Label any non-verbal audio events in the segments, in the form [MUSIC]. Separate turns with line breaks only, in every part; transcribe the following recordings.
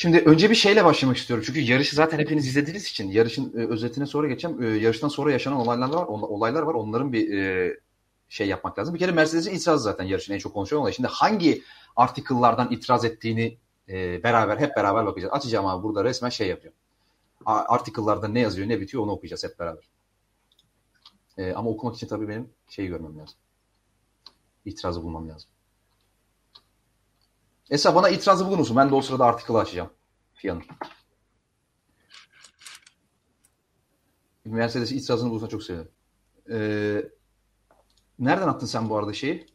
Şimdi önce bir şeyle başlamak istiyorum. Çünkü yarışı zaten hepiniz izlediğiniz için yarışın e, özetine sonra geçeceğim. E, yarıştan sonra yaşanan olaylar var. Olaylar var. Onların bir e, şey yapmak lazım. Bir kere Mercedes'in itirazı zaten yarışın en çok konuşulan olay. Şimdi hangi article'lardan itiraz ettiğini e, beraber hep beraber bakacağız. Açacağım abi burada resmen şey yapıyor. Article'larda ne yazıyor ne bitiyor onu okuyacağız hep beraber. E, ama okumak için tabii benim şeyi görmem lazım. İtirazı bulmam lazım. Esa bana itirazı bulur musun? Ben de o sırada article'ı açacağım. Fiyan'ın. Mercedes itirazını bulursa çok sevinirim. Ee, nereden attın sen bu arada şeyi?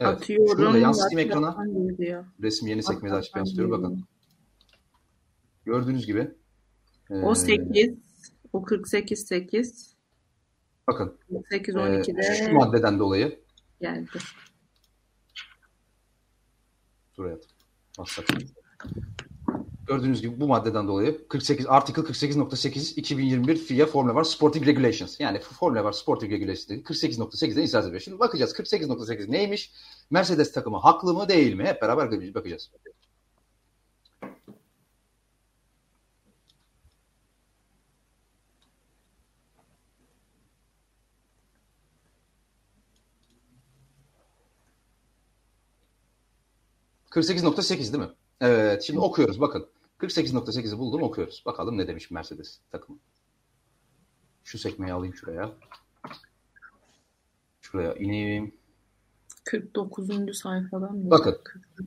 Evet. Atıyorum.
Şurada yansıtayım ekrana. Resim yeni sekmede açıp yansıtıyorum. Bakın. Gördüğünüz gibi.
E, o 8. O 48 8.
Bakın.
8 12'de. E,
şu maddeden dolayı.
Geldi.
Dur hayatım. Gördüğünüz gibi bu maddeden dolayı 48 Article 48.8 2021 FIA Formula var Sporting Regulations. Yani Formula var Sporting Regulations 48.8'den itiraz ediyor. Şimdi bakacağız 48.8 neymiş? Mercedes takımı haklı mı değil mi? Hep beraber bakacağız. 48.8 değil mi? Evet. Şimdi okuyoruz bakın. 48.8'i buldum okuyoruz. Bakalım ne demiş Mercedes takımı. Şu sekmeyi alayım şuraya. Şuraya ineyim.
49. sayfadan?
Bakın.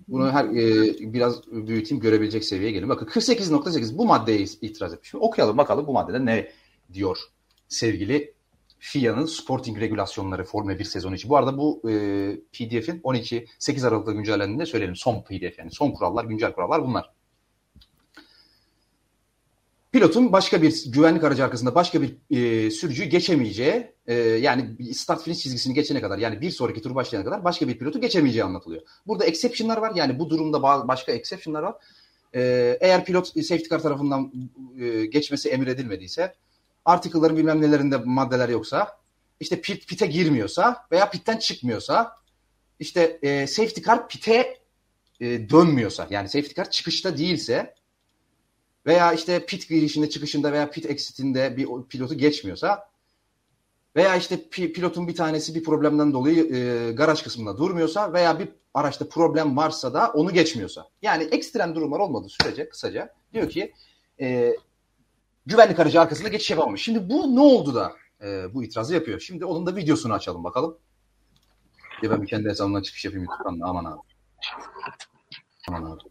Bunu her e, biraz büyüteyim görebilecek seviyeye gelin. Bakın 48.8 bu maddeye itiraz etmiş. Şimdi okuyalım bakalım bu maddede ne diyor sevgili FIA'nın Sporting regülasyonları Formula 1 sezonu için. Bu arada bu e, PDF'in 12 8 Aralık'ta güncellendiğinde söyleyelim. Son PDF yani son kurallar, güncel kurallar bunlar. Pilotun başka bir güvenlik aracı arkasında başka bir e, sürücüyü geçemeyeceği e, yani start finish çizgisini geçene kadar yani bir sonraki tur başlayana kadar başka bir pilotu geçemeyeceği anlatılıyor. Burada exception'lar var yani bu durumda başka exception'lar var. E, eğer pilot safety car tarafından e, geçmesi emir edilmediyse article'ların bilmem nelerinde maddeler yoksa, işte pit pite girmiyorsa veya pitten çıkmıyorsa, işte e, safety car pite e, dönmüyorsa, yani safety car çıkışta değilse veya işte pit girişinde çıkışında veya pit exitinde bir pilotu geçmiyorsa veya işte pilotun bir tanesi bir problemden dolayı e, garaj kısmında durmuyorsa veya bir araçta problem varsa da onu geçmiyorsa. Yani ekstrem durumlar olmadığı sürece kısaca diyor ki e, güvenlik aracı arkasında geçiş yapamamış. Şimdi bu ne oldu da e, bu itirazı yapıyor? Şimdi onun da videosunu açalım bakalım. Ya ben bir kendi hesabımdan çıkış yapayım YouTube'dan da aman abi. Aman abi.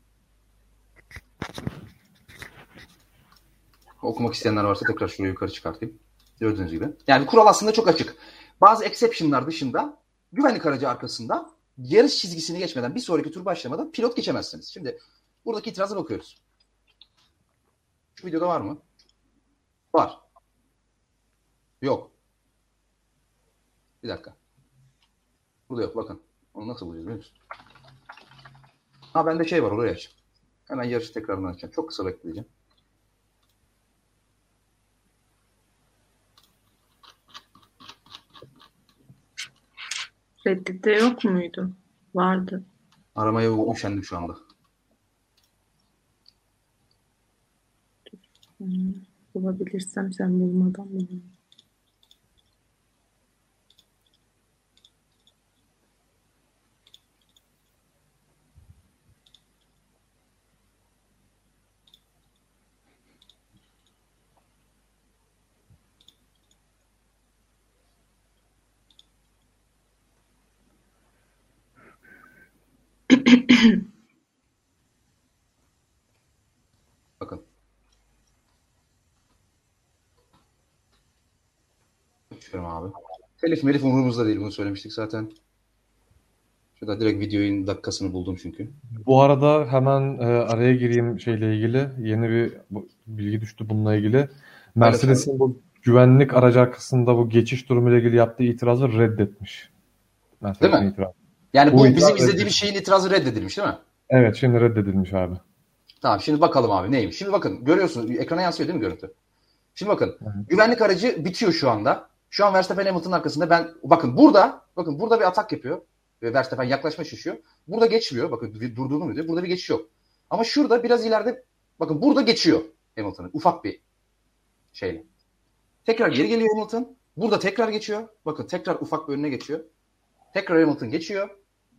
Okumak isteyenler varsa tekrar şurayı yukarı çıkartayım. Gördüğünüz gibi. Yani kural aslında çok açık. Bazı exception'lar dışında güvenlik aracı arkasında yarış çizgisini geçmeden bir sonraki tur başlamadan pilot geçemezsiniz. Şimdi buradaki itirazı bakıyoruz. Şu videoda var mı? Var. Yok. Bir dakika. Burada yok bakın. Onu nasıl bulacağız biliyor musun? Ha bende şey var oraya aç. Hemen yarışı tekrardan açacağım. Çok kısa bekleyeceğim.
Reddit'te yok muydu? Vardı.
Aramaya üşendim şu anda.
Hmm. Bulabilirsem sen bulmadan bulurum.
Açıyorum abi. Telif melif umurumuzda değil. Bunu söylemiştik zaten. Şurada direkt videonun dakikasını buldum çünkü.
Bu arada hemen e, araya gireyim şeyle ilgili. Yeni bir bilgi düştü bununla ilgili. Mercedes'in bu güvenlik aracı arkasında bu geçiş durumuyla ilgili yaptığı itirazı reddetmiş.
Mercedes'in değil mi? Itirazı. Yani bu, bu bizim izlediğimiz şeyin itirazı reddedilmiş değil mi?
Evet şimdi reddedilmiş abi.
Tamam şimdi bakalım abi neymiş. Şimdi bakın görüyorsunuz ekrana yansıyor değil mi görüntü? Şimdi bakın Hı. güvenlik aracı bitiyor şu anda. Şu an Verstappen Hamilton'ın arkasında ben bakın burada bakın burada bir atak yapıyor. Ve Verstappen yaklaşma şişiyor. Burada geçmiyor. Bakın durduğunu mu diyor. Burada bir geçiş yok. Ama şurada biraz ileride Bakın burada geçiyor Hamilton'ın ufak bir şeyle. Tekrar geri geliyor Hamilton. Burada tekrar geçiyor. Bakın tekrar ufak bir önüne geçiyor. Tekrar Hamilton geçiyor.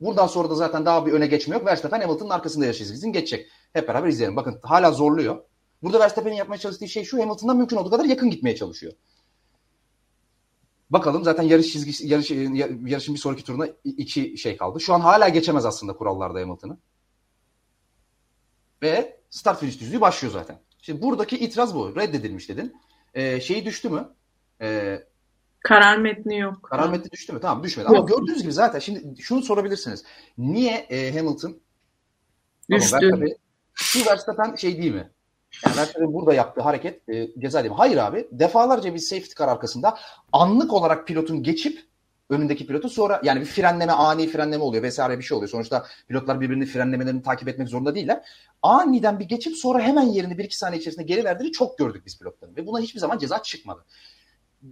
Buradan sonra da zaten daha bir öne geçme yok. Verstappen Hamilton'ın arkasında çizgisini geçecek. Hep beraber izleyelim. Bakın hala zorluyor. Burada Verstappen'in yapmaya çalıştığı şey şu. Hamilton'dan mümkün olduğu kadar yakın gitmeye çalışıyor. Bakalım zaten yarış çizgisi yarış, yarışın bir sonraki turuna iki şey kaldı. Şu an hala geçemez aslında kurallarda Hamilton'ı. Ve start finish düzlüğü başlıyor zaten. Şimdi buradaki itiraz bu. Reddedilmiş dedin. Ee, şeyi düştü mü? Ee,
Karar metni yok.
Karar metni düştü mü? Tamam düşmedi. Ama
Yok.
gördüğünüz gibi zaten şimdi şunu sorabilirsiniz. Niye e, Hamilton
Düştü.
Ama Verstappen, şu Verstappen şey değil mi? Yani Verstappen burada yaptığı hareket e, ceza değil mi? Hayır abi. Defalarca bir safety car arkasında anlık olarak pilotun geçip önündeki pilotu sonra yani bir frenleme ani frenleme oluyor vesaire bir şey oluyor. Sonuçta pilotlar birbirini frenlemelerini takip etmek zorunda değiller. Aniden bir geçip sonra hemen yerini bir iki saniye içerisinde geri verdiğini çok gördük biz pilotların ve buna hiçbir zaman ceza çıkmadı.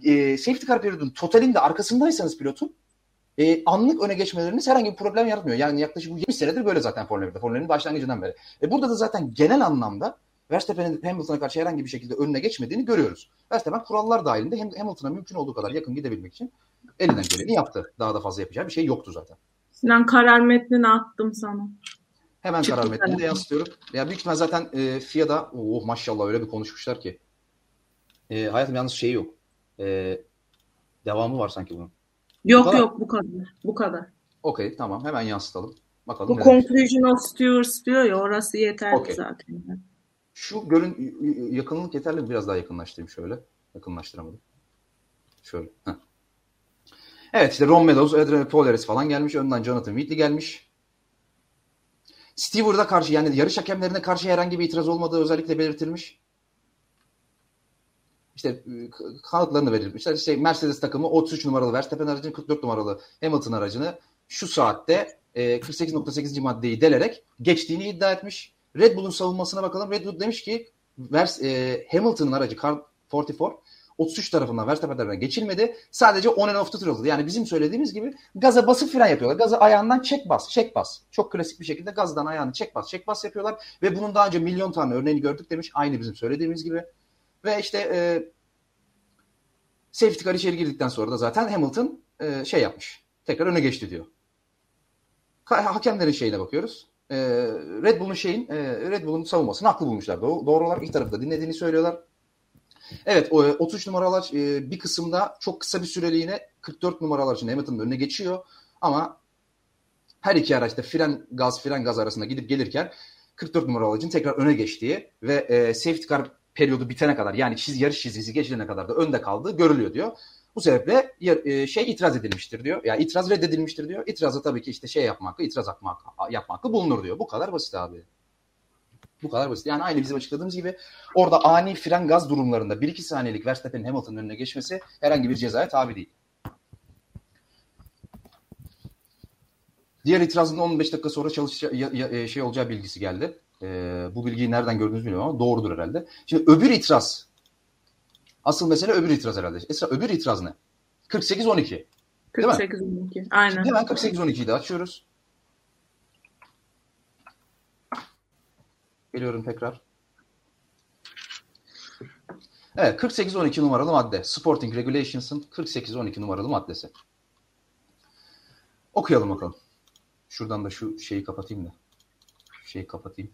E, safety car periyodun totalinde arkasındaysanız pilotun e, anlık öne geçmeleriniz herhangi bir problem yaratmıyor. Yani yaklaşık bu 70 senedir böyle zaten Formula 1'de. Formula 1'in başlangıcından beri. E, burada da zaten genel anlamda Verstappen'in Hamilton'a karşı herhangi bir şekilde önüne geçmediğini görüyoruz. Verstappen kurallar dahilinde Ham- Hamilton'a mümkün olduğu kadar yakın gidebilmek için elinden geleni yaptı. Daha da fazla yapacağı bir şey yoktu zaten.
Sinan karar metnini attım sana.
Hemen
Çıktı
karar metnini de yansıtıyorum. Ya büyük ihtimal zaten e, FIA'da oh maşallah öyle bir konuşmuşlar ki. E, hayatım yalnız şeyi yok. E, devamı var sanki bunun.
Yok
kadar.
yok bu kadar. Bu kadar.
Okey tamam hemen yansıtalım. Bakalım
Bu conclusion of stewards diyor ya orası yeterli
Okey.
zaten.
Şu görün yakınlık yeterli? Biraz daha yakınlaştırayım şöyle. Yakınlaştıramadım. Şöyle. Heh. Evet işte Ron Meadows, Adrian Polaris falan gelmiş. Önden Jonathan Whitley gelmiş. Stewart'a karşı yani yarış hakemlerine karşı herhangi bir itiraz olmadığı özellikle belirtilmiş. İşte e, kanıtlarını verilmişler. İşte Mercedes takımı 33 numaralı Verstappen aracını 44 numaralı Hamilton aracını şu saatte e, 48.8. maddeyi delerek geçtiğini iddia etmiş. Red Bull'un savunmasına bakalım. Red Bull demiş ki Vers, e, Hamilton'ın aracı Car 44 33 tarafından Verstappen tarafından geçilmedi. Sadece on and off tutuldu. Yani bizim söylediğimiz gibi gaza basıp fren yapıyorlar. Gazı ayağından çek bas, çek bas. Çok klasik bir şekilde gazdan ayağını çek bas, çek bas yapıyorlar. Ve bunun daha önce milyon tane örneğini gördük demiş. Aynı bizim söylediğimiz gibi. Ve işte e, safety car içeri girdikten sonra da zaten Hamilton e, şey yapmış. Tekrar öne geçti diyor. Hakemlerin şeyine bakıyoruz. E, Red Bull'un şeyin e, Red Bull'un savunmasını haklı bulmuşlar. Doğru, doğru olarak iki tarafı dinlediğini söylüyorlar. Evet o, 33 numaralar e, bir kısımda çok kısa bir süreliğine 44 numaralar için Hamilton'ın önüne geçiyor. Ama her iki araçta fren gaz fren gaz arasında gidip gelirken 44 numaralı aracın tekrar öne geçtiği ve e, safety car periyodu bitene kadar yani çiz, yarış çizgisi geçilene kadar da önde kaldığı görülüyor diyor. Bu sebeple e, şey itiraz edilmiştir diyor. Yani itiraz reddedilmiştir diyor. İtirazda tabii ki işte şey yapma itiraz hakkı, yapma bulunur diyor. Bu kadar basit abi. Bu kadar basit. Yani aynı bizim açıkladığımız gibi orada ani fren gaz durumlarında 1-2 saniyelik Verstappen'in Hamilton'ın önüne geçmesi herhangi bir cezaya tabi değil. Diğer itirazın 15 dakika sonra çalışacağı e, şey olacağı bilgisi geldi. Ee, bu bilgiyi nereden gördünüz bilmiyorum ama doğrudur herhalde. Şimdi öbür itiraz. Asıl mesele öbür itiraz herhalde. Esra öbür itiraz ne? 48-12. mi?
48 12. Aynen.
Hemen 48-12'yi de açıyoruz. Geliyorum tekrar. Evet 48-12 numaralı madde. Sporting Regulations'ın 48-12 numaralı maddesi. Okuyalım bakalım. Şuradan da şu şeyi kapatayım da. Şu şeyi kapatayım.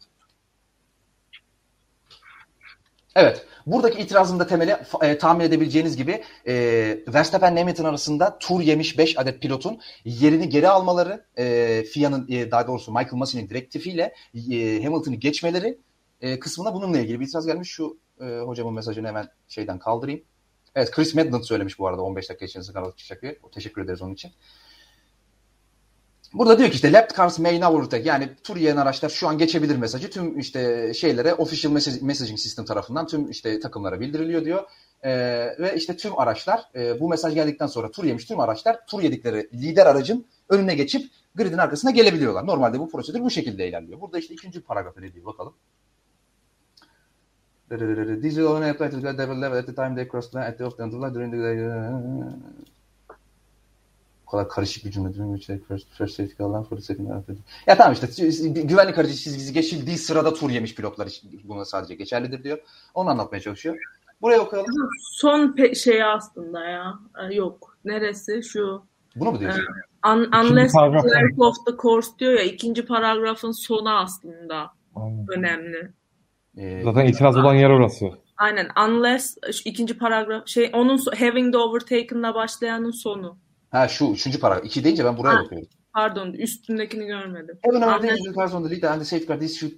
Evet. Buradaki itirazın da temeli e, tahmin edebileceğiniz gibi e, Verstappen Hamilton arasında tur yemiş 5 adet pilotun yerini geri almaları e, FIA'nın e, daha doğrusu Michael Massey'nin direktifiyle e, Hamilton'ı geçmeleri e, kısmına bununla ilgili bir itiraz gelmiş. Şu e, hocamın mesajını hemen şeyden kaldırayım. Evet Chris Madden söylemiş bu arada 15 dakika içerisinde kanalı çıkacak diye. Teşekkür ederiz onun için. Burada diyor ki işte lap cars may now yani tur yiyen araçlar şu an geçebilir mesajı tüm işte şeylere official message, messaging system tarafından tüm işte takımlara bildiriliyor diyor. Ee, ve işte tüm araçlar e, bu mesaj geldikten sonra tur yemiş tüm araçlar tur yedikleri lider aracın önüne geçip gridin arkasına gelebiliyorlar. Normalde bu prosedür bu şekilde ilerliyor. Burada işte ikinci paragrafı ne diyor bakalım. This will only apply to the level at the time they cross the at the off the during the Bu kadar karışık bir cümle değil mi? First, first safety alan for the second Ya tamam işte güvenlik aracı çizgisi geçildiği sırada tur yemiş pilotlar için buna sadece geçerlidir diyor. Onu anlatmaya çalışıyor. Buraya okuyalım.
Son pe- şey aslında ya. Ee, yok. Neresi? Şu.
Bunu mu diyorsun?
Ee, un- unless clerk of the course diyor ya ikinci paragrafın sonu aslında
Aynen.
önemli.
Ee,
Zaten itiraz olan yer orası.
Aynen. Unless ikinci paragraf şey onun having the overtaken'la başlayanın sonu.
Ha şu üçüncü paragraf. İki deyince ben buraya
Ha.
bakıyorum.
Pardon üstündekini görmedim.
Heaven overtaken the cars on the lead and the safeguard these should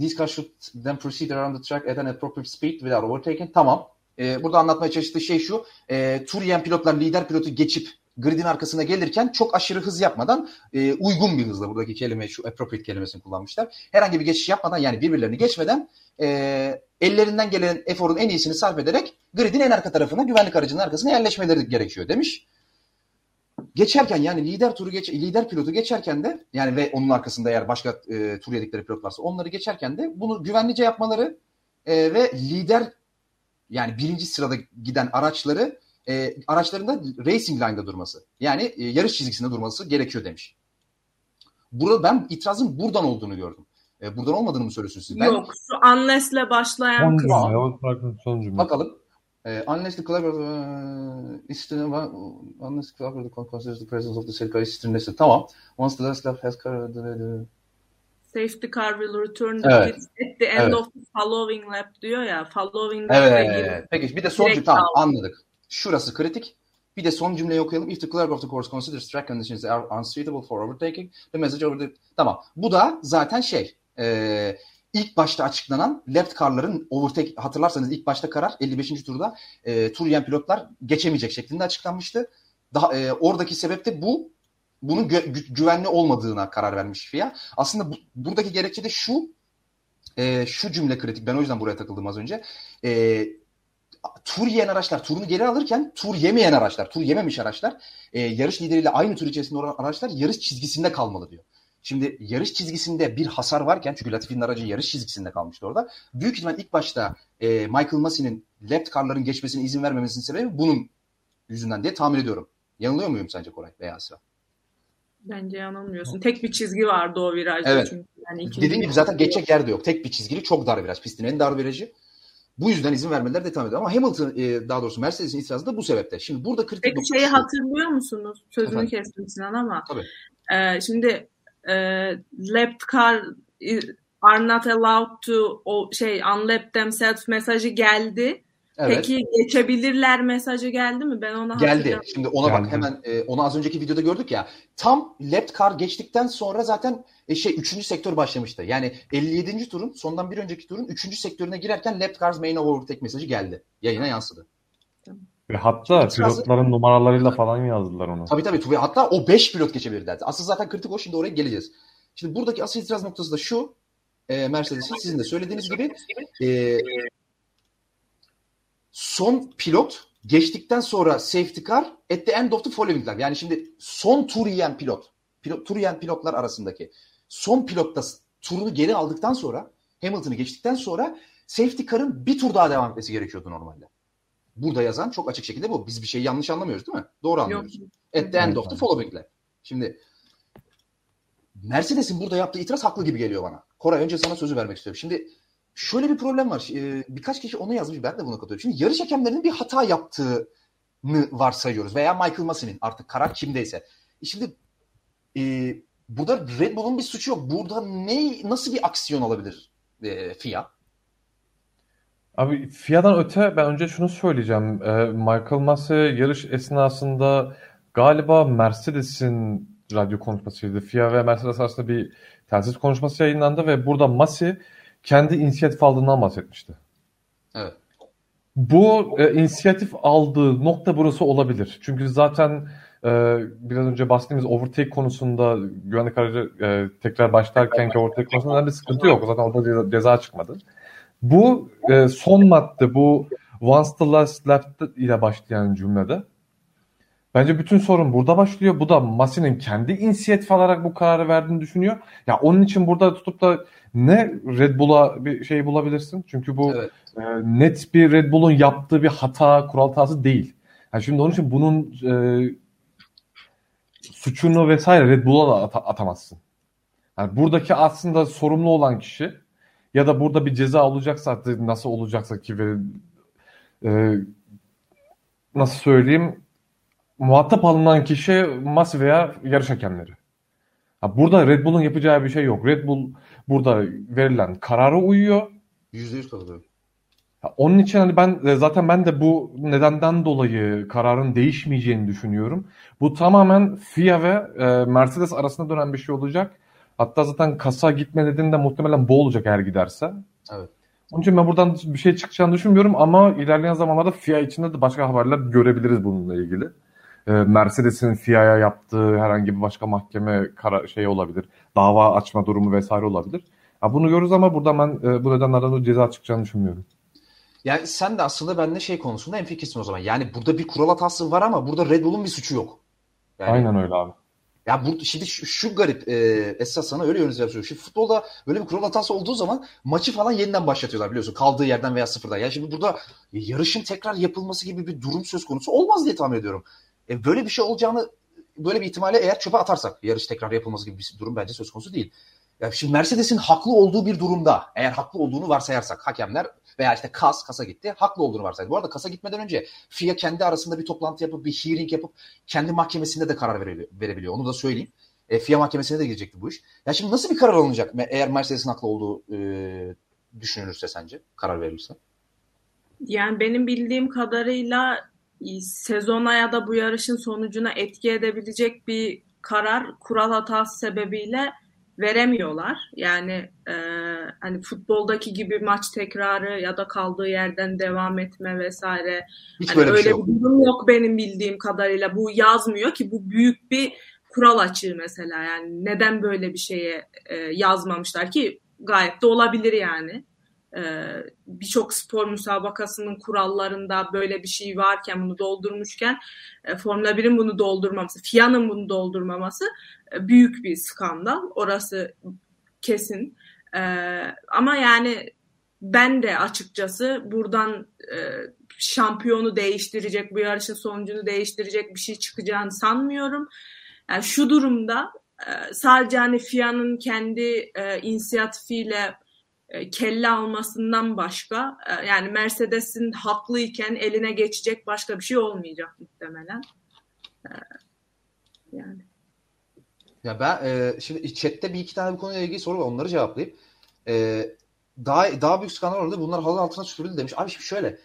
these cars should then proceed around the track at an appropriate speed without overtaking. Tamam. Ee, burada anlatmaya çalıştığı şey şu. E, tur yiyen pilotlar lider pilotu geçip gridin arkasına gelirken çok aşırı hız yapmadan e, uygun bir hızla buradaki kelime şu appropriate kelimesini kullanmışlar. Herhangi bir geçiş yapmadan yani birbirlerini geçmeden e, ellerinden gelen eforun en iyisini sarf ederek gridin en arka tarafına güvenlik aracının arkasına yerleşmeleri gerekiyor demiş. Geçerken yani lider turu geç lider pilotu geçerken de yani ve onun arkasında eğer başka e, tur yedikleri pilot varsa onları geçerken de bunu güvenlice yapmaları e, ve lider yani birinci sırada giden araçları e, araçlarında racing line'da durması. Yani e, yarış çizgisinde durması gerekiyor demiş. Burada ben itirazın buradan olduğunu gördüm. E, buradan olmadığını mı söylüyorsunuz siz? Ben,
Yok. Şu unless'le başlayan kısım.
Bakalım. E, unless the clever uh, is still, unless the clever considers the presence of the safeguard is still necessary. Tamam. Once the last lap has covered the,
Safety car will return the
Evet.
at the end
Evet.
of the following lap diyor ya. Following lap ilgili.
Evet. Peki bir de son cümle tamam anladık. Şurası kritik. Bir de son cümleyi okuyalım. If the clerk of the course considers track conditions are unsuitable for overtaking, the message over the... Tamam. Bu da zaten şey. E, ilk başta açıklanan left car'ların overtake hatırlarsanız ilk başta karar 55. turda e, tur yiyen pilotlar geçemeyecek şeklinde açıklanmıştı. Daha e, oradaki sebep de bu. Bunun gü- gü- güvenli olmadığına karar vermiş FIA. Aslında bu, buradaki gerekçe de şu. e, şu cümle kritik. Ben o yüzden buraya takıldım az önce. E, tur yiyen araçlar turunu geri alırken tur yemeyen araçlar, tur yememiş araçlar e, yarış lideriyle aynı tur içerisinde olan araçlar yarış çizgisinde kalmalı diyor. Şimdi yarış çizgisinde bir hasar varken çünkü Latifi'nin aracı yarış çizgisinde kalmıştı orada. Büyük ihtimal ilk başta e, Michael Massey'nin left car'ların geçmesine izin vermemesinin sebebi bunun yüzünden diye tahmin ediyorum. Yanılıyor muyum sence Koray veya Asra?
Bence yanılmıyorsun. Tek bir çizgi vardı o virajda
Evet.
çünkü. Yani
Dediğim gibi zaten geçecek yer de yok. Tek bir çizgili çok dar viraj. Pistin en dar virajı. Bu yüzden izin vermeler de tahmin ediyor. Ama Hamilton e, daha doğrusu Mercedes'in itirazı da bu sebepte. Şimdi burada kritik
Peki şeyi hatırlıyor musunuz? Sözünü
Efendim?
kestim Sinan ama.
Tabii.
Ee, şimdi e, left car are not allowed to o şey unlap themselves mesajı geldi.
Evet.
Peki geçebilirler mesajı geldi mi? Ben onu
Geldi. Şimdi ona bak
Geldi.
hemen e, onu az önceki videoda gördük ya. Tam left car geçtikten sonra zaten e, şey 3. sektör başlamıştı. Yani 57. turun sondan bir önceki turun 3. sektörüne girerken left cars main overtake mesajı geldi. Yayına yansıdı.
Ve hatta
Itirazı-
pilotların numaralarıyla falan yazdılar onu.
Tabii tabii. tabii. Hatta o 5 pilot geçebilir derdi. Asıl zaten kritik o. Şimdi oraya geleceğiz. Şimdi buradaki asıl itiraz noktası da şu. E, Mercedes'in sizin de söylediğiniz gibi e, son pilot geçtikten sonra safety car at the end of the following lap. Yani şimdi son tur yiyen pilot, pilot tur yiyen pilotlar arasındaki son pilotta turunu geri aldıktan sonra Hamilton'ı geçtikten sonra safety car'ın bir tur daha devam etmesi gerekiyordu normalde. Burada yazan çok açık şekilde bu. Biz bir şeyi yanlış anlamıyoruz değil mi? Doğru
Yok.
anlıyoruz. At the end of the following lap. Şimdi Mercedes'in burada yaptığı itiraz haklı gibi geliyor bana. Koray önce sana sözü vermek istiyorum. Şimdi şöyle bir problem var. Ee, birkaç kişi onu yazmış. Ben de buna katılıyorum. Şimdi yarış hakemlerinin bir hata yaptığını varsayıyoruz. Veya Michael Massey'nin artık karar kimdeyse. E Şimdi e, burada Red Bull'un bir suçu yok. Burada ne nasıl bir aksiyon alabilir e, FIA?
Abi FIA'dan öte ben önce şunu söyleyeceğim. Ee, Michael Massey yarış esnasında galiba Mercedes'in radyo konuşmasıydı. FIA ve Mercedes arasında bir telsiz konuşması yayınlandı ve burada Massey kendi inisiyatif aldığından bahsetmişti.
Evet.
Bu e, inisiyatif aldığı nokta burası olabilir. Çünkü zaten e, biraz önce bahsettiğimiz overtake konusunda güvenlik aracı e, tekrar başlarken overtake konusunda bir sıkıntı yok. Zaten orada ceza, ceza çıkmadı. Bu e, son madde bu once the last lap ile başlayan cümlede bence bütün sorun burada başlıyor. Bu da Masi'nin kendi inisiyatif alarak bu kararı verdiğini düşünüyor. Ya onun için burada tutup da ne Red Bull'a bir şey bulabilirsin? Çünkü bu
Evet.
e, net bir Red Bull'un yaptığı bir hata, kural hatası değil. Yani şimdi onun için bunun e, suçunu vesaire Red Bull'a da at- atamazsın. Yani buradaki aslında sorumlu olan kişi ya da burada bir ceza olacaksa nasıl olacaksa ki ve e, nasıl söyleyeyim muhatap alınan kişi Masi veya yarış hakemleri. Ha, burada Red Bull'un yapacağı bir şey yok. Red Bull burada verilen karara uyuyor.
%100 katılıyorum.
Onun için hani ben e, zaten ben de bu nedenden dolayı kararın değişmeyeceğini düşünüyorum. Bu tamamen FIA ve e, Mercedes arasında dönen bir şey olacak. Hatta zaten kasa gitme nedeni de muhtemelen bu olacak eğer giderse.
Evet.
Onun için ben buradan bir şey çıkacağını düşünmüyorum ama ilerleyen zamanlarda FIA içinde de başka haberler görebiliriz bununla ilgili. E, Mercedes'in FIA'ya yaptığı herhangi bir başka mahkeme kara, şey olabilir. Dava açma durumu vesaire olabilir. Ha, bunu görürüz ama buradan ben e, bu nedenlerden dolayı ceza çıkacağını düşünmüyorum.
Yani sen de aslında benimle şey konusunda hemfikirsin o zaman. Yani burada bir kural hatası var ama burada Red Bull'un bir suçu yok. Yani,
Aynen öyle abi.
Ya bu, şimdi şu, şu garip e, esas sana öyle yönetiyor. Şimdi futbolda böyle bir kural hatası olduğu zaman maçı falan yeniden başlatıyorlar biliyorsun. Kaldığı yerden veya sıfırdan. Ya şimdi burada yarışın tekrar yapılması gibi bir durum söz konusu olmaz diye tahmin ediyorum. E, böyle bir şey olacağını böyle bir ihtimale eğer çöpe atarsak yarış tekrar yapılması gibi bir durum bence söz konusu değil. Ya şimdi Mercedes'in haklı olduğu bir durumda eğer haklı olduğunu varsayarsak hakemler veya işte KAS, KAS'a gitti haklı olduğunu varsaydı. Bu arada KAS'a gitmeden önce FIA kendi arasında bir toplantı yapıp bir hearing yapıp kendi mahkemesinde de karar verebiliyor. Onu da söyleyeyim. E, FIA mahkemesine de girecekti bu iş. Ya şimdi nasıl bir karar alınacak eğer Mercedes'in haklı olduğu e, düşünülürse sence karar verilirse?
Yani benim bildiğim kadarıyla e, sezona ya da bu yarışın sonucuna etki edebilecek bir karar kural hatası sebebiyle veremiyorlar. Yani e, hani futboldaki gibi maç tekrarı ya da kaldığı yerden devam etme vesaire.
Hiç
hani
böyle bir
öyle
şey yok.
bir durum yok benim bildiğim kadarıyla. Bu yazmıyor ki bu büyük bir kural açığı mesela. Yani neden böyle bir şeye e, yazmamışlar ki gayet de olabilir yani. Ee, birçok spor müsabakasının kurallarında böyle bir şey varken bunu doldurmuşken e, Formula 1'in bunu doldurmaması, FIA'nın bunu doldurmaması e, büyük bir skandal. Orası kesin. E, ama yani ben de açıkçası buradan e, şampiyonu değiştirecek, bu yarışın sonucunu değiştirecek bir şey çıkacağını sanmıyorum. Yani şu durumda e, sadece hani FIA'nın kendi e, inisiyatifiyle e, kelle almasından başka e, yani Mercedes'in haklıyken eline geçecek başka bir şey olmayacak muhtemelen. E, yani.
Ya ben e, şimdi chatte bir iki tane bu konuyla ilgili soru var. Onları cevaplayayım. E, daha daha büyük skandal orada bunlar halının altına süpürüldü demiş. Abi şimdi şöyle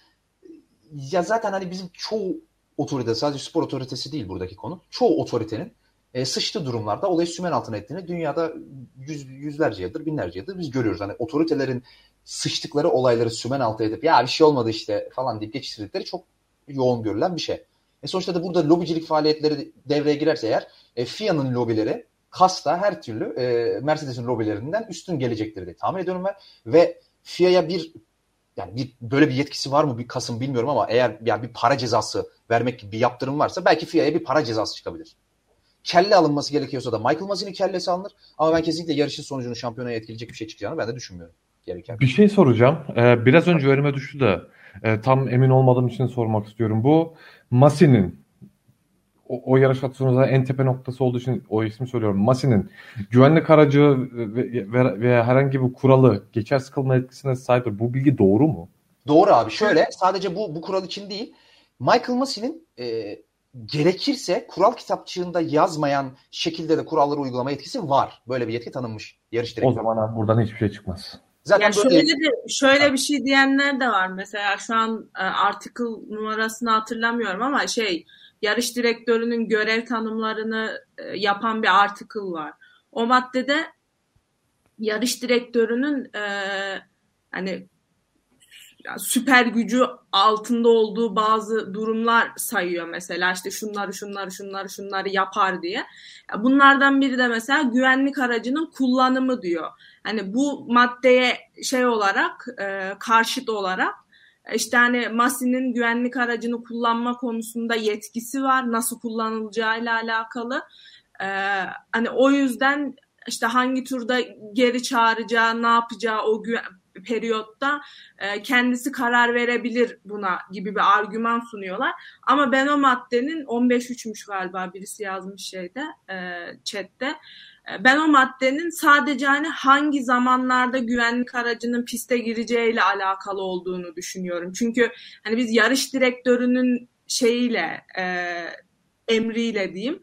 ya zaten hani bizim çoğu otorite sadece spor otoritesi değil buradaki konu. Çoğu otoritenin e, sıçtığı durumlarda olayı sümen altına ettiğini dünyada yüz, yüzlerce yıldır binlerce yıldır biz görüyoruz. Hani otoritelerin sıçtıkları olayları sümen altı edip ya bir şey olmadı işte falan deyip geçiştirdikleri çok yoğun görülen bir şey. E sonuçta da burada lobicilik faaliyetleri devreye girerse eğer e, FIA'nın lobileri kasta her türlü e, Mercedes'in lobilerinden üstün gelecektir diye tahmin ediyorum ben. Ve FIA'ya bir yani bir böyle bir yetkisi var mı bir Kasım bilmiyorum ama eğer yani bir para cezası vermek gibi bir yaptırım varsa belki FIA'ya bir para cezası çıkabilir. Kelle alınması gerekiyorsa da Michael Masi'nin kellesi alınır. Ama ben kesinlikle yarışın sonucunu şampiyonaya etkileyecek bir şey çıkacağını ben de düşünmüyorum. Gereken.
Bir şey soracağım. Ee, biraz önce önüme düştü de e, tam emin olmadığım için sormak istiyorum. Bu Masi'nin o, o yarış atışımızda en tepe noktası olduğu için o ismi söylüyorum. Masi'nin güvenlik aracı ve, ve, ve herhangi bir kuralı geçer sıkılma etkisine sahiptir. Bu bilgi doğru mu?
Doğru abi. Şöyle sadece bu bu kural için değil. Michael Masi'nin e, gerekirse kural kitapçığında yazmayan şekilde de kuralları uygulama yetkisi var. Böyle bir yetki tanınmış yarış
O
direktörü.
zaman abi buradan hiçbir şey çıkmaz.
Zaten
Yani
böyle
şöyle de şöyle bir şey diyenler de var. Mesela şu an e, article numarasını hatırlamıyorum ama şey yarış direktörünün görev tanımlarını e, yapan bir article var. O maddede yarış direktörünün e, hani yani süper gücü altında olduğu bazı durumlar sayıyor mesela işte şunları şunları şunları şunları yapar diye. Bunlardan biri de mesela güvenlik aracının kullanımı diyor. Hani bu maddeye şey olarak e, karşıt olarak işte hani Masi'nin güvenlik aracını kullanma konusunda yetkisi var. Nasıl kullanılacağıyla alakalı. E, hani o yüzden işte hangi turda geri çağıracağı, ne yapacağı o güven periyotta e, kendisi karar verebilir buna gibi bir argüman sunuyorlar. Ama ben o maddenin 15.3'müş galiba birisi yazmış şeyde e, chatte. E, ben o maddenin sadece hani hangi zamanlarda güvenlik aracının piste gireceğiyle alakalı olduğunu düşünüyorum. Çünkü hani biz yarış direktörünün şeyiyle e, emriyle diyeyim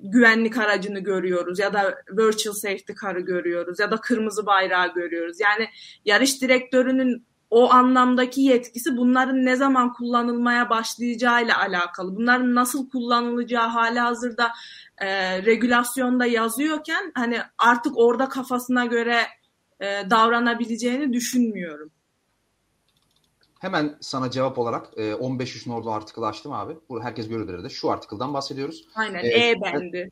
güvenlik aracını görüyoruz ya da virtual safety car'ı görüyoruz ya da kırmızı bayrağı görüyoruz. Yani yarış direktörünün o anlamdaki yetkisi bunların ne zaman kullanılmaya başlayacağıyla alakalı. Bunların nasıl kullanılacağı hali hazırda e, regülasyonda yazıyorken hani artık orada kafasına göre e, davranabileceğini düşünmüyorum.
Hemen sana cevap olarak e, 15.3 orada artikel açtım abi. Bu herkes görür de. Şu artikelden bahsediyoruz.
Aynen e, e bendi.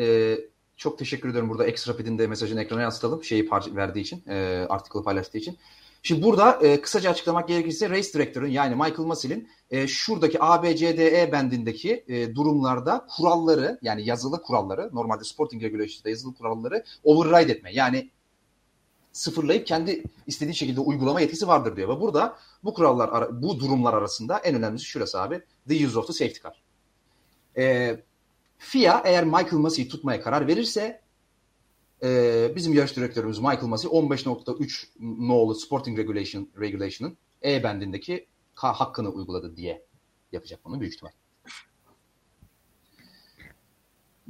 E, çok teşekkür ederim burada X Rapid'in de mesajını ekrana yansıtalım. Şeyi verdiği için, e, artikel'ı paylaştığı için. Şimdi burada e, kısaca açıklamak gerekirse race director'ın yani Michael Massey'in e, şuradaki ABCDE bendindeki e, durumlarda kuralları yani yazılı kuralları normalde sporting regulation'da yazılı kuralları override etme. Yani sıfırlayıp kendi istediği şekilde uygulama yetkisi vardır diyor. Ve burada bu kurallar, bu durumlar arasında en önemlisi şurası abi. The use of the safety car. E, FIA eğer Michael Massey'i tutmaya karar verirse e, bizim yarış direktörümüz Michael Massey 15.3 nolu Sporting Regulation Regulation'ın E bendindeki hakkını uyguladı diye yapacak bunu büyük ihtimal.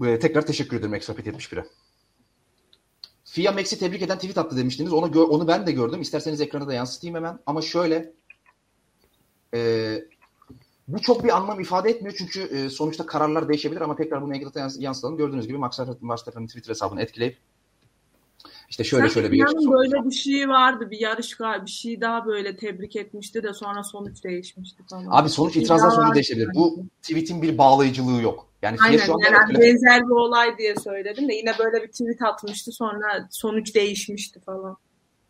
E, tekrar teşekkür ederim Extrapet 71'e. FIA Max'i tebrik eden tweet attı demiştiniz. Onu onu ben de gördüm. İsterseniz ekrana da yansıtayım hemen. Ama şöyle e, bu çok bir anlam ifade etmiyor çünkü e, sonuçta kararlar değişebilir ama tekrar bunu ekrana yansıtalım. Gördüğünüz gibi Max Verstappen'in Twitter hesabını etkileyip işte şöyle
Sen
şöyle bir yarış.
böyle bir şey vardı. Bir yarış bir şey daha böyle tebrik etmişti de sonra sonuç değişmişti falan.
Abi sonuç itirazdan sonucu değişebilir. Bu tweet'in bir bağlayıcılığı yok. Yani
Aynen şu yani etkile... benzer bir olay diye söyledim de yine böyle bir tweet atmıştı sonra sonuç değişmişti falan.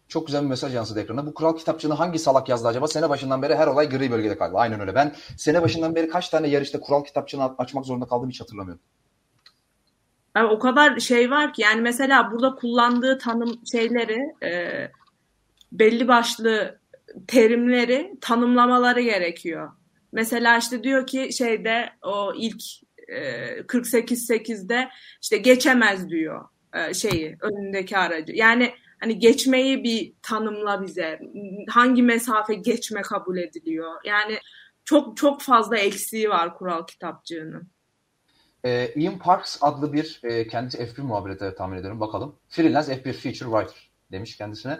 Çok güzel bir mesaj yansıdı ekrana. Bu kural kitapçığını hangi salak yazdı acaba? Sene başından beri her olay gri bölgede kaldı. Aynen öyle. Ben sene başından beri kaç tane yarışta kural kitapçığını açmak zorunda kaldım hiç hatırlamıyorum.
Yani o kadar şey var ki yani mesela burada kullandığı tanım şeyleri e, belli başlı terimleri tanımlamaları gerekiyor. Mesela işte diyor ki şeyde o ilk e, 48-8'de işte geçemez diyor e, şeyi önündeki aracı. Yani hani geçmeyi bir tanımla bize. Hangi mesafe geçme kabul ediliyor? Yani çok çok fazla eksiği var kural kitapçığının.
Ee, Ian Parks adlı bir e, kendisi F1 muhabiri tahmin ediyorum. Bakalım. Freelance F1 Feature Writer demiş kendisine.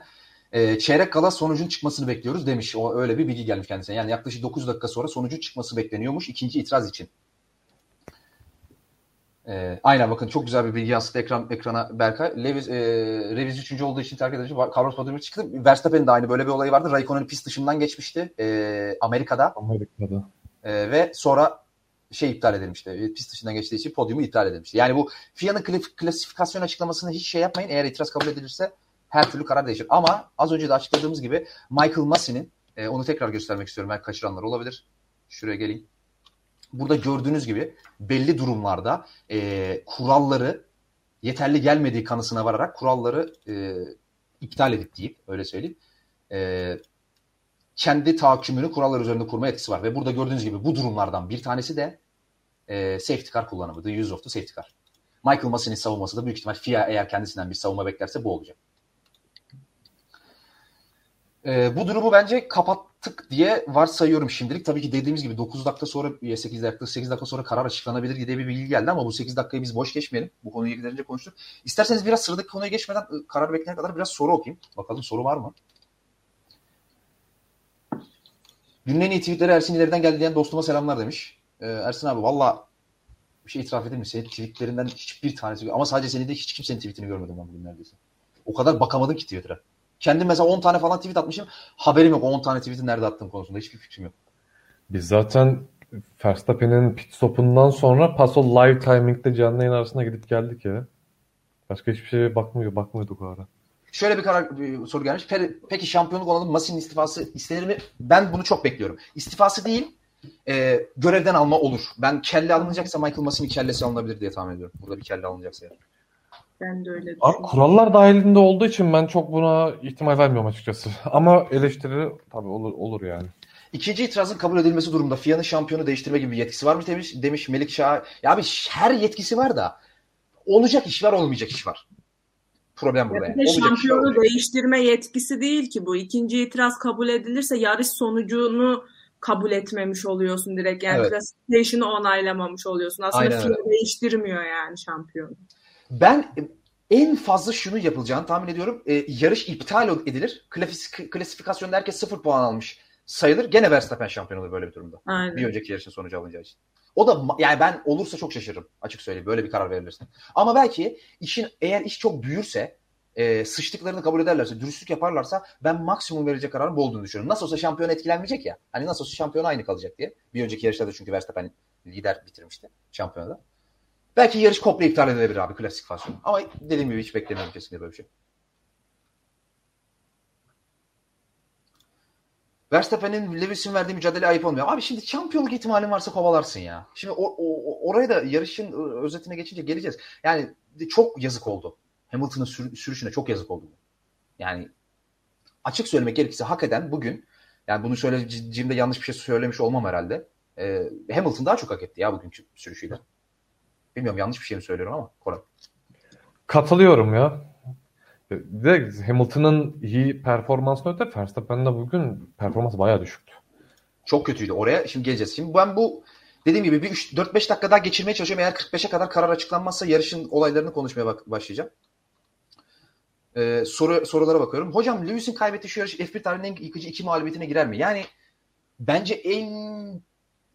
E, çeyrek kala sonucun çıkmasını bekliyoruz demiş. O öyle bir bilgi gelmiş kendisine. Yani yaklaşık 9 dakika sonra sonucun çıkması bekleniyormuş ikinci itiraz için. E, aynen bakın çok güzel bir bilgi yansıttı ekran, ekrana Berkay. Lewis, e, Lewis 3. olduğu için terk edici Carlos Padomir çıktı. Verstappen'in de aynı böyle bir olayı vardı. Raikkonen pist dışından geçmişti e, Amerika'da.
Amerika'da.
E, ve sonra şey iptal edilmişti. Pist dışından geçtiği için podyumu iptal edilmişti. Yani bu FIA'nın klasifikasyon açıklamasını hiç şey yapmayın. Eğer itiraz kabul edilirse her türlü karar değişir. Ama az önce de açıkladığımız gibi Michael Massey'nin e, onu tekrar göstermek istiyorum. Belki kaçıranlar olabilir. Şuraya geleyim. Burada gördüğünüz gibi belli durumlarda e, kuralları yeterli gelmediği kanısına vararak kuralları e, iptal edip deyip öyle söyleyeyim. E, kendi tahakkümünü kurallar üzerinde kurma etkisi var. Ve burada gördüğünüz gibi bu durumlardan bir tanesi de e, safety car kullanımı. The use of the safety car. Michael Massey'nin savunması da büyük ihtimal FIA eğer kendisinden bir savunma beklerse bu olacak. E, bu durumu bence kapattık diye varsayıyorum şimdilik. Tabii ki dediğimiz gibi 9 dakika sonra 8 dakika 8 dakika sonra karar açıklanabilir diye bir bilgi geldi ama bu 8 dakikayı biz boş geçmeyelim. Bu konuyu yeterince konuştuk. İsterseniz biraz sıradaki konuya geçmeden ıı, karar bekleyene kadar biraz soru okuyayım. Bakalım soru var mı? Günün en iyi tweetleri Ersin ileriden geldi diyen dostuma selamlar demiş. Ee, Ersin abi valla bir şey itiraf edeyim mi? Senin tweetlerinden hiçbir tanesi ama sadece senin de hiç kimsenin tweetini görmedim ben bugün neredeyse. O kadar bakamadım ki Twitter'a. Kendim mesela 10 tane falan tweet atmışım. Haberim yok 10 tane tweet'i nerede attığım konusunda. Hiçbir fikrim yok.
Biz zaten Verstappen'in pit stop'undan sonra paso live timing'de canlı yayın arasında gidip geldik ya. Başka hiçbir şeye bakmıyor, bakmıyorduk o ara.
Şöyle bir karar bir soru gelmiş. Peki şampiyonluk olalım Masi'nin istifası istenir mi? Ben bunu çok bekliyorum. İstifası değil, e, görevden alma olur. Ben kelle alınacaksa Michael Masi'nin kellesi alınabilir diye tahmin ediyorum. Burada bir kelle alınacaksa yani.
Ben de öyle düşünüyorum.
kurallar dahilinde olduğu için ben çok buna ihtimal vermiyorum açıkçası. [LAUGHS] Ama eleştiri tabii olur olur yani.
İkinci itirazın kabul edilmesi durumunda FIA'nın şampiyonu değiştirme gibi bir yetkisi var mı demiş, demiş Melik Şah. Ya abi her yetkisi var da olacak iş var olmayacak iş var. Problem burada yani. Olacak var,
şampiyonu değiştirme yetkisi değil ki bu. İkinci itiraz kabul edilirse yarış sonucunu kabul etmemiş oluyorsun direkt. Yani
Evet.
classification'ı onaylamamış oluyorsun. Aslında
Aynen öyle.
değiştirmiyor yani şampiyonu.
Ben en fazla şunu yapılacağını tahmin ediyorum. E, yarış iptal edilir. Klasif- klasifikasyonda herkes sıfır puan almış sayılır. Gene Verstappen şampiyon olur böyle bir durumda.
Aynen.
Bir önceki yarışın sonucu alınacağı için. O da yani ben olursa çok şaşırırım açık söyleyeyim böyle bir karar verilirse. Ama belki işin eğer iş çok büyürse e, sıçtıklarını kabul ederlerse, dürüstlük yaparlarsa ben maksimum verecek kararın bu olduğunu düşünüyorum. Nasıl olsa şampiyon etkilenmeyecek ya. Hani nasıl olsa şampiyon aynı kalacak diye. Bir önceki yarışta da çünkü Verstappen lider bitirmişti şampiyonada. Belki yarış komple iptal edilebilir abi klasifikasyon. Ama dediğim gibi hiç beklemiyorum kesinlikle böyle bir şey. Verstappen'in Lewis'in verdiği mücadele ayıp olmuyor. Abi şimdi şampiyonluk ihtimalin varsa kovalarsın ya. Şimdi o, o- oraya da yarışın ıı, özetine geçince geleceğiz. Yani çok yazık oldu. Hamilton'ın sür- sürüşüne çok yazık oldu. Yani açık söylemek gerekirse hak eden bugün yani bunu söyleyeceğimde yanlış bir şey söylemiş olmam herhalde. Ee, Hamilton daha çok hak etti ya bugünkü sürüşüyle. Bilmiyorum yanlış bir şey mi söylüyorum ama Koray.
Katılıyorum ya. Bir de Hamilton'ın iyi performansını öte Verstappen'de bugün performansı bayağı düşüktü.
Çok kötüydü. Oraya şimdi geleceğiz. Şimdi ben bu dediğim gibi bir 4-5 dakika daha geçirmeye çalışıyorum. Eğer 45'e kadar karar açıklanmazsa yarışın olaylarını konuşmaya bak- başlayacağım. Ee, soru sorulara bakıyorum. Hocam Lewis'in kaybettiği şu yarış F1 tarihinin en yıkıcı iki mağlubiyetine girer mi? Yani bence en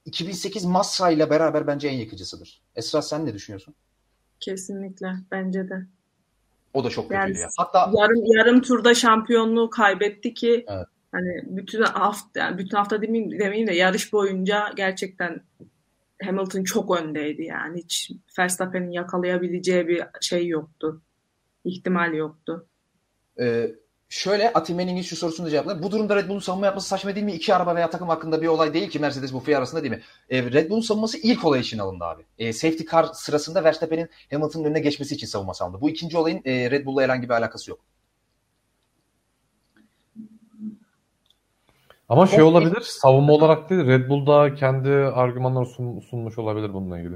2008 Massa ile beraber bence en yıkıcısıdır. Esra sen ne düşünüyorsun?
Kesinlikle bence de.
O da çok
Yani
kötüydü ya. Hatta
Yarım yarım turda şampiyonluğu kaybetti ki
Evet.
hani bütün hafta yani bütün hafta demeyeyim, demeyeyim de yarış boyunca gerçekten Hamilton çok öndeydi yani hiç Verstappen'in yakalayabileceği bir şey yoktu. İhtimal yoktu.
Ee, şöyle Atimen'in şu sorusunu da cevaplayayım. Bu durumda Red Bull'un savunma yapması saçma değil mi? İki araba veya takım hakkında bir olay değil ki Mercedes bu FIA arasında değil mi? Ee, Red Bull'un savunması ilk olay için alındı abi. Ee, safety car sırasında Verstappen'in Hamilton'ın önüne geçmesi için savunması alındı. Bu ikinci olayın e, Red Bull'la herhangi bir alakası yok.
Ama şey olabilir, savunma olarak değil, Red Bull da kendi argümanları sun- sunmuş olabilir bununla ilgili.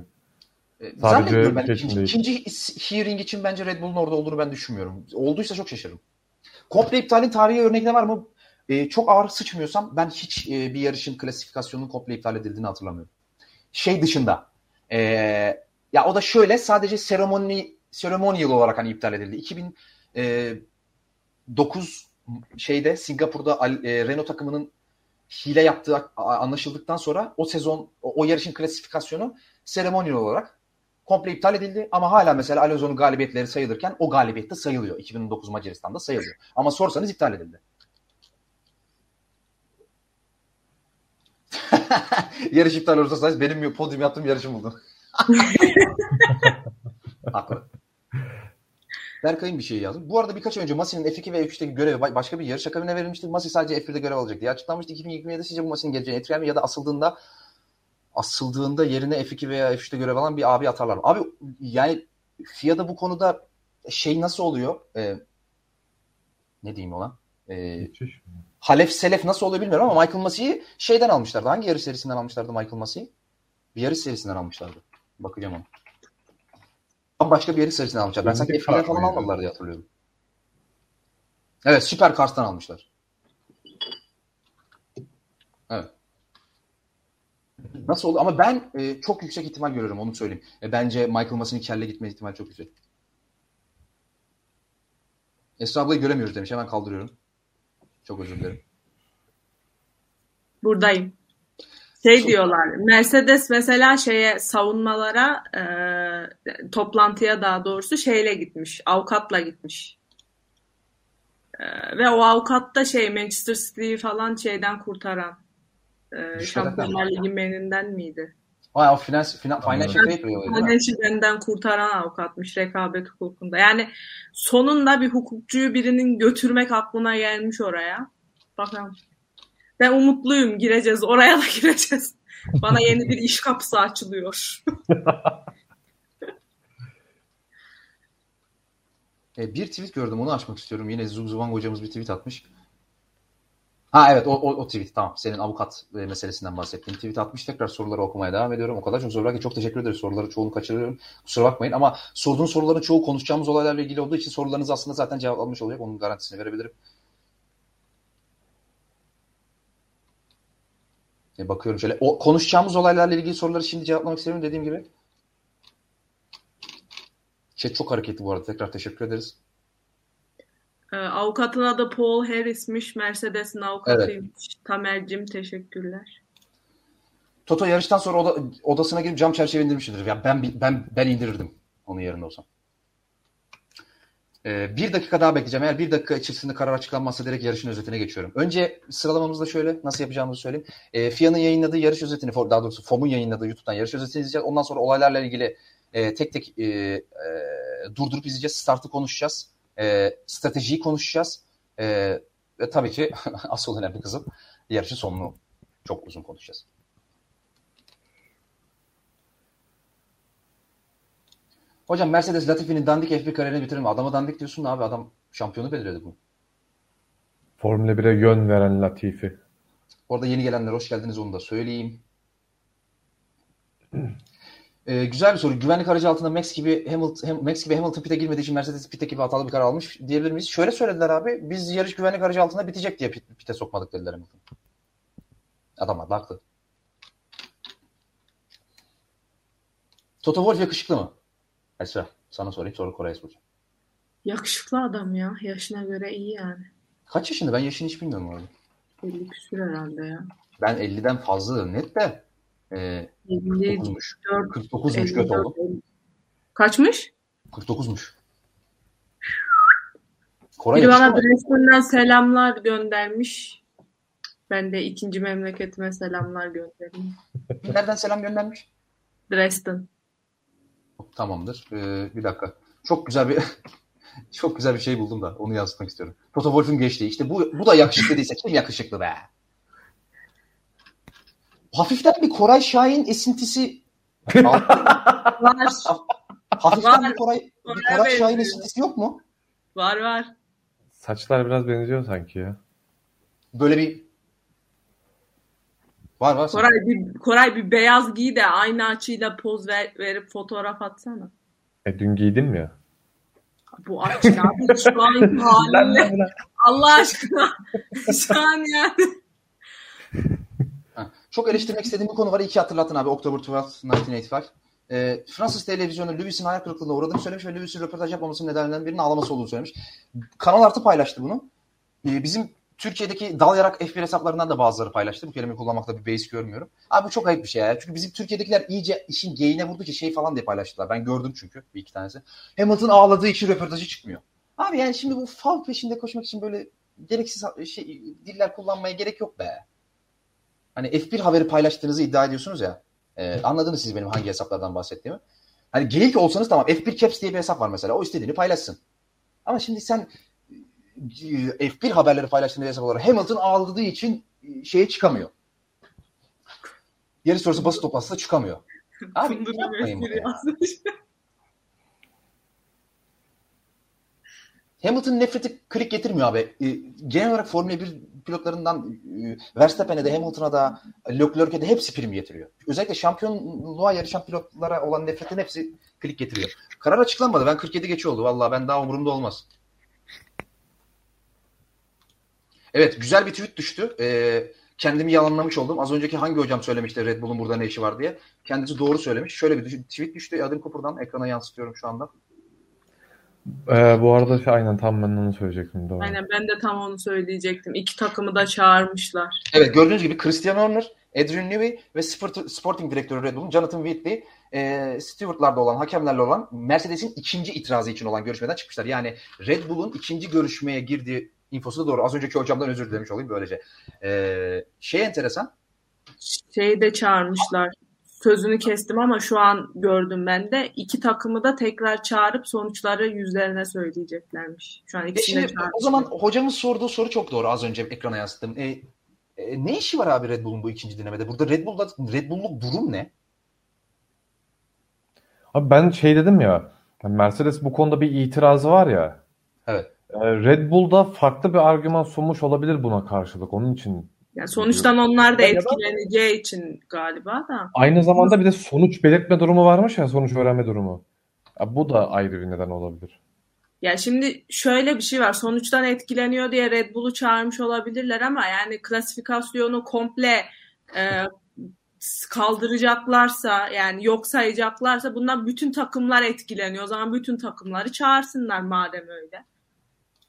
Ee,
Sadece
ben. İkinci, ikinci hearing için bence Red Bull'un orada olduğunu ben düşünmüyorum. Olduysa çok şaşırırım. Komple iptalin tarihi örnekleri var mı? Ee, çok ağır sıçmıyorsam ben hiç e, bir yarışın klasifikasyonunun komple iptal edildiğini hatırlamıyorum. Şey dışında. e, ya o da şöyle sadece seremoni ceremonial olarak hani iptal edildi. 2009 şeyde Singapur'da e, Renault takımının hile yaptığı anlaşıldıktan sonra o sezon o, o yarışın klasifikasyonu seremonial olarak komple iptal edildi ama hala mesela Alonso'nun galibiyetleri sayılırken o galibiyette sayılıyor. 2009 Macaristan'da sayılıyor. Ama sorsanız iptal edildi. [LAUGHS] Yarış iptal olursa sayız benim podyum yaptığım yarışı buldun. [LAUGHS] Haklı. Berkay'ın bir şey yazdı. Bu arada birkaç önce Masi'nin F2 ve F3'teki görevi ba- başka bir yarış akabine verilmişti. Masi sadece F1'de görev alacak diye açıklanmıştı. 2027'de sizce bu Masi'nin geleceğini etkiler mi? Ya da asıldığında asıldığında yerine F2 veya F3'te görev alan bir abi atarlar? Abi yani FIA'da bu konuda şey nasıl oluyor? Ee, ne diyeyim ona? Ee. Halef Selef nasıl oluyor bilmiyorum ama Michael Massey'i şeyden almışlardı. Hangi yarış serisinden almışlardı Michael Massey'i? Bir yarış serisinden almışlardı. Bakacağım ona. Ama başka bir yarış serisinden almışlar. Ben sanki
Indy
F1'den
Car
falan almadılar diye hatırlıyorum. Evet Süper Cars'tan almışlar. Nasıl oldu? Ama ben e, çok yüksek ihtimal görüyorum onu söyleyeyim. E, bence Michael Massey'nin kelle gitme ihtimali çok yüksek. Esra ablayı göremiyoruz demiş. Hemen kaldırıyorum. Çok özür dilerim.
Buradayım. Şey
Su-
diyorlar. Mercedes mesela şeye savunmalara e, toplantıya daha doğrusu şeyle gitmiş. Avukatla gitmiş. E, ve o avukat da şey Manchester City'yi falan şeyden kurtaran. E,
Düşmeden
Şampiyonlar Ligi meninden miydi?
Vay o finans, finan, financial değil mi?
Financial kurtaran avukatmış rekabet hukukunda. Yani sonunda bir hukukçuyu birinin götürmek aklına gelmiş oraya. Bakalım. Ben umutluyum gireceğiz. Oraya da gireceğiz. Bana yeni bir iş kapısı açılıyor. [LAUGHS]
E, bir tweet gördüm onu açmak istiyorum. Yine Zugzwang hocamız bir tweet atmış. Ha evet o, o, o tweet tamam. Senin avukat e, meselesinden bahsettiğin tweet atmış. Tekrar soruları okumaya devam ediyorum. O kadar çok soru ki çok teşekkür ederiz. Soruları çoğunu kaçırıyorum. Kusura bakmayın ama sorduğun soruların çoğu konuşacağımız olaylarla ilgili olduğu için sorularınız aslında zaten cevaplanmış olacak. Onun garantisini verebilirim. E, bakıyorum şöyle. O, konuşacağımız olaylarla ilgili soruları şimdi cevaplamak istiyorum dediğim gibi. Chat çok hareketli bu arada. Tekrar teşekkür ederiz.
Ee, avukatın adı Paul Harris'miş. Mercedes'in avukatıymış. Evet. Tamer'cim teşekkürler.
Toto yarıştan sonra oda, odasına girip cam çerçeve indirmiştir. Yani ben ben ben indirirdim onun yerinde olsam. Ee, bir dakika daha bekleyeceğim. Eğer bir dakika içerisinde karar açıklanmazsa direkt yarışın özetine geçiyorum. Önce sıralamamızda şöyle nasıl yapacağımızı söyleyeyim. Ee, FIA'nın yayınladığı yarış özetini, daha doğrusu FOM'un yayınladığı YouTube'dan yarış özetini izleyeceğiz. Ondan sonra olaylarla ilgili e, tek tek e, e, durdurup izleyeceğiz. Startı konuşacağız. E, stratejiyi konuşacağız. E, ve tabii ki [LAUGHS] asıl önemli kızım yarışın sonunu çok uzun konuşacağız. Hocam Mercedes Latifi'nin dandik F1 kariyerini bitirir mi? Adama dandik diyorsun da abi adam şampiyonu belirledi bu.
Formula 1'e yön veren Latifi.
Orada yeni gelenler hoş geldiniz onu da söyleyeyim. [CLEARS THROAT] Ee, güzel bir soru. Güvenlik aracı altında Max gibi Hamilton, Max gibi Hamilton pit'e girmediği için Mercedes pit'e gibi hatalı bir karar almış diyebilir miyiz? Şöyle söylediler abi. Biz yarış güvenlik aracı altında bitecek diye pit, pit'e sokmadık dediler Hamilton. Adamlar da haklı. Toto Wolff yakışıklı mı? Esra sana sorayım sonra Koray'a soracağım.
Yakışıklı adam ya. Yaşına göre iyi yani.
Kaç yaşında? Ben yaşını hiç bilmiyorum orada.
50 küsür herhalde ya.
Ben 50'den fazladır net de. E, 49'muş. 49'muş göt oldu.
Kaçmış?
49'muş.
Koray Biri bana Dresden'den selamlar göndermiş. Ben de ikinci memleketime selamlar gönderdim.
Nereden selam göndermiş?
Dresden.
Tamamdır. Ee, bir dakika. Çok güzel bir [LAUGHS] çok güzel bir şey buldum da onu yansıtmak istiyorum. Toto Wolff'un geçtiği. İşte bu, bu da yakışıklı değilse kim yakışıklı be? Hafiften bir Koray Şahin esintisi
var.
Hafiften var. bir Koray, bir Koray Şahin esintisi yok mu?
Var var.
Saçlar biraz benziyor sanki ya.
Böyle bir Var var.
Koray bir, Koray bir beyaz giy de aynı açıyla poz ver, verip fotoğraf atsana.
E dün giydin mi ya?
Bu açı abi şu an [LAUGHS] haliyle. Allah aşkına. [LAUGHS] şu an yani.
Çok eleştirmek istediğim bir konu var. İki hatırlattın abi. October 12, 1985. E, Fransız televizyonu Lewis'in hayal kırıklığına uğradığını söylemiş ve Lewis'in röportaj yapmamasının nedenlerinden birinin ağlaması olduğunu söylemiş. Kanal Artı paylaştı bunu. E, bizim Türkiye'deki dal yarak F1 hesaplarından da bazıları paylaştı. Bu kelimeyi kullanmakta bir beis görmüyorum. Abi bu çok ayıp bir şey ya. Çünkü bizim Türkiye'dekiler iyice işin geyine vurdu ki şey falan diye paylaştılar. Ben gördüm çünkü bir iki tanesi. Hamilton ağladığı için röportajı çıkmıyor. Abi yani şimdi bu faul peşinde koşmak için böyle gereksiz şey, diller kullanmaya gerek yok be. Hani F1 haberi paylaştığınızı iddia ediyorsunuz ya. E, anladınız siz benim hangi hesaplardan bahsettiğimi. Hani geyik olsanız tamam F1 Caps diye bir hesap var mesela. O istediğini paylaşsın. Ama şimdi sen F1 haberleri paylaştığın hesap olarak Hamilton ağladığı için e, şeye çıkamıyor. Yarış sonrası basın toplantısında çıkamıyor. Abi yapmayın bunu ya. Hamilton nefreti klik getirmiyor abi. E, genel olarak Formula 1 pilotlarından e, Verstappen'e de Hamilton'a da Leclerc'e de hepsi prim getiriyor. Özellikle şampiyonluğa yarışan pilotlara olan nefretin hepsi klik getiriyor. Karar açıklanmadı. Ben 47 geçiyor oldu. Valla ben daha umurumda olmaz. Evet güzel bir tweet düştü. Ee, kendimi yalanlamış oldum. Az önceki hangi hocam söylemişti Red Bull'un burada ne işi var diye. Kendisi doğru söylemiş. Şöyle bir tweet düştü. Adam Cooper'dan ekrana yansıtıyorum şu anda.
Ee, bu arada şey, aynen tam ben onu söyleyecektim. Doğru.
Aynen ben de tam onu söyleyecektim. İki takımı da çağırmışlar.
Evet gördüğünüz gibi Christian Horner, Adrian Newey ve Sport, Sporting Direktörü Red Bull'un Jonathan Whitley e, Stewart'larda olan, hakemlerle olan Mercedes'in ikinci itirazı için olan görüşmeden çıkmışlar. Yani Red Bull'un ikinci görüşmeye girdiği infosu da doğru. Az önceki hocamdan özür dilemiş olayım böylece. Ee, şey enteresan.
Şeyi de çağırmışlar. Sözünü kestim ama şu an gördüm ben de. iki takımı da tekrar çağırıp sonuçları yüzlerine söyleyeceklermiş. Şu an ikisini
e şimdi, O zaman hocamız sorduğu soru çok doğru az önce ekrana yansıttım. E, e, ne işi var abi Red Bull'un bu ikinci denemede? Burada Red Bull'da Red Bull'luk durum ne?
Abi ben şey dedim ya Mercedes bu konuda bir itirazı var ya
Evet.
Ee, Red Bull'da farklı bir argüman sunmuş olabilir buna karşılık. Onun için
Yani sonuçtan onlar da etkileneceği için galiba da.
aynı zamanda bir de sonuç belirtme durumu varmış ya sonuç öğrenme durumu. Ya bu da ayrı bir neden olabilir.
Ya şimdi şöyle bir şey var. Sonuçtan etkileniyor diye Red Bull'u çağırmış olabilirler ama yani klasifikasyonu komple e, kaldıracaklarsa yani yok sayacaklarsa bundan bütün takımlar etkileniyor. O zaman bütün takımları çağırsınlar madem öyle.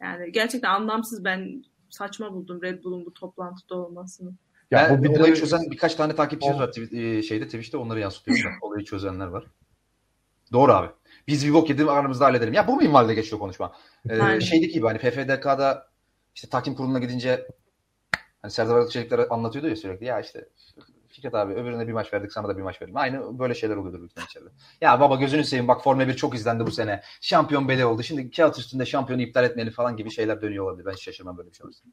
Yani gerçekten anlamsız ben saçma buldum Red Bull'un bu toplantıda olmasını.
Ya
ben
bu bir de-
olayı çözen birkaç tane takipçimiz var e, şeyde Twitch'te onları yansıtıyorum da olayı çözenler var. Doğru abi. Biz bir bok yedim aramızda halledelim. Ya bu minvalde geçiyor konuşma. Ee,
Aynen.
şeydeki gibi hani FFDK'da işte takım kuruluna gidince hani Serdar Aralıkçelikler anlatıyordu ya sürekli. Ya işte Fikret abi öbürüne bir maç verdik sana da bir maç verelim. Aynı böyle şeyler oluyordur ihtimalle içeride. Ya baba gözünü seveyim bak Formula 1 çok izlendi bu sene. Şampiyon belli oldu. Şimdi kağıt üstünde şampiyonu iptal etmeli falan gibi şeyler dönüyor olabilir. Ben hiç şaşırmam böyle bir şey olursa.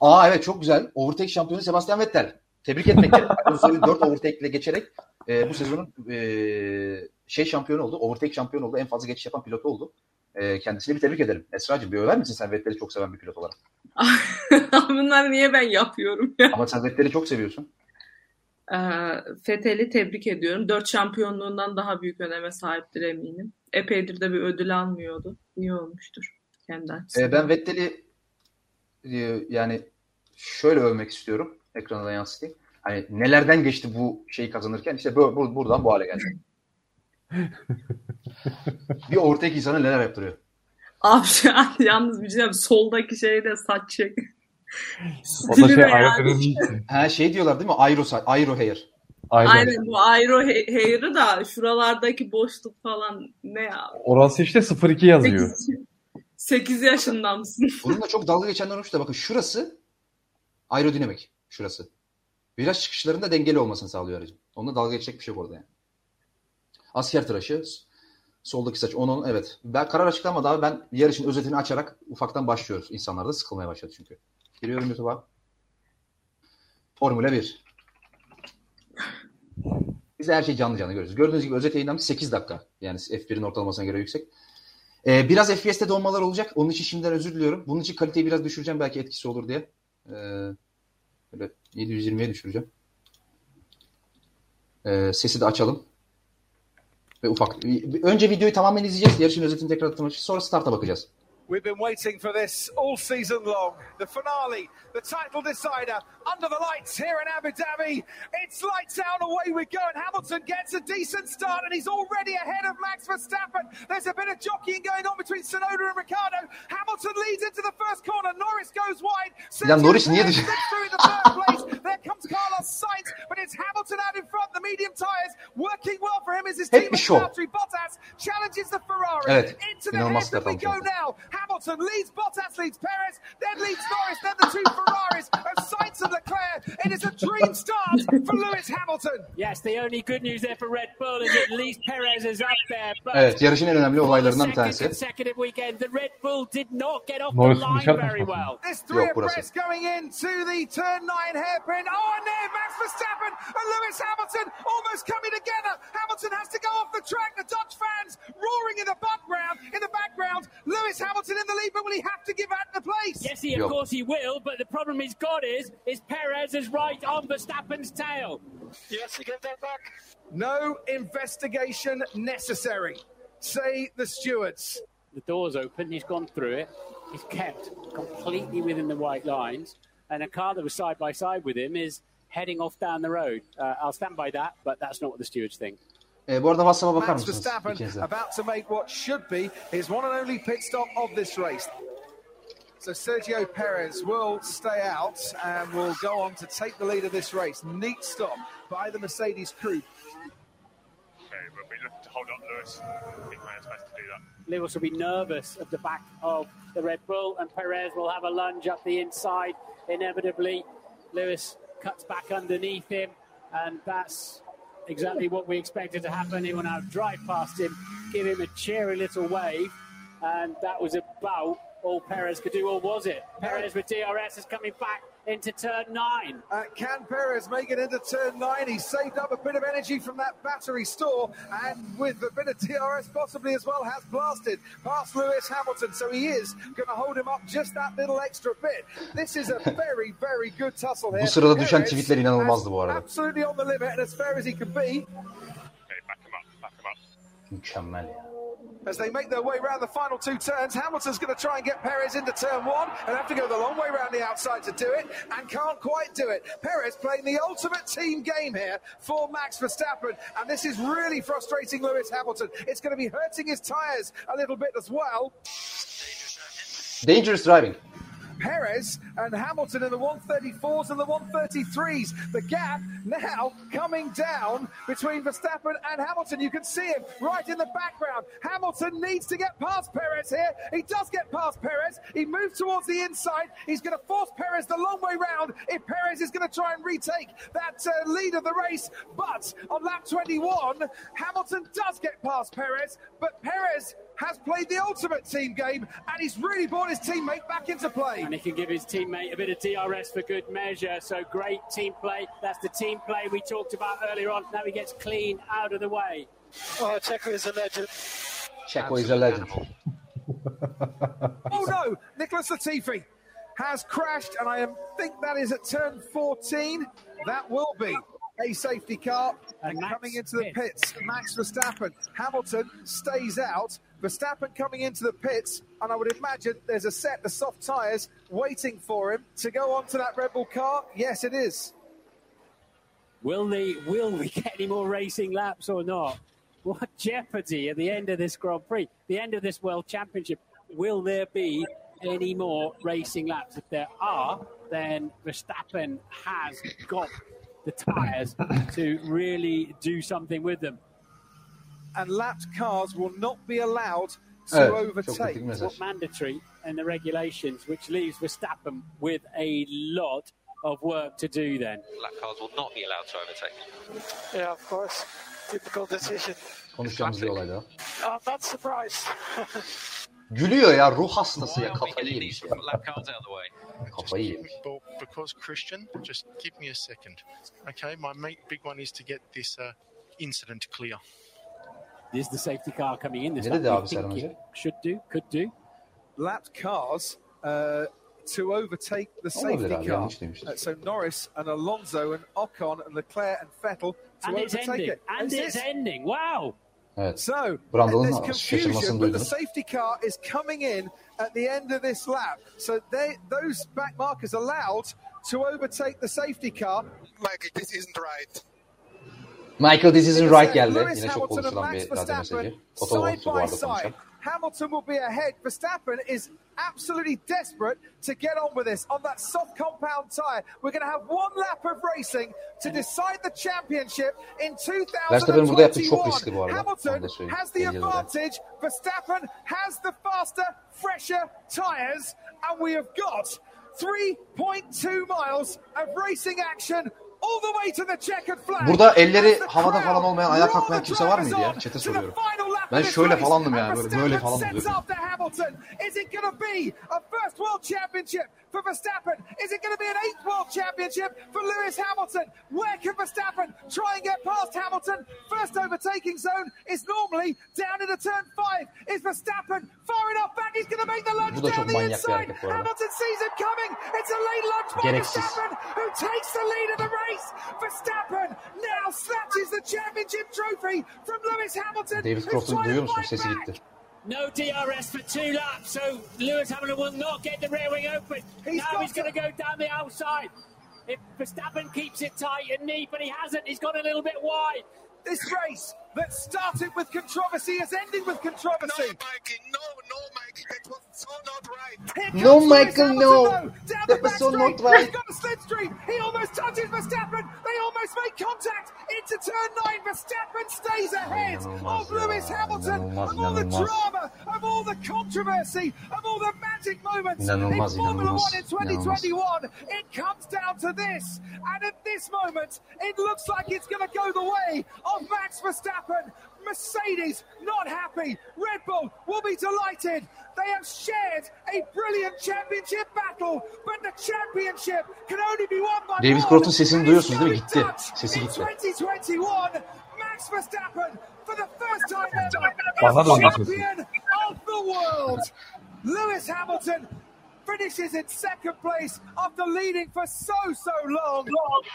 Aa evet çok güzel. Overtake şampiyonu Sebastian Vettel. Tebrik etmek gerek. Alonso'yu 4 overtake ile geçerek e, bu sezonun e, şey şampiyonu oldu. Overtake şampiyonu oldu. En fazla geçiş yapan pilot oldu. E, kendisini bir tebrik edelim. Esra'cığım bir över misin sen Vettel'i çok seven bir pilot olarak? [LAUGHS]
Bunları niye ben yapıyorum ya?
Ama sen Vettel'i çok seviyorsun.
Ee, Fethel'i tebrik ediyorum. Dört şampiyonluğundan daha büyük öneme sahiptir eminim. Epeydir de bir ödül almıyordu. İyi olmuştur kendi açısından.
E, ben Vettel'i e, yani şöyle övmek istiyorum. Ekrana da yansıtayım. Hani nelerden geçti bu şeyi kazanırken işte bu, bu- buradan bu hale geldi. Bir overtake insanı neler yaptırıyor.
Abi şu an [LAUGHS] yalnız bir şey diyeyim. Soldaki şey de saç çek.
O da şey için.
Ha şey diyorlar değil mi? Aero, aero hair.
Aynen.
Aynen bu aero he- hair'ı da şuralardaki boşluk falan ne ya?
Orası işte 02 yazıyor.
8 yaşında mısın? [LAUGHS]
Bununla çok dalga geçenler olmuş da bakın şurası aerodinamik. Şurası. Viraj çıkışlarında dengeli olmasını sağlıyor aracın. Onunla dalga geçecek bir şey yok orada yani. Asker tıraşı, soldaki saç. Onun evet. Ben karar açıklamadı abi. Ben yarışın özetini açarak ufaktan başlıyoruz. İnsanlar da sıkılmaya başladı çünkü. Giriyorum YouTube'a. Formula 1. Biz her şeyi canlı canlı görüyoruz. Gördüğünüz gibi özet yayınlanmış 8 dakika. Yani F1'in ortalamasına göre yüksek. Ee, biraz FPS'te donmalar olacak. Onun için şimdiden özür diliyorum. Bunun için kaliteyi biraz düşüreceğim belki etkisi olur diye. Ee, böyle 720'ye düşüreceğim. Ee, sesi de açalım. Ve ufak. Önce videoyu tamamen izleyeceğiz. Yarışın özetini tekrar hatırlamak için. Sonra starta bakacağız.
We've been waiting for this all season long. The finale, the title decider, under the lights here in Abu Dhabi. It's lights out, away we go, and Hamilton gets a decent start, and he's already ahead of Max Verstappen. There's a bit of jockeying going on between Sonoda and Ricardo. Hamilton leads into the first corner. Norris goes wide.
Ya Norris niye
Perez
dışarı-
slips through in the third place. There comes Carlos Sainz, but it's Hamilton out in front. The medium tyres working well for him as his
Hep
team
bir şov.
Valtteri Bottas challenges the Ferrari.
Evet,
Into the
inanılmaz
head that we go
almış
now. Hamilton leads Bottas, leads Perez, then leads Norris, then the two Ferraris of Sainz and Leclerc. It is a dream start for Lewis Hamilton.
Yes, the only good news there for Red Bull is at least Perez is up there. But
Evet, yarışın en önemli olaylarından bir
second
tanesi.
consecutive weekend, the Red Bull did not get off the
Norris'un
line
dışarı
very well. [LAUGHS]
This three
Yok, burası.
abreast going into the turn nine hairpin. Oh, and there, Max Verstappen and Lewis Hamilton almost coming together. Hamilton has to go off the track. The Dutch fans roaring in the background. In the background, Lewis Hamilton in the lead, but will he have to give out the place?
Yes, he, of
Yok.
course he will, but the problem he's got is is Perez is right on Verstappen's tail.
Yes, he gave that back. No investigation necessary, say the stewards.
The door's open, he's gone through it. He's kept completely within the white lines, and a car that was side by side with him is heading off down the road. Uh, I'll stand by that, but that's not what the stewards think.
Ee, bu arada WhatsApp'a bakar
Max
mısınız?
Verstappen
ikiniz
about to make what should be his one and only pit stop of this race. So Sergio Perez will stay out and will go on to take the lead of this race. Neat stop by the Mercedes crew.
Okay, but we look to hold on Lewis. I think Mayo's best to do that.
Lewis will be nervous at the back of the Red Bull, and Perez will have a lunge up the inside inevitably. Lewis cuts back underneath him, and that's exactly what we expected to happen. He will now drive past him, give him a cheery little wave, and that was about all Perez could do, or was it? Perez with DRS is coming back into turn nine.
Uh, can Perez make it into turn nine? He saved up a bit of energy from that battery store and with a bit of TRS possibly as well has blasted past Lewis Hamilton. So he is going to hold him up just that little extra bit. This is a [LAUGHS] very, very good tussle here.
Bu sırada düşen tweetler inanılmazdı bu arada.
Absolutely on the limit and as fair as he can be
Okay, back him up, back him up.
Mükemmel ya.
as they make their way around the final two turns. Hamilton's going to try and get Perez into turn one and have to go the long way around the outside to do it and can't quite do it. Perez playing the ultimate team game here for Max Verstappen and this is really frustrating Lewis Hamilton. It's going to be hurting his tyres a little bit as well.
Dangerous driving.
Perez and Hamilton in the 134s and the 133s. The gap now coming down between Verstappen and Hamilton. You can see him right in the background. Hamilton needs to get past Perez here. He does get past Perez. He moves towards the inside. He's going to force Perez the long way round if Perez is going to try and retake that uh, lead of the race. But on lap 21, Hamilton does get past Perez, but Perez has played the ultimate team game and he's really brought his teammate back into play.
And he can give his teammate a bit of DRS for good measure. So great team play. That's the team play we talked about earlier on. Now he gets clean out of the way.
Oh, Checo is a legend.
Checo is a legend.
Oh no, Nicholas Latifi has crashed, and I think that is at turn 14. That will be a safety car.
And
And coming into the
pits.
pits, Max Verstappen. Hamilton stays out. Verstappen coming into the pits, and I would imagine there's a set of soft tyres waiting for him to go onto that Red Bull car. Yes, it is.
Will they will we get any more racing laps or not? What [LAUGHS] jeopardy at the end of this Grand Prix, the end of this World Championship? Will there be any more racing laps? If there are, then Verstappen has got the tyres to really do something with them.
And lapped cars will not be allowed to
Evet, çok
overtake.
kritik.
Not mandatory in the regulations, which leaves Verstappen with a lot of work to do then.
Black cars will not be allowed to overtake.
Yeah, of course. Typical decision.
Konuşacağımız bir olaydı. o.
I'm not surprised.
Gülüyor ya ruh hastası ya
Why are
kafayı yemiş ya.
black cars out of the way?
Kafayı yemiş.
give me- well, because Christian, just give me a second. Okay, my big one is to get this uh, incident clear.
Is the safety car coming in? This
Ne
lap?
abi
think
Serhan Hoca?
Should do, could do.
lapped cars uh, to overtake the
Olabilir
safety
abi
car.
yanlış demiştir.
Uh, so Norris and Alonso and Ocon and Leclerc and Vettel to
And it's
overtake
ending.
it.
And
As
it's
is.
ending. Wow.
Evet.
So
Brandon'un
there's
şaşırmasını
confusion, but the
duydunuz.
safety car is coming in at the end of this lap. So they, those back markers allowed to overtake the safety car.
Michael, this isn't right.
Michael this isn't right geldi.
Lewis
Yine çok konuşulan bir radyo mesajı. Toto
side
bu
by
arada
side.
konuşan.
Hamilton will be ahead. Verstappen is absolutely desperate to get on with this on that soft compound tyre. We're going to have one lap of racing to decide the championship in
Verstappen'in burada yaptığı çok
2021.
riskli bu arada.
Hamilton has the
Bence de öyle.
advantage. Verstappen has the faster, fresher tyres, and we have got 3.2 miles of racing action all the way to the checkered flag.
Burada elleri havada falan olmayan, ayağa kalkmayan kimse var mıydı ya?
the
soruyorum. Ben şöyle falandım
And
böyle- böyle falan diyordum.
after Hamilton. Is it going to be a first world championship for Verstappen? Is it going to be an eighth world championship for Lewis Hamilton? Where can Verstappen try and get past Hamilton? First overtaking zone is normally down into turn five. Is Verstappen far enough back? He's going to make the lunge down the inside.
hareket bu arada.
Hamilton sees him coming. It's a late lunge by
Gereksiz.
Verstappen, who takes the lead of the race. Verstappen now snatches the championship trophy from Lewis Hamilton.
David
who's
Croft'u
trying to
duyuyor musun? Sesi
back.
No DRS for two laps, so Lewis Hamilton will not get the rear wing open.
He's
now he's going
to-
to go down the outside. If Verstappen keeps it tight and neat, but he hasn't, he's gone a little bit wide.
This race that started with controversy is ending with
No,
controversy.
Michael, no, no, Michael, that was so not right.
No, Michael,
Hamilton,
no.
though, Down
That was so
straight.
not right.
He's got a slipstream. He almost touches Verstappen. They almost make contact into turn nine. Verstappen stays ahead
İnanılmaz
of Lewis
ya,
Hamilton.
inanılmaz,
Of all the
inanılmaz.
drama, of all the controversy, of all the match climactic moment
İnanılmaz,
in Formula
inanılmaz,
One in 2021. It comes down to this, and at this moment, it looks like it's going to go the way of Max Verstappen. Mercedes not happy. Red Bull will be delighted. They have shared a brilliant championship battle, but the championship can only be won by
David
one.
Sesini duyuyorsunuz değil mi? Gitti. Sesi
in
gitti.
2021, Max Verstappen for the first time ever
Bana da
is
onun sesi.
champion of the world. Lewis Hamilton finishes in second place after leading for so so long.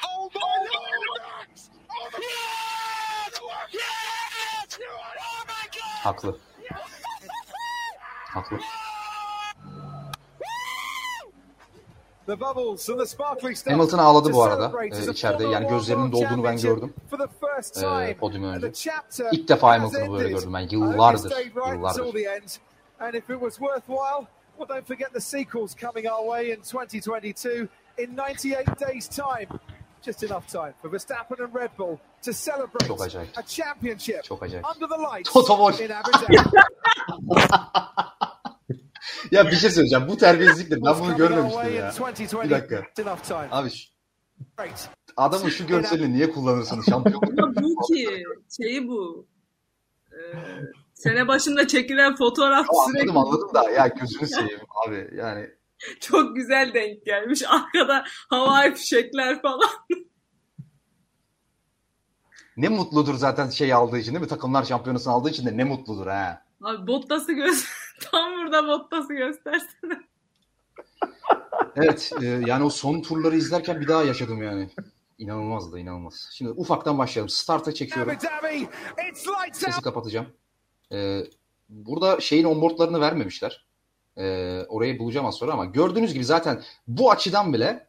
Oh my lord! Oh my yes! Yes! Oh my god!
Haklı. Haklı.
The bubbles and the sparkling stuff
Hamilton ağladı bu arada, e, içeride. Yani gözlerinin dolduğunu ben gördüm. E,
the
önce. İlk defa Hamilton'ı böyle gördüm ben. Yıllardır. Yıllardır.
And if it was worthwhile, well, don't forget the sequels coming our way in 2022 in 98 days' time. Just enough time for Verstappen and Red Bull to celebrate
Çok acayip.
a championship
Çok acayip.
under the lights
Toto Wolff.
in Abu Dhabi. [LAUGHS]
Ya bir şey söyleyeceğim. Bu terbiyesizliktir. Ben bunu görmemiştim ya.
2020.
Bir dakika.
Just enough time.
Abi şu-
Great.
adamın şu görselini niye kullanırsınız şampiyonluk? [LAUGHS]
Ama bu ki şeyi bu. Ee, sene başında çekilen fotoğraf
Tamam,
sürekli
anladım anladım da ya gözünü seveyim abi yani. [LAUGHS]
çok güzel denk gelmiş. Arkada havai fişekler falan. [LAUGHS]
Ne mutludur zaten şey aldığı için değil mi? Takımlar şampiyonasını aldığı için de ne mutludur ha.
Abi Bottas'ı göz [LAUGHS] tam burada Bottas'ı göstersene.
Evet e, yani o son turları izlerken bir daha yaşadım yani. İnanılmazdı inanılmaz. Şimdi ufaktan başlayalım. Start'a çekiyorum. Sesi kapatacağım. E, burada şeyin onboardlarını vermemişler. E, orayı bulacağım az sonra ama gördüğünüz gibi zaten bu açıdan bile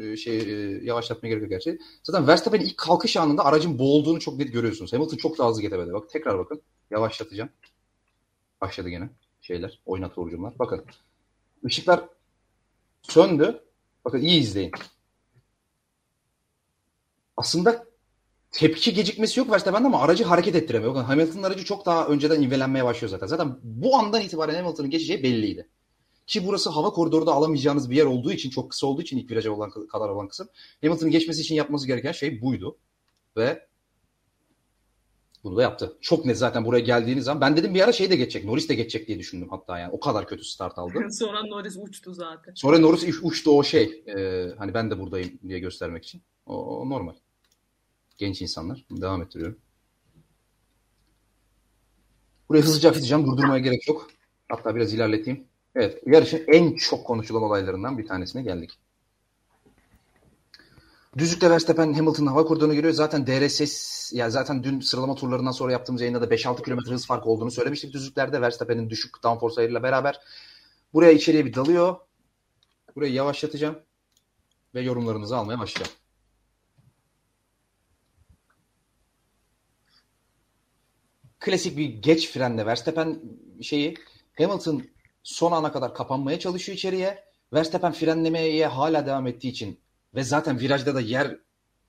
e, şey e, yavaşlatmaya gerek yok gerçi. Zaten Verstappen'in ilk kalkış anında aracın boğulduğunu çok net görüyorsunuz. Hamilton çok daha hızlı getemedi. Bak tekrar bakın. Yavaşlatacağım. Başladı gene şeyler. Oynatı orucumlar. Bakın. Işıklar söndü. Bakın iyi izleyin. Aslında tepki gecikmesi yok Verstappen'de ama aracı hareket ettiremiyor. Bakın Hamilton'ın aracı çok daha önceden invelenmeye başlıyor zaten. Zaten bu andan itibaren Hamilton'ın geçeceği belliydi. Ki burası hava koridoru da alamayacağınız bir yer olduğu için, çok kısa olduğu için ilk viraja olan kadar olan kısım. Hamilton'ın geçmesi için yapması gereken şey buydu. Ve bunu da yaptı. Çok net zaten buraya geldiğiniz zaman. Ben dedim bir ara şey de geçecek. Norris de geçecek diye düşündüm hatta yani. O kadar kötü start aldı. [LAUGHS]
Sonra Norris uçtu zaten.
Sonra Norris uçtu o şey. e, hani ben de buradayım diye göstermek için. O, o normal. Genç insanlar. Devam ettiriyorum. Burayı hızlıca akıtacağım. Durdurmaya gerek yok. Hatta biraz ilerleteyim. Evet. Yarışın en çok konuşulan olaylarından bir tanesine geldik. Düzlükte Verstappen Hamilton'ın hava koridorunu görüyor. Zaten DRS ya zaten dün sıralama turlarından sonra yaptığımız yayında da 5-6 km hız farkı olduğunu söylemiştik düzlüklerde. Verstappen'in düşük downforce ayarıyla beraber. Buraya içeriye bir dalıyor. Burayı yavaşlatacağım. Ve yorumlarınızı almaya başlayacağım. Klasik bir geç frenle Verstappen şeyi Hamilton son ana kadar kapanmaya çalışıyor içeriye. Verstappen frenlemeye hala devam ettiği için ve zaten virajda da yer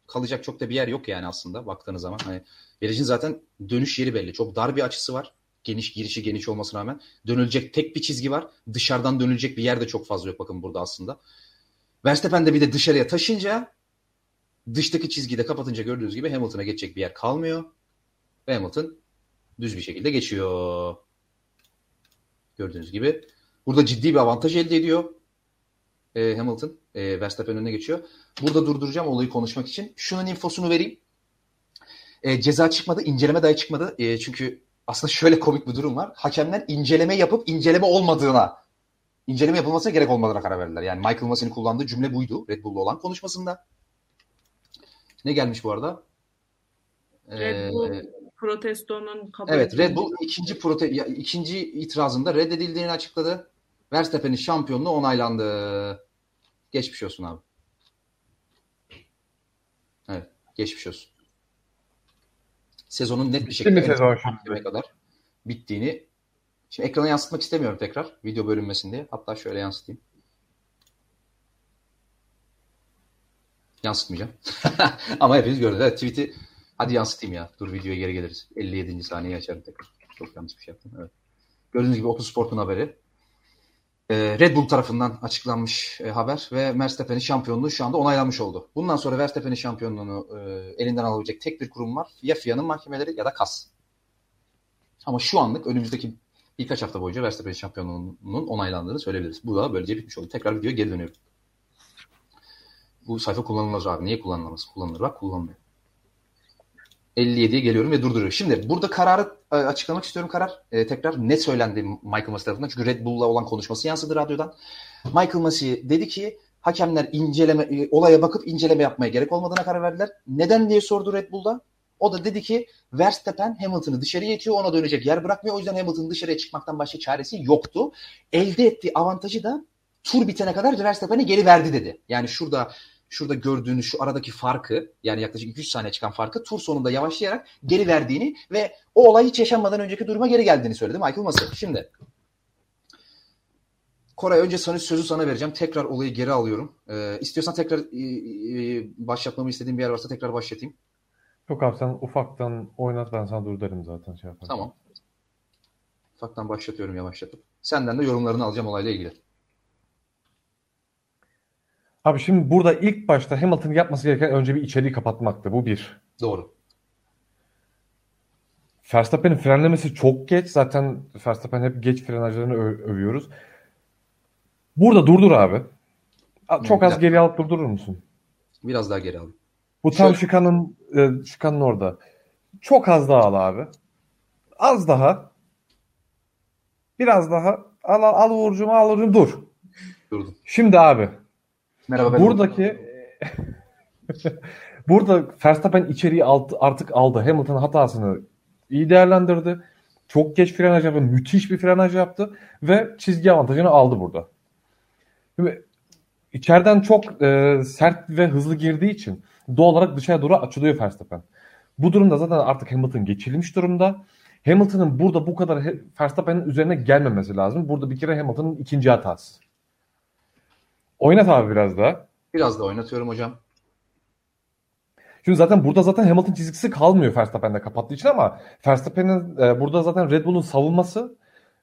kalacak çok da bir yer yok yani aslında baktığınız zaman. Hani virajın zaten dönüş yeri belli. Çok dar bir açısı var. Geniş girişi geniş olmasına rağmen. Dönülecek tek bir çizgi var. Dışarıdan dönülecek bir yer de çok fazla yok bakın burada aslında. Verstappen de bir de dışarıya taşınca dıştaki çizgiyi de kapatınca gördüğünüz gibi Hamilton'a geçecek bir yer kalmıyor. Hamilton düz bir şekilde geçiyor. Gördüğünüz gibi. Burada ciddi bir avantaj elde ediyor. E, Hamilton. E, Verstappen önüne geçiyor. Burada durduracağım olayı konuşmak için. Şunun infosunu vereyim. E, ceza çıkmadı. inceleme dahi çıkmadı. E, çünkü aslında şöyle komik bir durum var. Hakemler inceleme yapıp inceleme olmadığına inceleme yapılmasına gerek olmadığına karar verdiler. Yani Michael Massey'nin kullandığı cümle buydu. Red Bull'la olan konuşmasında. Ne gelmiş bu arada?
Red Bull protestonun kabul
Evet Red Bull ikinci prote ikinci itirazında reddedildiğini açıkladı. Verstappen'in şampiyonluğu onaylandı. Geçmiş olsun abi. Evet, geçmiş olsun. Sezonun net bir şekilde
sezon
kadar bittiğini şimdi ekrana yansıtmak istemiyorum tekrar video bölünmesin diye. Hatta şöyle yansıtayım. Yansıtmayacağım. [LAUGHS] Ama hepiniz gördünüz. Evet tweet'i hadi yansıtayım ya. Dur videoya geri geliriz. 57. saniye açarım tekrar. Çok yanlış bir şey yaptım. Evet. Gördüğünüz gibi Otosport'un haberi. e, Red Bull tarafından açıklanmış e, haber ve Verstappen'in şampiyonluğu şu anda onaylanmış oldu. Bundan sonra Verstappen'in şampiyonluğunu e, elinden alabilecek tek bir kurum var. Ya FIA'nın mahkemeleri ya da KAS. Ama şu anlık önümüzdeki birkaç hafta boyunca Verstappen'in şampiyonluğunun onaylandığını söyleyebiliriz. Bu da böylece bitmiş oldu. Tekrar videoya geri dönüyorum. Bu sayfa kullanılmaz abi. Niye kullanılamaz? Kullanılır bak kullanılmıyor. 57'ye geliyorum ve durduruyor. Şimdi burada kararı e, açıklamak istiyorum karar. E, tekrar ne söylendi Michael Massey tarafından? Çünkü Red Bull'la olan konuşması yansıdı radyodan. Michael Massey dedi ki hakemler inceleme e, olaya bakıp inceleme yapmaya gerek olmadığına karar verdiler. Neden diye sordu Red Bull'da. O da dedi ki Verstappen Hamilton'ı dışarıya itiyor ona dönecek yer bırakmıyor. O yüzden Hamilton'ın dışarıya çıkmaktan başka çaresi yoktu. Elde ettiği avantajı da tur bitene kadar Verstappen'e geri verdi dedi. Yani şurada şurada gördüğünüz şu aradaki farkı yani yaklaşık 200 saniye çıkan farkı tur sonunda yavaşlayarak geri verdiğini ve o olay hiç yaşanmadan önceki duruma geri geldiğini söyledi Michael Massey. Şimdi Koray önce sana sözü sana vereceğim. Tekrar olayı geri alıyorum. Ee, istiyorsan tekrar e, e, başlatmamı istediğin bir yer varsa tekrar başlatayım.
Yok abi sen ufaktan oynat ben sana dur derim zaten şey yaparım.
Tamam. Ufaktan başlatıyorum yavaşlatıp. Senden de yorumlarını alacağım olayla ilgili.
Abi şimdi burada ilk başta Hamilton'ın yapması gereken önce bir içeriği kapatmaktı. Bu bir.
Doğru.
Verstappen'in frenlemesi çok geç. Zaten Verstappen hep geç frenajlarını övüyoruz. Burada durdur abi. Çok az geri alıp durdurur musun?
Biraz daha geri al.
Bu tam
Şöyle-
şıkanın e, orada. Çok az daha al abi. Az daha. Biraz daha. Al al, al Uğurcuğum al Uğurcuğum dur.
Durdum.
Şimdi abi
Merhaba ben
buradaki [LAUGHS] burada Verstappen içeriği alt- artık aldı. Hamilton hatasını iyi değerlendirdi. Çok geç frenaj yaptı. Müthiş bir frenaj yaptı. Ve çizgi avantajını aldı burada. Şimdi içeriden çok e, sert ve hızlı girdiği için doğal olarak dışarı doğru açılıyor Verstappen. Bu durumda zaten artık Hamilton geçilmiş durumda. Hamilton'ın burada bu kadar Verstappen'in üzerine gelmemesi lazım. Burada bir kere Hamilton'ın ikinci hatası. Oynat abi biraz daha.
Biraz da oynatıyorum hocam.
Şimdi zaten burada zaten Hamilton çizgisi kalmıyor Verstappen'de kapattığı için ama Verstappen'in e, burada zaten Red Bull'un savunması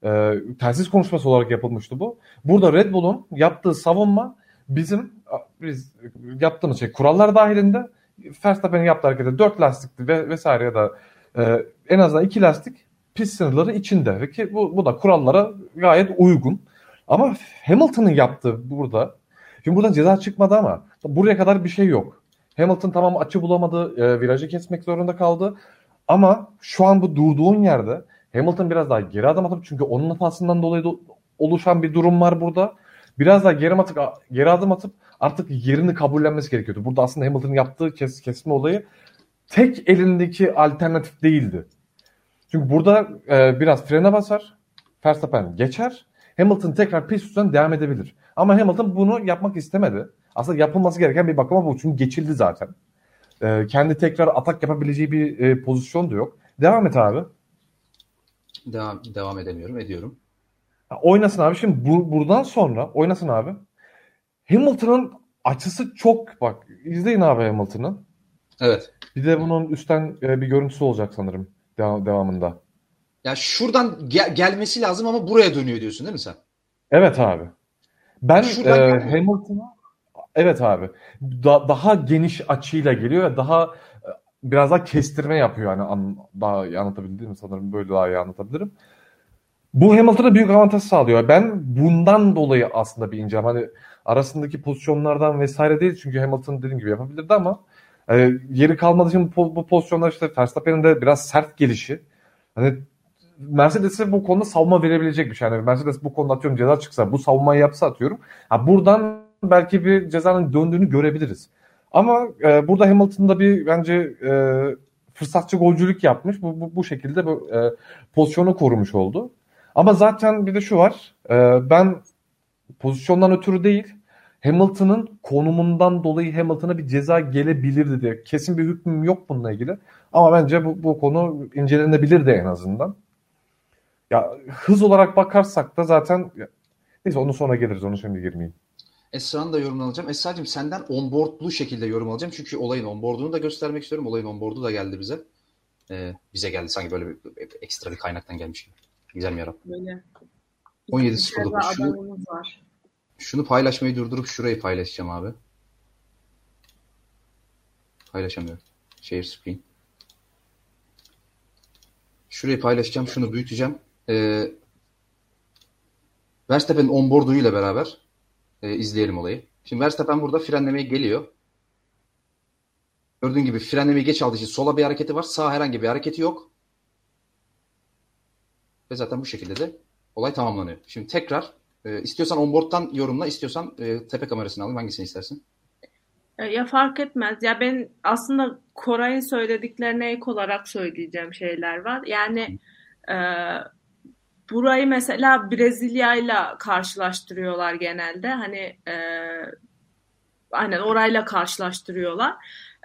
e, telsiz konuşması olarak yapılmıştı bu. Burada Red Bull'un yaptığı savunma bizim biz yaptığımız şey kurallar dahilinde Verstappen'in yaptığı harekette 4 lastikti ve vesaire ya da e, en azından 2 lastik pist sınırları içinde ve ki bu, bu da kurallara gayet uygun. Ama Hamilton'ın yaptığı burada şimdi buradan ceza çıkmadı ama buraya kadar bir şey yok. Hamilton tamam açı bulamadı, e, virajı kesmek zorunda kaldı. Ama şu an bu durduğun yerde Hamilton biraz daha geri adım atıp çünkü onun hatasından dolayı da oluşan bir durum var burada. Biraz daha geri atıp geri adım atıp artık yerini kabullenmesi gerekiyordu. Burada aslında Hamilton'ın yaptığı kes, kesme olayı tek elindeki alternatif değildi. Çünkü burada e, biraz frene basar, Verstappen geçer, Hamilton tekrar pist üstünden devam edebilir. Ama Hamilton bunu yapmak istemedi. Aslında yapılması gereken bir bakıma bu. Çünkü geçildi zaten. E, kendi tekrar atak yapabileceği bir e, pozisyon da yok. Devam et abi.
Devam, devam edemiyorum. Ediyorum.
Ha, Oynasın abi. Şimdi bu, buradan sonra oynasın abi. Hamilton'ın açısı çok bak izleyin abi Hamilton'ı.
Evet.
Bir de bunun üstten e, bir görüntüsü olacak sanırım devam, devamında.
Ya şuradan gel- gelmesi lazım ama buraya dönüyor diyorsun değil mi sen?
Evet abi. Ben
Şuradan
e. Hamilton'a evet abi. Da- daha geniş açıyla geliyor ve daha e, biraz daha kestirme yapıyor yani an, daha iyi anlatabildim mi sanırım böyle daha iyi anlatabilirim. Bu Hamilton'a büyük avantaj sağlıyor. Ben bundan dolayı aslında bir incelem. Hani arasındaki pozisyonlardan vesaire değil çünkü Hamilton dediğim gibi yapabilirdi ama e, yeri kalmadığı için bu, bu pozisyonlar işte Verstappen'in de biraz sert gelişi. Hani Mercedes'e bu konuda savunma verebilecek bir şey. Yani Mercedes bu konuda atıyorum ceza çıksa bu savunmayı yapsa atıyorum. Ha, buradan belki bir cezanın döndüğünü görebiliriz. Ama e, burada Hamilton'da bir bence e, fırsatçı golcülük yapmış. Bu, bu, bu şekilde bu e, pozisyonu korumuş oldu. Ama zaten bir de şu var. E, ben pozisyondan ötürü değil Hamilton'ın konumundan dolayı Hamilton'a bir ceza gelebilirdi diye. Kesin bir hükmüm yok bununla ilgili. Ama bence bu, bu konu incelenebilirdi en azından. Ya hız olarak bakarsak da zaten neyse onun sonra geliriz. Onu şimdi girmeyeyim.
Esra'nın da yorumunu alacağım. Esra'cığım senden onboardlu şekilde yorum alacağım. Çünkü olayın onboardunu da göstermek istiyorum. Olayın onboardu da geldi bize. Ee, bize geldi sanki böyle bir, ekstra bir kaynaktan gelmiş gibi. Güzel mi yarabbim?
Böyle.
17.09.
Ceza
Şunu,
adamımız var.
şunu paylaşmayı durdurup şurayı paylaşacağım abi. Paylaşamıyorum. Share screen. Şurayı paylaşacağım. Şunu büyüteceğim. Ee, Verstappen'in onboard'uyla beraber e, izleyelim olayı. Şimdi Verstappen burada frenlemeye geliyor. Gördüğün gibi frenlemeyi geç aldığı için sola bir hareketi var. Sağ herhangi bir hareketi yok. Ve zaten bu şekilde de olay tamamlanıyor. Şimdi tekrar e, istiyorsan onboard'dan yorumla, istiyorsan e, tepe kamerasını alayım. Hangisini istersin?
E, Ya fark etmez. Ya ben aslında Koray'ın söylediklerine ek olarak söyleyeceğim şeyler var. Yani e, burayı mesela Brezilya'yla karşılaştırıyorlar genelde. Hani e, aynen orayla karşılaştırıyorlar.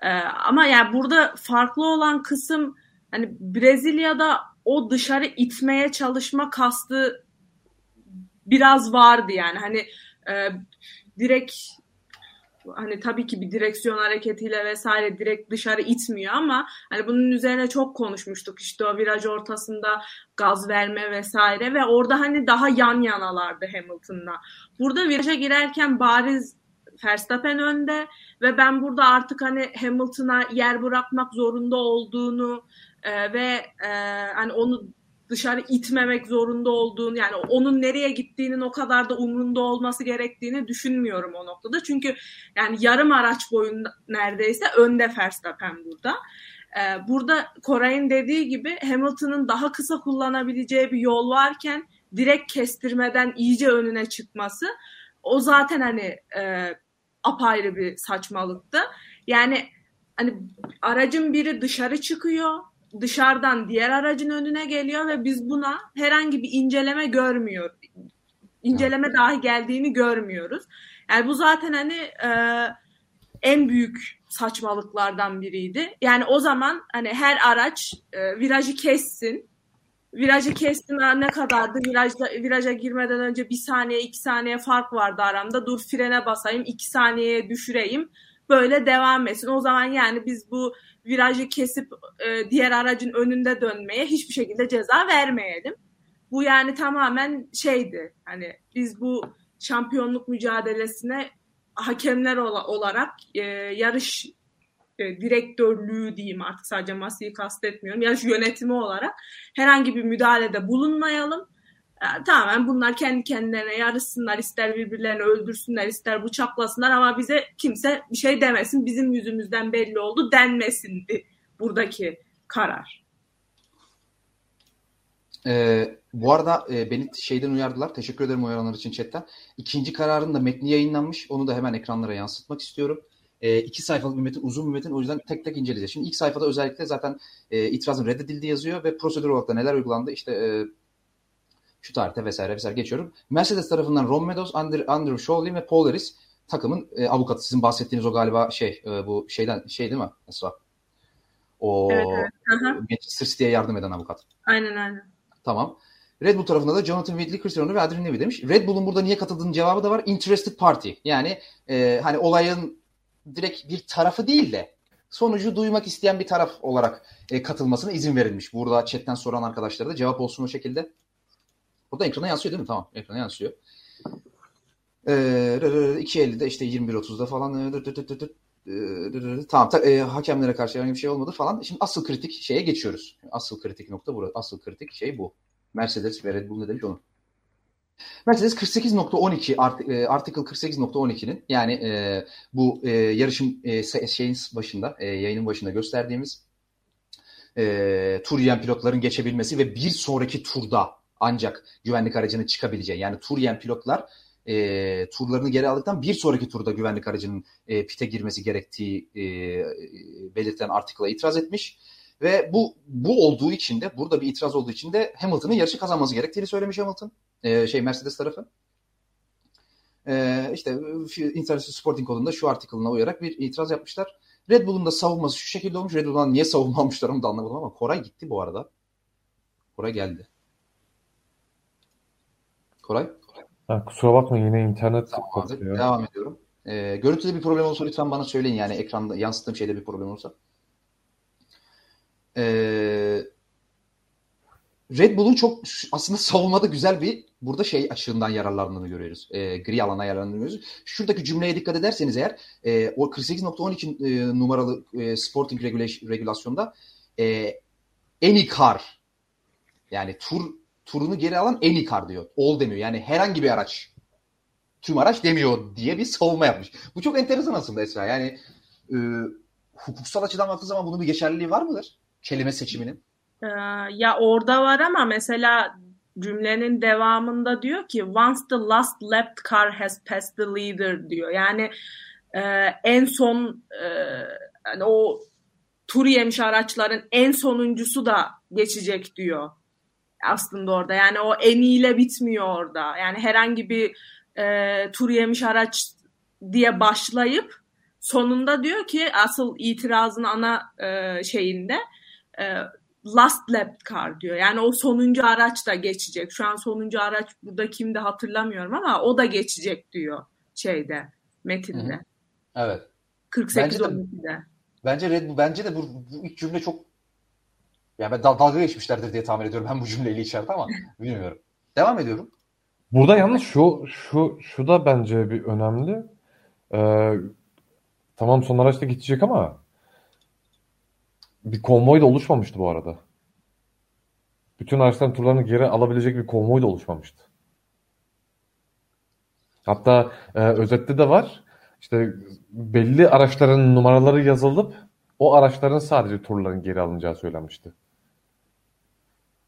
E, ama yani burada farklı olan kısım hani Brezilya'da o dışarı itmeye çalışma kastı biraz vardı yani. Hani e, direkt hani tabii ki bir direksiyon hareketiyle vesaire direkt dışarı itmiyor ama hani bunun üzerine çok konuşmuştuk işte o viraj ortasında gaz verme vesaire ve orada hani daha yan yanalardı Hamilton'la. Burada viraja girerken bariz Verstappen önde ve ben burada artık hani Hamilton'a yer bırakmak zorunda olduğunu e, ve e, hani onu dışarı itmemek zorunda olduğunu yani onun nereye gittiğinin o kadar da umrunda olması gerektiğini düşünmüyorum o noktada. Çünkü yani yarım araç boyunda neredeyse önde Verstappen burada. Ee, burada Koray'ın dediği gibi Hamilton'ın daha kısa kullanabileceği bir yol varken direkt kestirmeden iyice önüne çıkması o zaten hani e, apayrı bir saçmalıktı. Yani hani aracın biri dışarı çıkıyor dışarıdan diğer aracın önüne geliyor ve biz buna herhangi bir inceleme görmüyor. İnceleme dahi geldiğini görmüyoruz. Yani bu zaten hani e, en büyük saçmalıklardan biriydi. Yani o zaman hani her araç e, virajı kessin. Virajı kestim ne kadardı? Virajda, viraja girmeden önce bir saniye iki saniye fark vardı aramda. Dur frene basayım iki saniyeye düşüreyim. Böyle devam etsin. O zaman yani biz bu virajı kesip e, diğer aracın önünde dönmeye hiçbir şekilde ceza vermeyelim. Bu yani tamamen şeydi. Hani biz bu şampiyonluk mücadelesine hakemler ola, olarak e, yarış e, direktörlüğü diyeyim artık sadece Masi'yi kastetmiyorum. Yarış yönetimi olarak herhangi bir müdahalede bulunmayalım. E, tamamen bunlar kendi kendilerine yarışsınlar, ister birbirlerini öldürsünler, ister bıçaklasınlar ama bize kimse bir şey demesin. Bizim yüzümüzden belli oldu denmesindi buradaki karar.
Ee, bu arada e, beni şeyden uyardılar. Teşekkür ederim uyaranlar için chatten. İkinci kararın da metni yayınlanmış. Onu da hemen ekranlara yansıtmak istiyorum. E, iki sayfalık bir metin, uzun bir metin. O yüzden tek tek inceleyeceğiz. Şimdi ilk sayfada özellikle zaten e, itirazın reddedildiği yazıyor ve prosedür olarak da neler uygulandı. İşte e, şu tarihte vesaire vesaire geçiyorum. Mercedes tarafından Ron Meadows, Andrew, Andrew Shawley ve Paul Harris takımın e, avukatı. Sizin bahsettiğiniz o galiba şey e, bu şeyden şey değil mi Esra? O
Evet, evet. Aha.
Manchester City'ye yardım eden avukat.
Aynen aynen.
Tamam. Red Bull tarafında da Jonathan Whitley, Christian Horner ve Adrian Newey demiş. Red Bull'un burada niye katıldığının cevabı da var. Interested party. Yani e, hani olayın direkt bir tarafı değil de sonucu duymak isteyen bir taraf olarak e, katılmasına izin verilmiş. Burada chatten soran arkadaşlara da cevap olsun o şekilde. Burada ekrana yansıyor değil mi? Tamam. Ekrana yansıyor. Ee, 2.50'de işte 21.30'da falan tamam ta- e, hakemlere karşı herhangi bir şey olmadı falan. Şimdi asıl kritik şeye geçiyoruz. Asıl kritik nokta burası. Asıl kritik şey bu. Mercedes ve Red Bull ne demiş onu. Mercedes 48.12 art, e, article 48.12'nin yani e, bu e, yarışın e, şeyin başında e, yayının başında gösterdiğimiz e, tur yiyen pilotların geçebilmesi ve bir sonraki turda ancak güvenlik aracının çıkabileceği yani tur yiyen pilotlar e, turlarını geri aldıktan bir sonraki turda güvenlik aracının e, pite girmesi gerektiği e, belirtilen artikla itiraz etmiş. Ve bu bu olduğu için de burada bir itiraz olduğu için de Hamilton'ın yarışı kazanması gerektiğini söylemiş Hamilton. E, şey Mercedes tarafı. E, işte International Sporting Code'unda şu artikelına uyarak bir itiraz yapmışlar. Red Bull'un da savunması şu şekilde olmuş. Red Bull'dan niye savunmamışlar onu da anlamadım ama Koray gitti bu arada. Koray geldi. Koray?
Ha, kusura bakmayın yine internet
Tamamdır.
bakıyor.
Devam ediyorum. Ee, görüntüde bir problem olursa lütfen bana söyleyin yani ekranda yansıttığım şeyde bir problem olursa. Ee, Red Bull'un çok aslında savunmada güzel bir burada şey açığından yararlandığını görüyoruz. E, gri alana yararlandığını görüyoruz. Şuradaki cümleye dikkat ederseniz eğer e, o 48.12 e, numaralı e, Sporting regula- regülasyonda e, any car yani tur turunu geri alan any car diyor. All demiyor. Yani herhangi bir araç. Tüm araç demiyor diye bir savunma yapmış. Bu çok enteresan aslında Esra. Yani e, hukuksal açıdan baktığı zaman bunun bir geçerliliği var mıdır? Kelime seçiminin.
Ee, ya orada var ama mesela cümlenin devamında diyor ki once the last lap car has passed the leader diyor. Yani e, en son e, yani o tur yemiş araçların en sonuncusu da geçecek diyor aslında orada. Yani o en iyiyle bitmiyor orada. Yani herhangi bir e, tur yemiş araç diye başlayıp sonunda diyor ki asıl itirazın ana e, şeyinde e, last lap car diyor. Yani o sonuncu araç da geçecek. Şu an sonuncu araç burada kimde hatırlamıyorum ama o da geçecek diyor şeyde metinde.
Hı hı. Evet.
48
Bence de-
12'de.
Bence Red Bull, bence de bu, bu ilk cümle çok yani ben dal- dalga geçmişlerdir diye tahmin ediyorum ben bu cümleyle içeride ama [LAUGHS] bilmiyorum. Devam ediyorum.
Burada yalnız şu şu şu da bence bir önemli. Ee, tamam son araçta geçecek ama bir konvoy da oluşmamıştı bu arada. Bütün araçların turlarını geri alabilecek bir konvoy da oluşmamıştı. Hatta e, özette de var. İşte belli araçların numaraları yazılıp o araçların sadece turların geri alınacağı söylenmişti.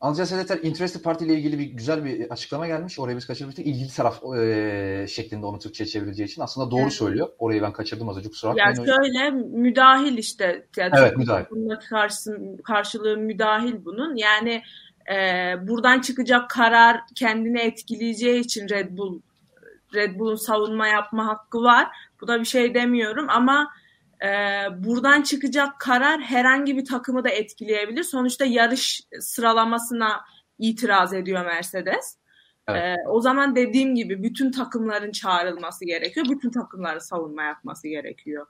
Anca Sedeter Interested Party ile ilgili bir güzel bir açıklama gelmiş. Orayı biz kaçırmıştık. İlgili taraf e, şeklinde onu Türkçe'ye çevireceği için. Aslında doğru
Evet.
söylüyor. Orayı ben kaçırdım az önce kusura
Yani
bakmayın.
şöyle müdahil işte. Yani
Evet, müdahil.
Bunun karşısı, karşılığı müdahil bunun. Yani e, buradan çıkacak karar kendini etkileyeceği için Red Bull Red Bull'un savunma yapma hakkı var. Buna bir şey demiyorum ama e, buradan çıkacak karar herhangi bir takımı da etkileyebilir. Sonuçta yarış sıralamasına itiraz ediyor Mercedes.
Evet.
E, o zaman dediğim gibi bütün takımların çağrılması gerekiyor. Bütün takımların savunma yapması gerekiyor.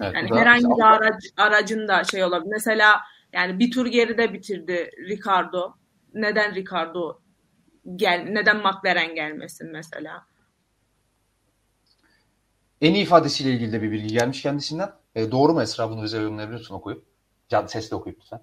Evet,
Yani herhangi bir araç, aracın da şey olabilir. Mesela yani bir tur geride bitirdi Ricardo. Neden Ricardo gel neden McLaren gelmesin mesela?
En iyi ifadesiyle ilgili de bir bilgi gelmiş kendisinden. E, doğru mu Esra? Bunu bize yorumlayabilirsin okuyup. Can, sesle okuyup lütfen.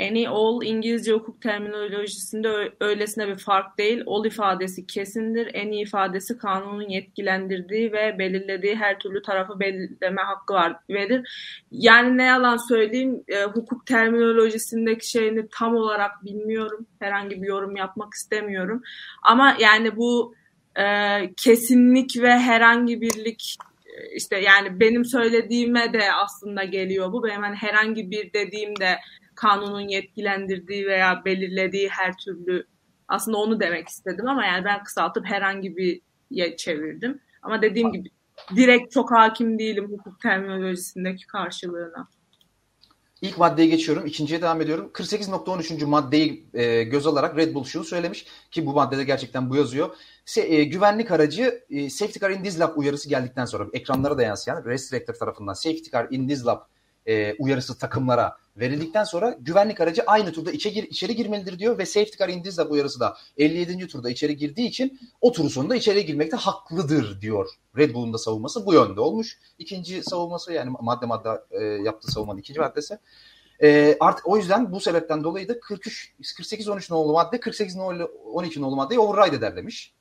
Any all İngilizce hukuk terminolojisinde öylesine bir fark değil. All ifadesi kesindir. En iyi ifadesi kanunun yetkilendirdiği ve belirlediği her türlü tarafı belirleme hakkı var verir. Yani ne yalan söyleyeyim e, hukuk terminolojisindeki şeyini tam olarak bilmiyorum. Herhangi bir yorum yapmak istemiyorum. Ama yani bu e, kesinlik ve herhangi birlik işte yani benim söylediğime de aslında geliyor bu. Benim hani herhangi bir dediğimde kanunun yetkilendirdiği veya belirlediği her türlü aslında onu demek istedim ama yani ben kısaltıp herhangi bir çevirdim. Ama dediğim gibi direkt çok hakim değilim hukuk terminolojisindeki karşılığına.
İlk maddeye geçiyorum. İkinciye devam ediyorum. 48.13. maddeyi e, göz alarak Red Bull şunu söylemiş ki bu maddede gerçekten bu yazıyor. Se, e, güvenlik aracı e, safety car in this lap uyarısı geldikten sonra ekranlara da yansıyan restrictor tarafından safety car in this lap e, uyarısı takımlara verildikten sonra güvenlik aracı aynı turda içe gir, içeri girmelidir diyor ve safety car in this lap uyarısı da 57. turda içeri girdiği için o turun sonunda içeri girmekte haklıdır diyor. Red Bull'un da savunması bu yönde olmuş. İkinci savunması yani madde madde e, yaptığı savunmanın ikinci maddesi. E, artık o yüzden bu sebepten dolayı da 43 48 13 nolu madde 48 nolu 12 nolu maddeyi override eder demiş.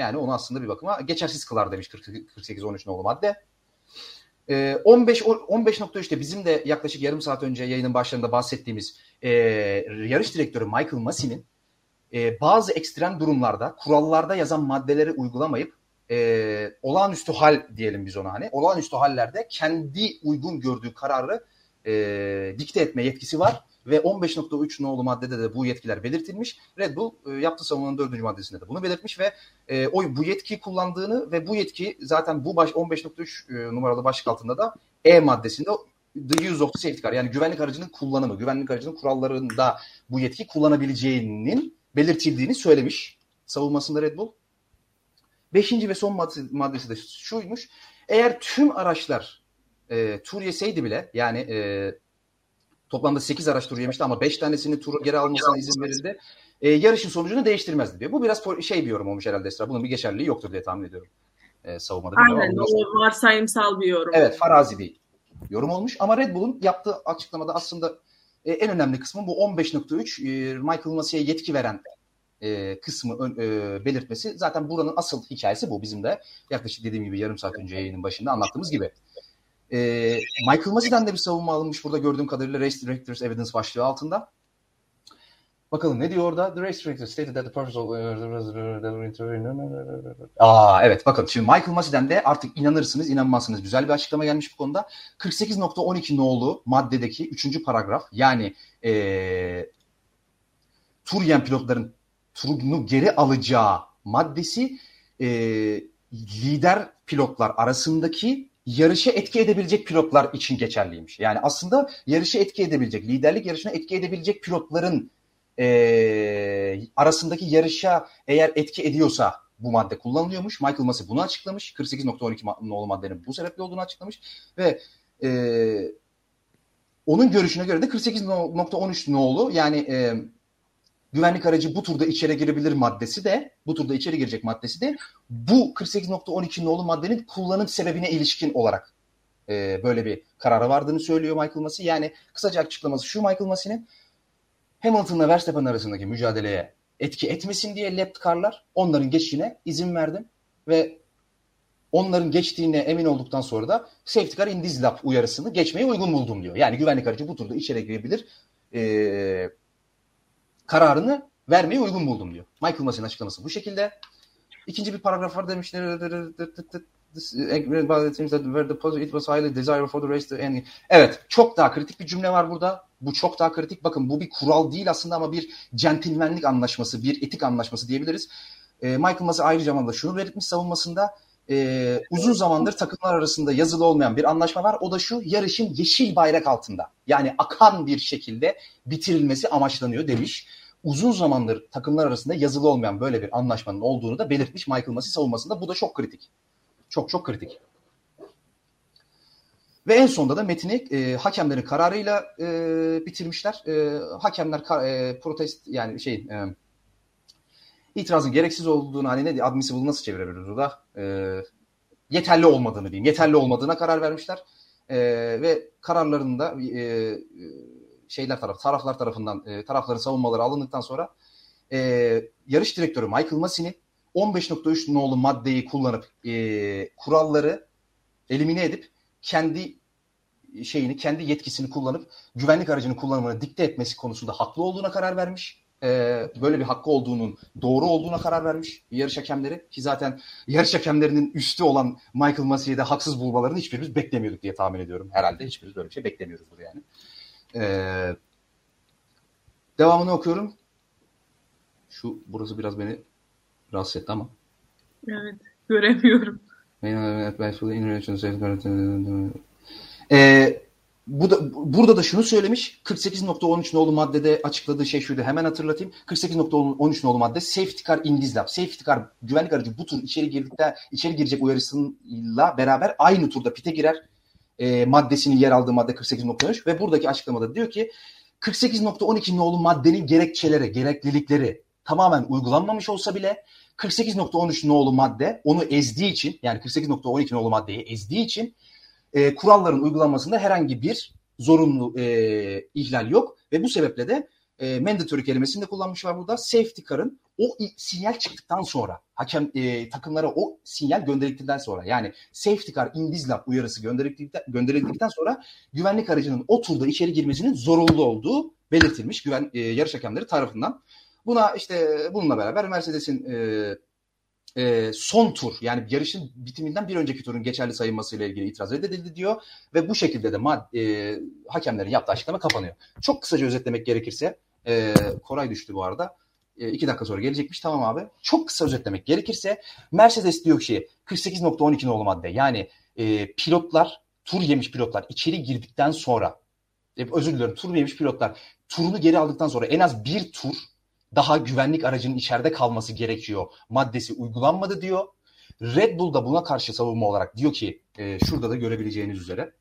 Yani onu aslında bir bakıma geçersiz kılar demiş 48 13 nolu madde. E, 15 15.3'te bizim de yaklaşık yarım saat önce yayının başlarında bahsettiğimiz e, yarış direktörü Michael Massey'nin e, bazı ekstrem durumlarda kurallarda yazan maddeleri uygulamayıp e, olağanüstü hal diyelim biz ona hani olağanüstü hallerde kendi uygun gördüğü kararı e, dikte etme yetkisi var ve 15.3 nolu maddede de bu yetkiler belirtilmiş. Red Bull e, yaptığı savunmanın 4. maddesinde de bunu belirtmiş ve e, o bu yetkiyi kullandığını ve bu yetki zaten bu baş 15.3 e, numaralı başlık altında da E maddesinde the use of safety car yani güvenlik aracının kullanımı, güvenlik aracının kurallarında bu yetki kullanabileceğinin belirtildiğini söylemiş savunmasında Red Bull. Beşinci ve son maddesi de şuymuş. Eğer tüm araçlar e, tur yeseydi bile yani e, Toplamda 8 araç turu yemişti ama 5 tanesini turu geri almasına izin verildi. E, yarışın sonucunu değiştirmezdi diyor. Bu biraz şey bir yorum olmuş herhalde Esra. Bunun bir geçerliliği yoktur diye tahmin ediyorum. E, savunmada.
Aynen o varsayımsal bir yorum.
Evet farazi bir yorum olmuş. Ama Red Bull'un yaptığı açıklamada aslında e, en önemli kısmı bu 15.3 e, Michael Massey'e yetki veren e, kısmı ön- e, belirtmesi. Zaten buranın asıl hikayesi bu. Bizim de yaklaşık dediğim gibi yarım saat önce yayının başında anlattığımız gibi. E, Michael Massey'den de bir savunma alınmış burada gördüğüm kadarıyla Race Directors Evidence başlığı altında. Bakalım ne diyor orada? The race director stated that the purpose of... Aa evet bakın şimdi Michael Massey'den de artık inanırsınız inanmazsınız güzel bir açıklama gelmiş bu konuda. 48.12 nolu maddedeki 3. paragraf yani ee, tur yiyen pilotların turunu geri alacağı maddesi ee, lider pilotlar arasındaki yarışa etki edebilecek pilotlar için geçerliymiş. Yani aslında yarışa etki edebilecek, liderlik yarışına etki edebilecek pilotların e, arasındaki yarışa eğer etki ediyorsa bu madde kullanılıyormuş. Michael Massey bunu açıklamış. 48.12 ma- nolu maddenin bu sebeple olduğunu açıklamış. Ve e, onun görüşüne göre de 48.13 nolu yani e, güvenlik aracı bu turda içeri girebilir maddesi de bu turda içeri girecek maddesi de bu 48.12 nolu maddenin kullanım sebebine ilişkin olarak e, böyle bir karara vardığını söylüyor Michael Massey. Yani kısaca açıklaması şu Michael Massey'nin Hamilton'la Verstappen arasındaki mücadeleye etki etmesin diye lap car'lar onların geçişine izin verdim ve onların geçtiğine emin olduktan sonra da safety car in this lap uyarısını geçmeye uygun buldum diyor. Yani güvenlik aracı bu turda içeri girebilir ee, kararını vermeye uygun buldum diyor. Michael Massey'nin açıklaması bu şekilde. İkinci bir paragraf var demişler. Evet çok daha kritik bir cümle var burada. Bu çok daha kritik. Bakın bu bir kural değil aslında ama bir centilmenlik anlaşması, bir etik anlaşması diyebiliriz. E, Michael Massey ayrıca da şunu belirtmiş savunmasında. E, uzun zamandır takımlar arasında yazılı olmayan bir anlaşma var. O da şu yarışın yeşil bayrak altında. Yani akan bir şekilde bitirilmesi amaçlanıyor demiş. Uzun zamandır takımlar arasında yazılı olmayan böyle bir anlaşmanın olduğunu da belirtmiş Michael Massey savunmasında. Bu da çok kritik. Çok çok kritik. Ve en sonunda da metini e, hakemlerin kararıyla e, bitirmişler. E, hakemler kar, e, protest yani şey e, itirazın gereksiz olduğunu hani ne admissible nasıl çevirebiliriz o da e, yeterli olmadığını diyeyim. Yeterli olmadığına karar vermişler. E, ve kararlarında e, şeyler taraf taraflar tarafından e, tarafların savunmaları alındıktan sonra e, yarış direktörü Michael Massey'nin 15.3 nolu maddeyi kullanıp e, kuralları elimine edip kendi şeyini, kendi yetkisini kullanıp güvenlik aracının kullanımını dikte etmesi konusunda haklı olduğuna karar vermiş. Ee, böyle bir hakkı olduğunun doğru olduğuna karar vermiş yarış hakemleri ki zaten yarış hakemlerinin üstü olan Michael Massey'i de haksız bulmalarını hiçbirimiz beklemiyorduk diye tahmin ediyorum. Herhalde hiçbirimiz böyle bir şey beklemiyoruzdur yani. Ee, devamını okuyorum. Şu burası biraz beni rahatsız etti ama.
Evet. Göremiyorum.
Ee, bu da, burada da şunu söylemiş. 48.13 nolu maddede açıkladığı şey şuydu. Hemen hatırlatayım. 48.13 nolu madde safety car in this lap. Safety car güvenlik aracı bu tur içeri girdikte içeri girecek uyarısıyla beraber aynı turda pite girer. E, maddesinin yer aldığı madde 48.13 ve buradaki açıklamada diyor ki 48.12 nolu maddenin gerekçeleri, gereklilikleri tamamen uygulanmamış olsa bile 48.13 nolu madde onu ezdiği için yani 48.12 nolu maddeyi ezdiği için e, kuralların uygulanmasında herhangi bir zorunlu e, ihlal yok ve bu sebeple de e, mandatory kelimesini de kullanmışlar burada. Safety car'ın o sinyal çıktıktan sonra hakem e, takımlara o sinyal gönderildikten sonra yani safety car in uyarısı gönderildikten, gönderildikten sonra güvenlik aracının o turda içeri girmesinin zorunlu olduğu belirtilmiş güven e, yarış hakemleri tarafından. Buna işte bununla beraber Mercedes'in e, e, son tur yani yarışın bitiminden bir önceki turun geçerli sayılmasıyla ilgili itiraz edildi diyor ve bu şekilde de mad, e, hakemlerin yaptığı açıklama kapanıyor. Çok kısaca özetlemek gerekirse e, Koray düştü bu arada. E, iki dakika sonra gelecekmiş tamam abi. Çok kısa özetlemek gerekirse Mercedes diyor ki 48.12 nolu madde yani e, pilotlar tur yemiş pilotlar içeri girdikten sonra e, özür diliyorum tur yemiş pilotlar turunu geri aldıktan sonra en az bir tur daha güvenlik aracının içeride kalması gerekiyor maddesi uygulanmadı diyor. Red Bull da buna karşı savunma olarak diyor ki e, şurada da görebileceğiniz üzere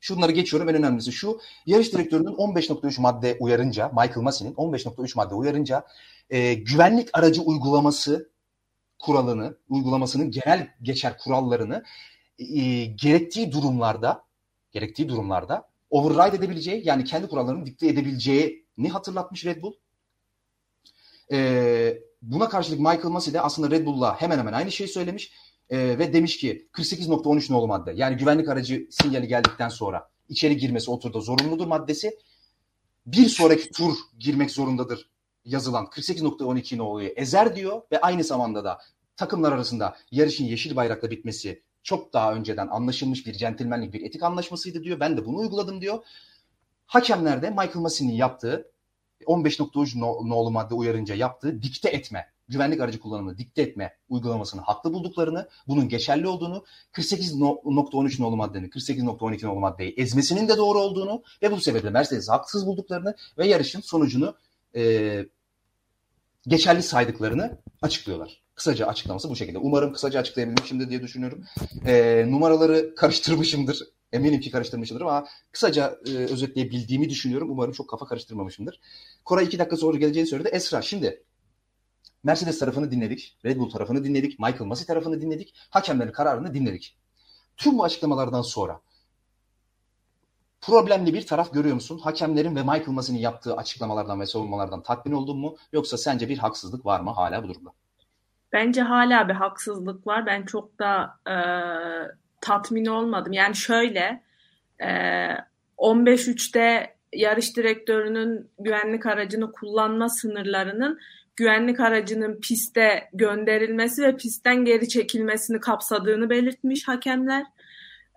Şunları geçiyorum en önemlisi şu. Yarış direktörünün 15.3 madde uyarınca, Michael Massey'nin 15.3 madde uyarınca e, güvenlik aracı uygulaması kuralını, uygulamasının genel geçer kurallarını e, gerektiği durumlarda gerektiği durumlarda override edebileceği yani kendi kurallarını dikte edebileceğini hatırlatmış Red Bull. E, buna karşılık Michael Massey de aslında Red Bull'la hemen hemen aynı şeyi söylemiş e, ve demiş ki 48.13 nolu madde yani güvenlik aracı sinyali geldikten sonra içeri girmesi o zorunludur maddesi bir sonraki tur girmek zorundadır yazılan 48.12 noluyu ezer diyor ve aynı zamanda da takımlar arasında yarışın yeşil bayrakla bitmesi çok daha önceden anlaşılmış bir centilmenlik bir etik anlaşmasıydı diyor. Ben de bunu uyguladım diyor. Hakemler de Michael Massey'nin yaptığı 15.3 no- nolu madde uyarınca yaptığı dikte etme, güvenlik aracı kullanımını dikte etme uygulamasını haklı bulduklarını, bunun geçerli olduğunu, 48.13 nolu maddenin 48.12 nolu maddeyi ezmesinin de doğru olduğunu ve bu sebeple Mercedes'i haksız bulduklarını ve yarışın sonucunu e, geçerli saydıklarını açıklıyorlar. Kısaca açıklaması bu şekilde. Umarım kısaca açıklayabilmişimdir diye düşünüyorum. E, numaraları karıştırmışımdır. Eminim ki karıştırmışımdır ama kısaca e, özetleyebildiğimi düşünüyorum. Umarım çok kafa karıştırmamışımdır. Koray iki dakika sonra geleceğini söyledi. Esra şimdi Mercedes tarafını dinledik. Red Bull tarafını dinledik. Michael Masi tarafını dinledik. Hakemlerin kararını dinledik. Tüm bu açıklamalardan sonra problemli bir taraf görüyor musun? Hakemlerin ve Michael Masi'nin yaptığı açıklamalardan ve savunmalardan tatmin oldun mu? Yoksa sence bir haksızlık var mı hala bu durumda?
Bence hala bir haksızlık var. Ben çok da e, tatmin olmadım. Yani şöyle e, 15.3'te yarış direktörünün güvenlik aracını kullanma sınırlarının güvenlik aracının piste gönderilmesi ve pistten geri çekilmesini kapsadığını belirtmiş hakemler.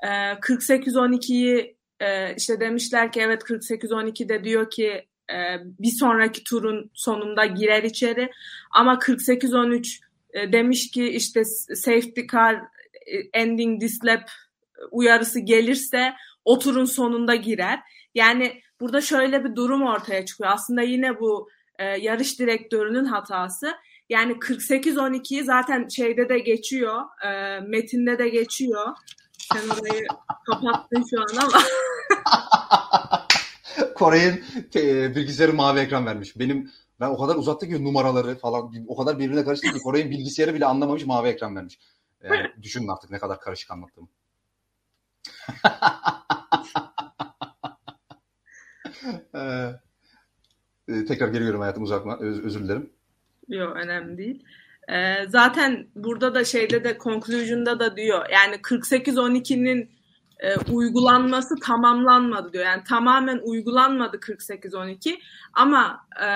E, 48-12'yi e, işte demişler ki evet 48-12'de diyor ki e, bir sonraki turun sonunda girer içeri ama 48-13 e, demiş ki işte safety car e, ending this lap uyarısı gelirse o turun sonunda girer. Yani burada şöyle bir durum ortaya çıkıyor. Aslında yine bu e, yarış direktörünün hatası. Yani 48-12'yi zaten şeyde de geçiyor, e, metinde de geçiyor. Sen orayı kapattın şu an ama. [LAUGHS]
Koray'ın e, bilgisayarı mavi ekran vermiş. Benim ben o kadar uzattı ki numaraları falan o kadar birbirine karıştı ki Koray'ın bilgisayarı bile anlamamış mavi ekran vermiş. Yani [LAUGHS] düşünün artık ne kadar karışık anlattığımı. ee, [LAUGHS] tekrar geliyorum hayatım uzatma. Öz, özür dilerim.
Yok önemli değil. Ee, zaten burada da şeyde de conclusion'da da diyor yani 48-12'nin e, uygulanması tamamlanmadı diyor. Yani tamamen uygulanmadı 48-12 ama e,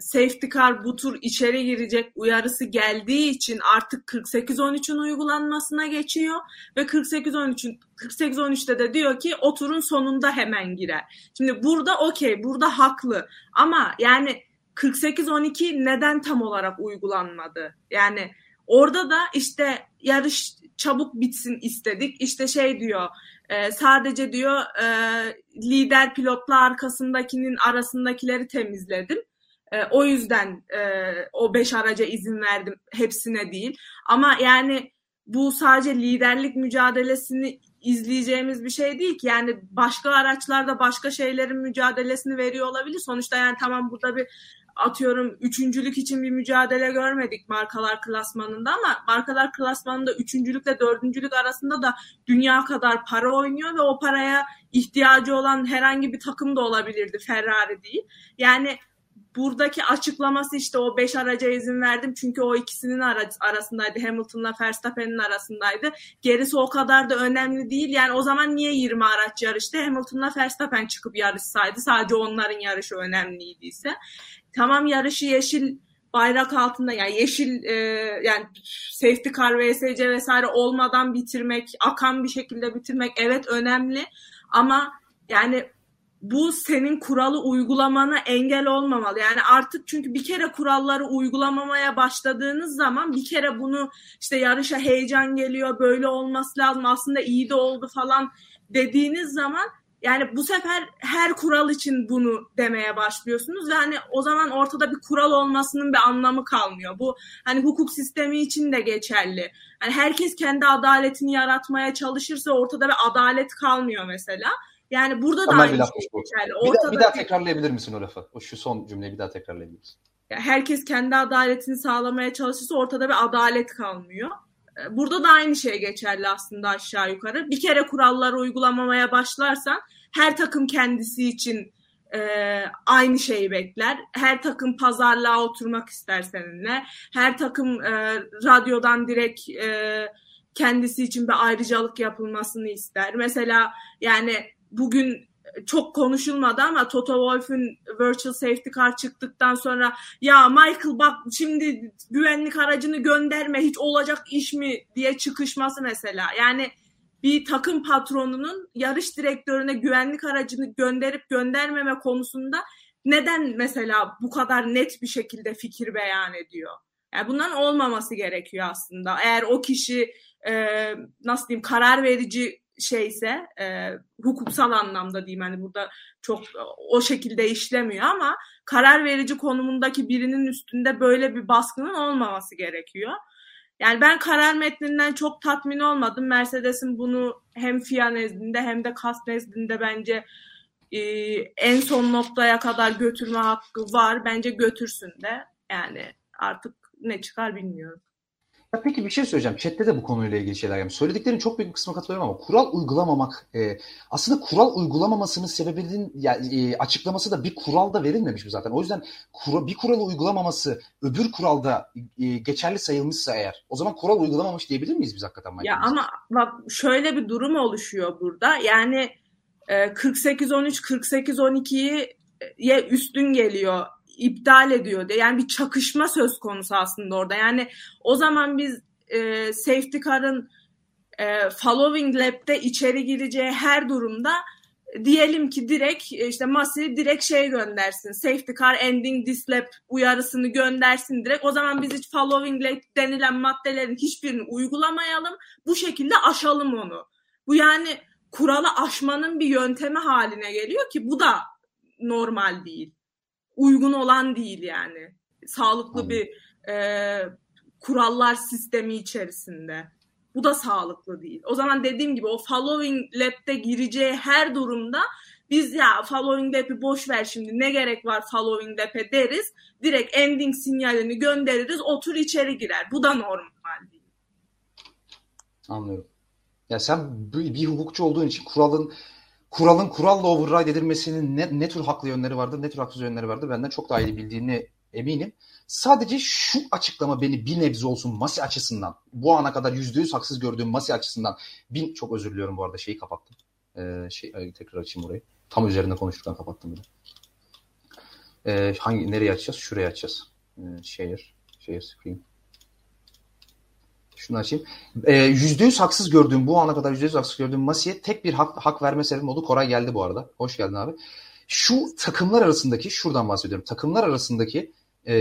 safety car bu tur içeri girecek uyarısı geldiği için artık 48-13'ün uygulanmasına geçiyor ve 48-13'ün 48-13'te de diyor ki o turun sonunda hemen girer. Şimdi burada okey, burada haklı ama yani 48-12 neden tam olarak uygulanmadı? Yani orada da işte yarış çabuk bitsin istedik. İşte şey diyor e, sadece diyor e, lider pilotla arkasındakinin arasındakileri temizledim. E, o yüzden e, o beş araca izin verdim hepsine değil. Ama yani bu sadece liderlik mücadelesini izleyeceğimiz bir şey değil ki. Yani başka araçlarda başka şeylerin mücadelesini veriyor olabilir. Sonuçta yani tamam burada bir atıyorum üçüncülük için bir mücadele görmedik markalar klasmanında ama markalar klasmanında üçüncülükle dördüncülük arasında da dünya kadar para oynuyor ve o paraya ihtiyacı olan herhangi bir takım da olabilirdi Ferrari değil. Yani buradaki açıklaması işte o beş araca izin verdim çünkü o ikisinin arasındaydı. Hamilton'la Verstappen'in arasındaydı. Gerisi o kadar da önemli değil. Yani o zaman niye 20 araç yarıştı? Hamilton'la Verstappen çıkıp yarışsaydı. Sadece onların yarışı önemliydiyse. Tamam yarışı yeşil bayrak altında yani yeşil e, yani safety car VSC vesaire olmadan bitirmek, akan bir şekilde bitirmek evet önemli ama yani bu senin kuralı uygulamana engel olmamalı. Yani artık çünkü bir kere kuralları uygulamamaya başladığınız zaman bir kere bunu işte yarışa heyecan geliyor, böyle olması lazım, aslında iyi de oldu falan dediğiniz zaman yani bu sefer her kural için bunu demeye başlıyorsunuz ve hani o zaman ortada bir kural olmasının bir anlamı kalmıyor. Bu hani hukuk sistemi için de geçerli. Hani herkes kendi adaletini yaratmaya çalışırsa ortada bir adalet kalmıyor mesela. Yani burada da
bir
aynı
lafmış
şey
bu.
geçerli.
Bir daha,
Ortada
bir daha
bir-
tekrarlayabilir misin o lafı? O şu son cümleyi bir daha tekrarlayabilir misin?
Herkes kendi adaletini sağlamaya çalışırsa ortada bir adalet kalmıyor. Ee, Burada da aynı şey geçerli aslında aşağı yukarı. Bir kere kuralları uygulamamaya başlarsan her takım kendisi için e, aynı şeyi bekler. Her takım pazarlığa oturmak ister seninle. Her takım e, radyodan direkt e, kendisi için bir ayrıcalık yapılmasını ister. Mesela yani bugün çok konuşulmadı ama Toto Wolff'ün virtual safety car çıktıktan sonra ya Michael bak şimdi güvenlik aracını gönderme hiç olacak iş mi diye çıkışması mesela. Yani bir takım patronunun yarış direktörüne güvenlik aracını gönderip göndermeme konusunda neden mesela bu kadar net bir şekilde fikir beyan ediyor? Yani bunların olmaması gerekiyor aslında. Eğer o kişi e, nasıl diyeyim karar verici şeyse e, hukuksal anlamda diyeyim hani burada çok o şekilde işlemiyor ama karar verici konumundaki birinin üstünde böyle bir baskının olmaması gerekiyor. Yani ben karar metninden çok tatmin olmadım. Mercedes'in bunu hem FIA nezdinde hem de KAS nezdinde bence e, en son noktaya kadar götürme hakkı var. Bence götürsün de. Yani artık ne çıkar bilmiyorum.
Ya peki bir şey söyleyeceğim. Chat'te de bu konuyla ilgili şeyler gelmiş. Söylediklerin çok büyük bir kısmına katılıyorum ama kural uygulamamak e, aslında kural uygulamamasının sebebinin yani, e, açıklaması da bir kuralda verilmemiş mi zaten? O yüzden kura, bir kuralı uygulamaması öbür kuralda e, geçerli sayılmışsa eğer o zaman kural uygulamamış diyebilir miyiz biz hakikaten? Michael
Ya
Massey?
ama bak şöyle bir durum oluşuyor burada. Yani e, 48-13, 48-12'yi ye üstün geliyor, iptal ediyor. de. Yani bir çakışma söz konusu aslında orada. Yani o zaman biz e, safety car'ın e, following lap'te içeri gireceği her durumda diyelim ki direkt e, işte Masi direkt şey göndersin. Safety car ending this lap uyarısını göndersin direkt. O zaman biz hiç following lap denilen maddelerin hiçbirini uygulamayalım. Bu şekilde aşalım onu. Bu yani kuralı aşmanın bir yöntemi haline geliyor ki bu da normal değil. Uygun olan değil yani. Sağlıklı
Anladım.
bir e, kurallar sistemi içerisinde. Bu da sağlıklı değil. O zaman dediğim gibi o following lab'de gireceği her durumda biz ya following lab'i boş ver şimdi ne gerek var following lab'e deriz. Direkt ending sinyalini göndeririz otur içeri girer. Bu da normal değil.
Anlıyorum. Ya sen bir, bir hukukçu olduğun için kuralın kuralın kuralla override edilmesinin ne, ne tür haklı yönleri vardır, ne tür haksız yönleri vardır benden çok daha iyi bildiğini eminim. Sadece şu açıklama beni bir nebze olsun Masi açısından, bu ana kadar yüzde yüz haksız gördüğüm Masi açısından, bin çok özür diliyorum bu arada şeyi kapattım. Ee, şey tekrar açayım orayı. Tam üzerinde konuşurken kapattım bunu. Ee, hangi nereye açacağız? Şuraya açacağız. Ee, share, share screen. Şunu açayım. Ee, Yüzde yüz haksız gördüğüm, bu ana kadar yüzde yüz haksız gördüğüm Masi'ye tek bir hak, hak verme sebebim oldu. Koray geldi bu arada. Hoş geldin abi. Şu takımlar arasındaki, şuradan bahsediyorum. Takımlar arasındaki e,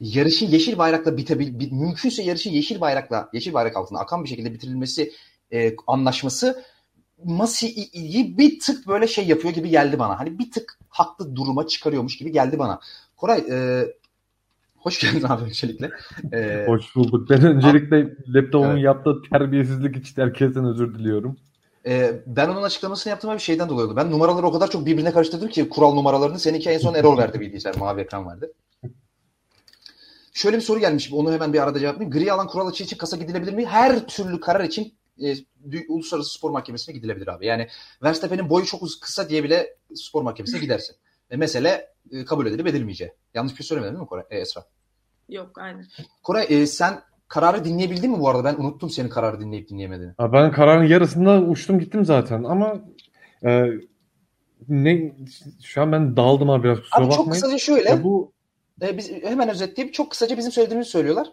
yarışın yeşil bayrakla bitebil, bi- mümkünse yarışın yeşil bayrakla, yeşil bayrak altında akan bir şekilde bitirilmesi e, anlaşması Masi'yi bir tık böyle şey yapıyor gibi geldi bana. Hani bir tık haklı duruma çıkarıyormuş gibi geldi bana. Koray, e, hoş geldin abi öncelikle. E,
Hoş bulduk. Ben öncelikle laptopumun
Evet.
yaptığı terbiyesizlik için herkesten özür diliyorum.
Ee, ben onun açıklamasını yaptığıma bir şeyden dolayı oldu. Ben numaraları o kadar çok birbirine karıştırdım ki kural numaralarını. Seninki en son error verdi bilgisayar. Mavi ekran vardı. Şöyle bir soru gelmiş. Onu hemen bir arada cevaplayayım. Gri alan kural açığı için kasa gidilebilir mi? Her türlü karar için e, Uluslararası Spor Mahkemesi'ne gidilebilir abi. Yani Verstappen'in boyu çok kısa diye bile spor mahkemesine gidersin. E, mesele e, kabul edilip edilmeyeceği. Yanlış bir şey söylemedim değil mi Koray? E, Esra?
Yok aynen.
Koray e, sen kararı dinleyebildin mi bu arada? Ben unuttum senin kararı dinleyip dinleyemediğini.
Ha, Ben kararın yarısında uçtum gittim zaten ama e, ne şu an ben daldım abi biraz kusura
Abi çok
bakmayın.
kısaca şöyle.
Ya bu
E, biz hemen özetleyeyim. Çok kısaca bizim söylediğimizi söylüyorlar.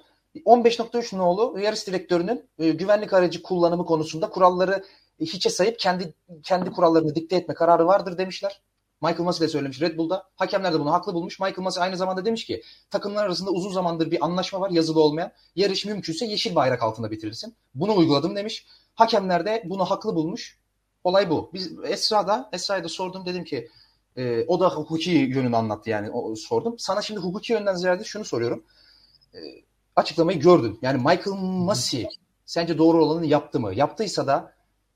15.3 nolu yarış direktörünün e, güvenlik aracı kullanımı konusunda kuralları e, hiçe sayıp kendi kendi kurallarını dikte etme kararı vardır demişler. Michael Massey de söylemiş Red Bull'da. Hakemler de bunu haklı bulmuş. Michael Massey aynı zamanda demiş ki takımlar arasında uzun zamandır bir anlaşma var yazılı olmayan. Yarış mümkünse yeşil bayrak altında bitirilsin. Bunu uyguladım demiş. Hakemler de bunu haklı bulmuş. Olay bu. Biz Esra'da Esra'ya da sordum dedim ki e, o da hukuki yönünü anlattı yani o, sordum. Sana şimdi hukuki yönden ziyade şunu soruyorum. E, açıklamayı gördün. Yani Michael Massey sence doğru olanı yaptı mı? Yaptıysa da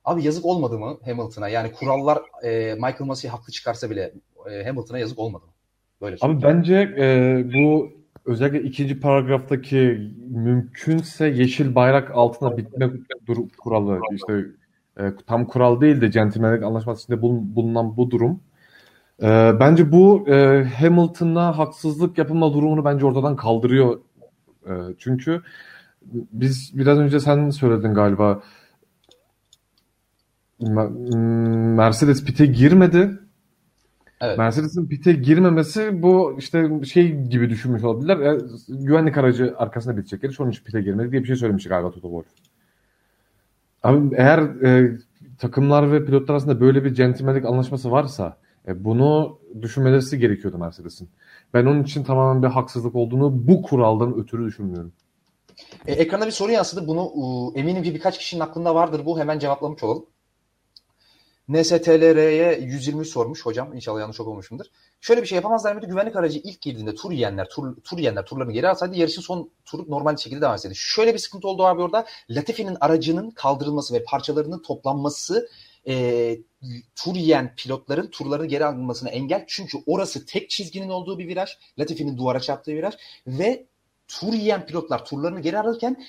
Abi yazık olmadı mı Hamilton'a? Yani kurallar e, Michael Massey haklı çıkarsa bile e, Hamilton'a yazık olmadı mı? Böyle
Abi bence e, bu özellikle ikinci paragraftaki mümkünse yeşil bayrak altına bitme dur- kuralı işte e, tam kural değil de centilmenlik anlaşması içinde bulun- bulunan bu durum. E, bence bu e, Hamilton'a haksızlık yapılma durumunu bence ortadan kaldırıyor. E, çünkü biz biraz önce sen söyledin galiba Mercedes pit'e girmedi.
Evet.
Mercedes'in pit'e girmemesi bu işte şey gibi düşünmüş olabilirler. E, güvenlik aracı arkasında bitecek yarış. Onun için pit'e girmedi diye bir şey söylemiş galiba Toto Wolff. Abi eğer e, takımlar ve pilotlar arasında böyle bir centilmenlik anlaşması varsa e, bunu düşünmeleri gerekiyordu Mercedes'in. Ben onun için tamamen bir haksızlık olduğunu bu kuraldan ötürü düşünmüyorum.
E, ekranda bir soru yansıdı. Bunu e, eminim ki birkaç kişinin aklında vardır bu. Hemen cevaplamış olalım. NSTLR'ye 120 sormuş hocam. İnşallah yanlış okumuşumdur. Şöyle bir şey yapamazlar mıydı? Güvenlik aracı ilk girdiğinde tur yiyenler, tur, tur yiyenler turlarını geri alsaydı yarışın son turu normal şekilde devam etseydi. Şöyle bir sıkıntı oldu abi orada. Latifi'nin aracının kaldırılması ve parçalarının toplanması e, tur yiyen pilotların turlarını geri almasına engel. Çünkü orası tek çizginin olduğu bir viraj. Latifi'nin duvara çarptığı viraj ve tur yiyen pilotlar turlarını geri alırken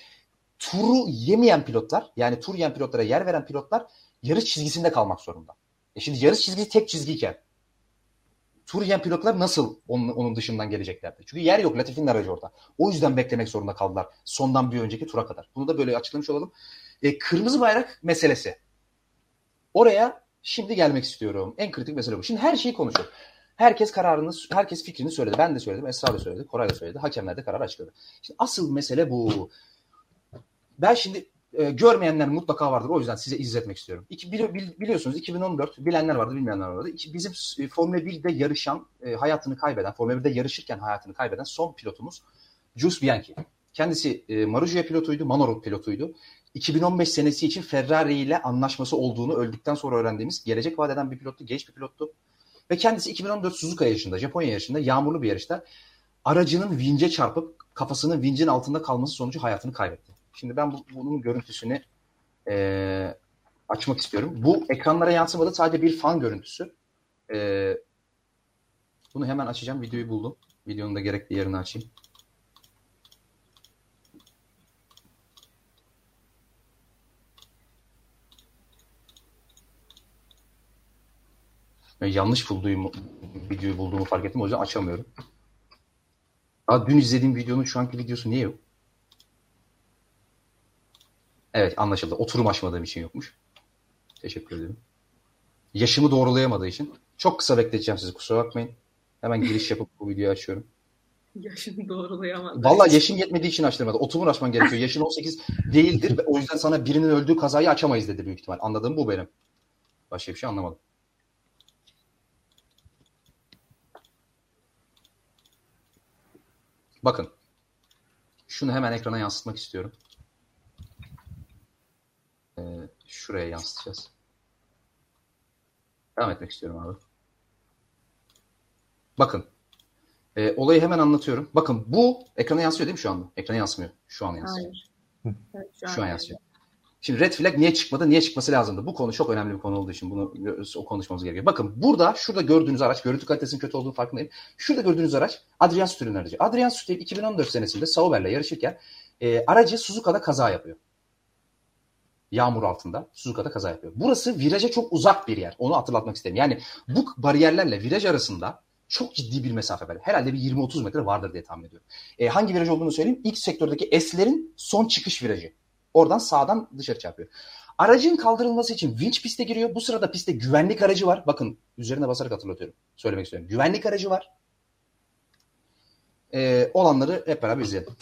turu yemeyen pilotlar yani tur yiyen pilotlara yer veren pilotlar yarış çizgisinde kalmak zorunda. E şimdi yarış çizgisi tek çizgiyken tur yiyen pilotlar nasıl onun, onun dışından geleceklerdi? Çünkü yer yok Latifi'nin aracı orada. O yüzden beklemek zorunda kaldılar sondan bir önceki tura kadar. Bunu da böyle açıklamış olalım. E, kırmızı bayrak meselesi. Oraya şimdi gelmek istiyorum. En kritik mesele bu. Şimdi her şeyi konuşuyor. Herkes kararını, herkes fikrini söyledi. Ben de söyledim, Esra da söyledi, Koray da söyledi. Hakemler de karar açıkladı. Şimdi asıl mesele bu. Ben şimdi e, görmeyenler mutlaka vardır. O yüzden size izletmek istiyorum. İki, bili- bil- biliyorsunuz 2014 bilenler vardı, bilmeyenler vardı. İki, bizim e, Formula 1'de yarışan, e, hayatını kaybeden, Formula 1'de yarışırken hayatını kaybeden son pilotumuz Jules Bianchi. Kendisi e, Marussia pilotuydu, Manor pilotuydu. 2015 senesi için Ferrari ile anlaşması olduğunu öldükten sonra öğrendiğimiz gelecek vaat eden bir pilottu, genç bir pilottu. Ve kendisi 2014 Suzuka yarışında, Japonya yarışında, yağmurlu bir yarışta aracının vince çarpıp kafasının vincin altında kalması sonucu hayatını kaybetti. Şimdi ben bu, bunun görüntüsünü eee, açmak istiyorum. Bu ekranlara yansımadı. Sadece bir fan görüntüsü. Eee, bunu hemen açacağım. Videoyu buldum. Videonun da gerekli yerini açayım. Ben yanlış bulduğum videoyu bulduğumu fark ettim. O yüzden açamıyorum. Aa, dün izlediğim videonun şu anki videosu niye yok? Evet anlaşıldı. Oturum açmadığım için yokmuş. Teşekkür ederim. Yaşımı doğrulayamadığı için. Çok kısa bekleteceğim sizi kusura bakmayın. Hemen giriş [LAUGHS] yapıp bu videoyu açıyorum.
Yaşını doğrulayamadı.
Vallahi yaşım yetmediği için açtırmadı. Oturum açman gerekiyor. Yaşın 18 değildir. O yüzden sana birinin öldüğü kazayı açamayız dedi büyük ihtimal. Anladığım bu benim. Başka bir şey anlamadım. Bakın. Şunu hemen ekrana yansıtmak istiyorum. Ee, şuraya yansıtacağız. Devam etmek istiyorum abi. Bakın. Ee, olayı hemen anlatıyorum. Bakın bu ekrana yansıyor değil mi şu anda? Ekrana yansımıyor. Şu an yansıyor.
Hayır. Evet,
Şu an
yani.
yansıyor. Şimdi red flag niye çıkmadı? Niye çıkması lazımdı? Bu konu çok önemli bir konu olduğu için bunu o konuşmamız gerekiyor. Bakın burada şurada gördüğünüz araç görüntü kalitesinin kötü olduğunu farkındayım. Şurada gördüğünüz araç Adrian Suttel'in aracı. Adrian Suttel 2014 senesinde Sauber'le yarışırken e, aracı Suzuka'da kaza yapıyor. Yağmur altında Suzuka'da kaza yapıyor. Burası viraja çok uzak bir yer. Onu hatırlatmak isterim. Yani bu bariyerlerle viraj arasında çok ciddi bir mesafe var. Herhalde bir 20-30 metre vardır diye tahmin ediyorum. E, hangi viraj olduğunu söyleyeyim. İlk sektördeki S'lerin son çıkış virajı. Oradan sağdan dışarı çarpıyor. Aracın kaldırılması için vinç piste giriyor. Bu sırada pistte güvenlik aracı var. Bakın üzerine basarak hatırlatıyorum. Söylemek istiyorum. Güvenlik aracı var. E, olanları hep beraber izleyelim.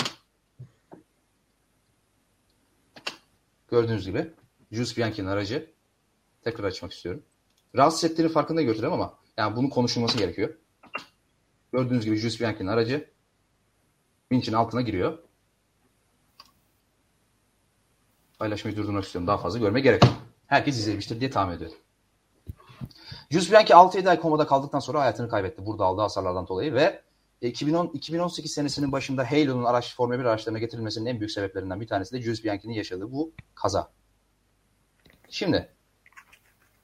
Gördüğünüz gibi Jules Bianchi'nin aracı tekrar açmak istiyorum. Rahatsız ettiğini farkında götürüyorum ama yani bunun konuşulması gerekiyor. Gördüğünüz gibi Jules Bianchi'nin aracı vinçin altına giriyor. Paylaşmayı durdurmak istiyorum. Daha fazla görmeye gerek yok. Herkes izlemiştir diye tahmin ediyorum. Jules Bianchi 6-7 ay komada kaldıktan sonra hayatını kaybetti. Burada aldığı hasarlardan dolayı ve 2010, 2018 senesinin başında Halo'nun araç, Formula 1 araçlarına getirilmesinin en büyük sebeplerinden bir tanesi de Jules Bianchi'nin yaşadığı bu kaza. Şimdi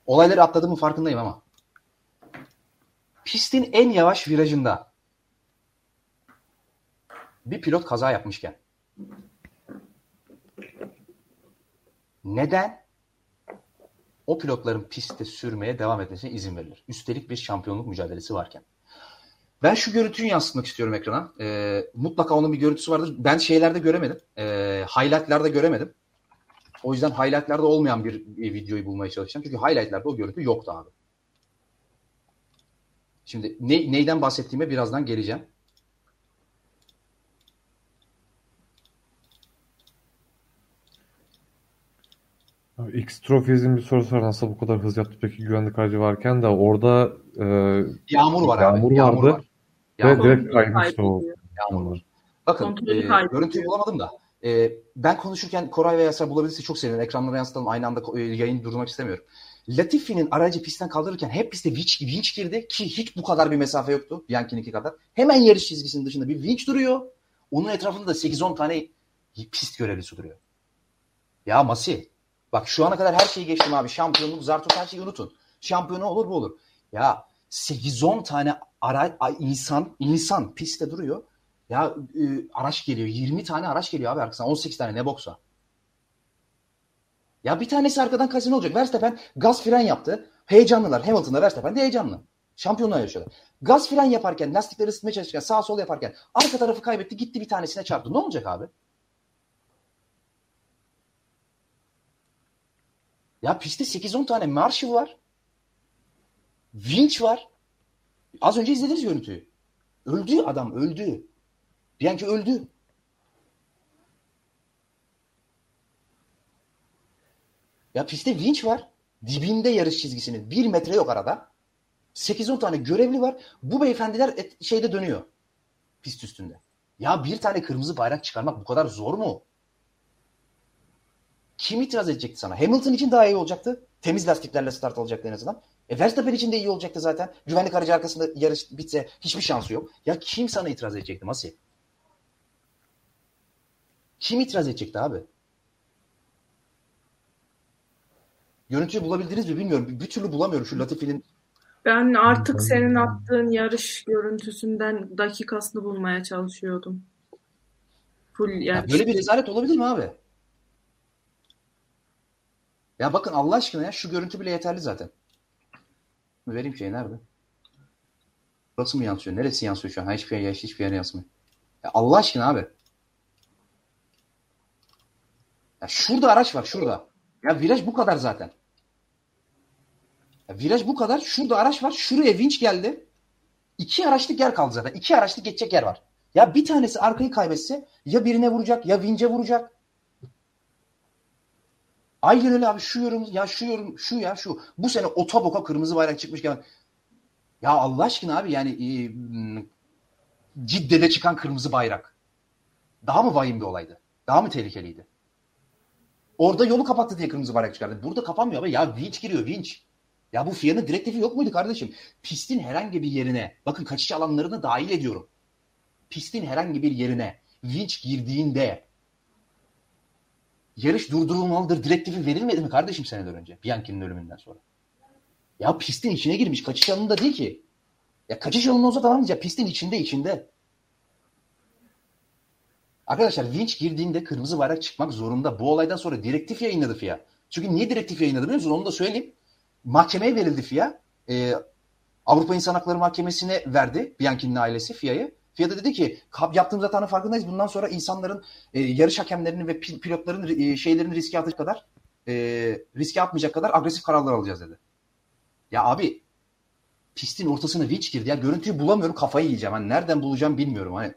Olayları atladığımın farkındayım ama. Pistin en yavaş virajında bir pilot kaza yapmışken neden o pilotların pistte sürmeye devam etmesine izin verilir? Üstelik bir şampiyonluk mücadelesi varken. Ben şu görüntüyü yansıtmak istiyorum ekrana. Ee, mutlaka onun bir görüntüsü vardır. Ben şeylerde göremedim. Ee, highlightlarda göremedim. O yüzden highlightlarda olmayan bir, bir videoyu bulmaya çalışacağım. Çünkü highlightlarda o görüntü yoktu abi. Şimdi ne, neyden bahsettiğime birazdan geleceğim.
Abi, X Trophies'in bir sorusu var. Nasıl bu kadar hız yaptı peki güvenlik aracı varken de orada e,
Yağmur var
yağmur
abi. Yağmur
vardı.
var.
Ve
Yağmur,
direkt.
Bakın e, görüntüyü bulamadım da e, ben konuşurken Koray ve Yasar bulabilirse çok sevinirim. Ekranlara yansıtalım aynı anda e, yayın durmak istemiyorum. Latifi'nin aracı pistten kaldırırken hep piste vinç, vinç girdi ki hiç bu kadar bir mesafe yoktu Bianchi'ninki kadar. Hemen yarış çizgisinin dışında bir vinç duruyor. Onun etrafında da 8-10 tane pist görevlisi duruyor. Ya Masi bak şu ana kadar her şeyi geçtim abi. Şampiyonluk, Zartut her şeyi unutun. Şampiyonu olur bu olur. Ya 8-10 tane ara, insan insan pistte duruyor. Ya e, araç geliyor. 20 tane araç geliyor abi arkasından. 18 tane ne boksa. Ya bir tanesi arkadan kazino olacak. Verstappen gaz fren yaptı. Heyecanlılar. Hamilton'da Verstappen de heyecanlı. Şampiyonluğa yarışıyorlar. Gaz fren yaparken, lastikleri ısıtmaya çalışırken, sağ sol yaparken arka tarafı kaybetti. Gitti bir tanesine çarptı. Ne olacak abi? Ya pistte 8-10 tane marşı var. Vinç var. Az önce izlediniz görüntüyü. Öldü adam öldü. Bianchi öldü. Ya pistte vinç var. Dibinde yarış çizgisinin. Bir metre yok arada. 8-10 tane görevli var. Bu beyefendiler et- şeyde dönüyor. Pist üstünde. Ya bir tane kırmızı bayrak çıkarmak bu kadar zor mu? Kim itiraz edecekti sana? Hamilton için daha iyi olacaktı. Temiz lastiklerle start alacaktı en azından. E Verstappen için de iyi olacaktı zaten. Güvenlik aracı arkasında yarış bitse hiçbir şansı yok. Ya kim sana itiraz edecekti Masi? Kim itiraz edecekti abi? Görüntüyü bulabildiniz mi bilmiyorum. Bir, bir türlü bulamıyorum şu Latifi'nin.
Ben artık senin attığın yarış görüntüsünden dakikasını bulmaya çalışıyordum. Full
Ya böyle bir rezalet olabilir mi abi? Ya bakın Allah aşkına ya şu görüntü bile yeterli zaten. Vereyim şey nerede? Burası mı yansıyor? Neresi yansıyor şu an? Hiçbir yere, hiçbir yere yansımıyor. Ya Allah aşkına abi. Ya şurada araç var şurada. Ya viraj bu kadar zaten. Ya viraj bu kadar. Şurada araç var. Şuraya vinç geldi. İki araçlık yer kaldı zaten. İki araçlık geçecek yer var. Ya bir tanesi arkayı kaybetse ya birine vuracak ya vince vuracak. Aynen öyle abi şu yorum ya şu yorum şu ya şu. Bu sene otoboka kırmızı bayrak çıkmışken ya Allah aşkına abi yani e, Cidde'de çıkan kırmızı bayrak. Daha mı vahim bir olaydı? Daha mı tehlikeliydi? Orada yolu kapattı diye kırmızı bayrak çıkardı. Burada kapanmıyor abi. Ya vinç giriyor vinç. Ya bu FIA'nın direktifi yok muydu kardeşim? Pistin herhangi bir yerine bakın kaçış alanlarını dahil ediyorum. Pistin herhangi bir yerine vinç girdiğinde yarış durdurulmalıdır direktifi verilmedi mi kardeşim seneler önce? Bianchi'nin ölümünden sonra. Ya pistin içine girmiş. Kaçış alanında değil ki. Ya kaçış alanı olsa tamam diyeceğim. Pistin içinde içinde. Arkadaşlar vinç girdiğinde kırmızı bayrak çıkmak zorunda. Bu olaydan sonra direktif yayınladı FIA. Çünkü niye direktif yayınladı biliyor musunuz? Onu da söyleyeyim. Mahkemeye verildi FIA. Ee, Avrupa İnsan Hakları Mahkemesi'ne verdi Bianchi'nin ailesi FIA'yı. FIA da dedi ki "Kap- yaptığımız hatanın farkındayız. Bundan sonra insanların, e, yarış hakemlerinin ve pil- pilotların e, şeylerini riske atacak kadar e, riske atmayacak kadar agresif kararlar alacağız dedi. Ya abi pistin ortasına vinç girdi. Ya görüntüyü bulamıyorum kafayı yiyeceğim. Hani nereden bulacağım bilmiyorum. Hani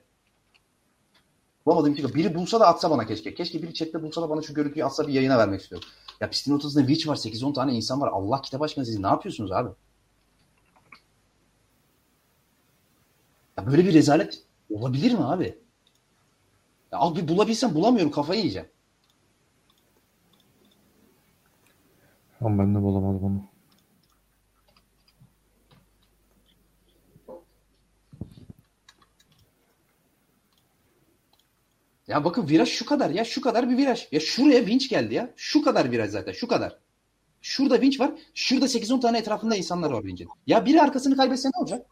Bulamadığım için biri bulsa da atsa bana keşke. Keşke biri chatte bulsa da bana şu görüntüyü atsa bir yayına vermek istiyorum. Ya pistin ortasında Witch var 8-10 tane insan var. Allah kitap aşkına siz ne yapıyorsunuz abi? Ya böyle bir rezalet olabilir mi abi? Ya abi bulabilsem bulamıyorum kafayı yiyeceğim.
Ama ben de bulamadım onu.
Ya bakın viraj şu kadar ya şu kadar bir viraj. Ya şuraya vinç geldi ya. Şu kadar viraj zaten şu kadar. Şurada vinç var. Şurada 8-10 tane etrafında insanlar var vincin. Ya biri arkasını kaybetse ne olacak?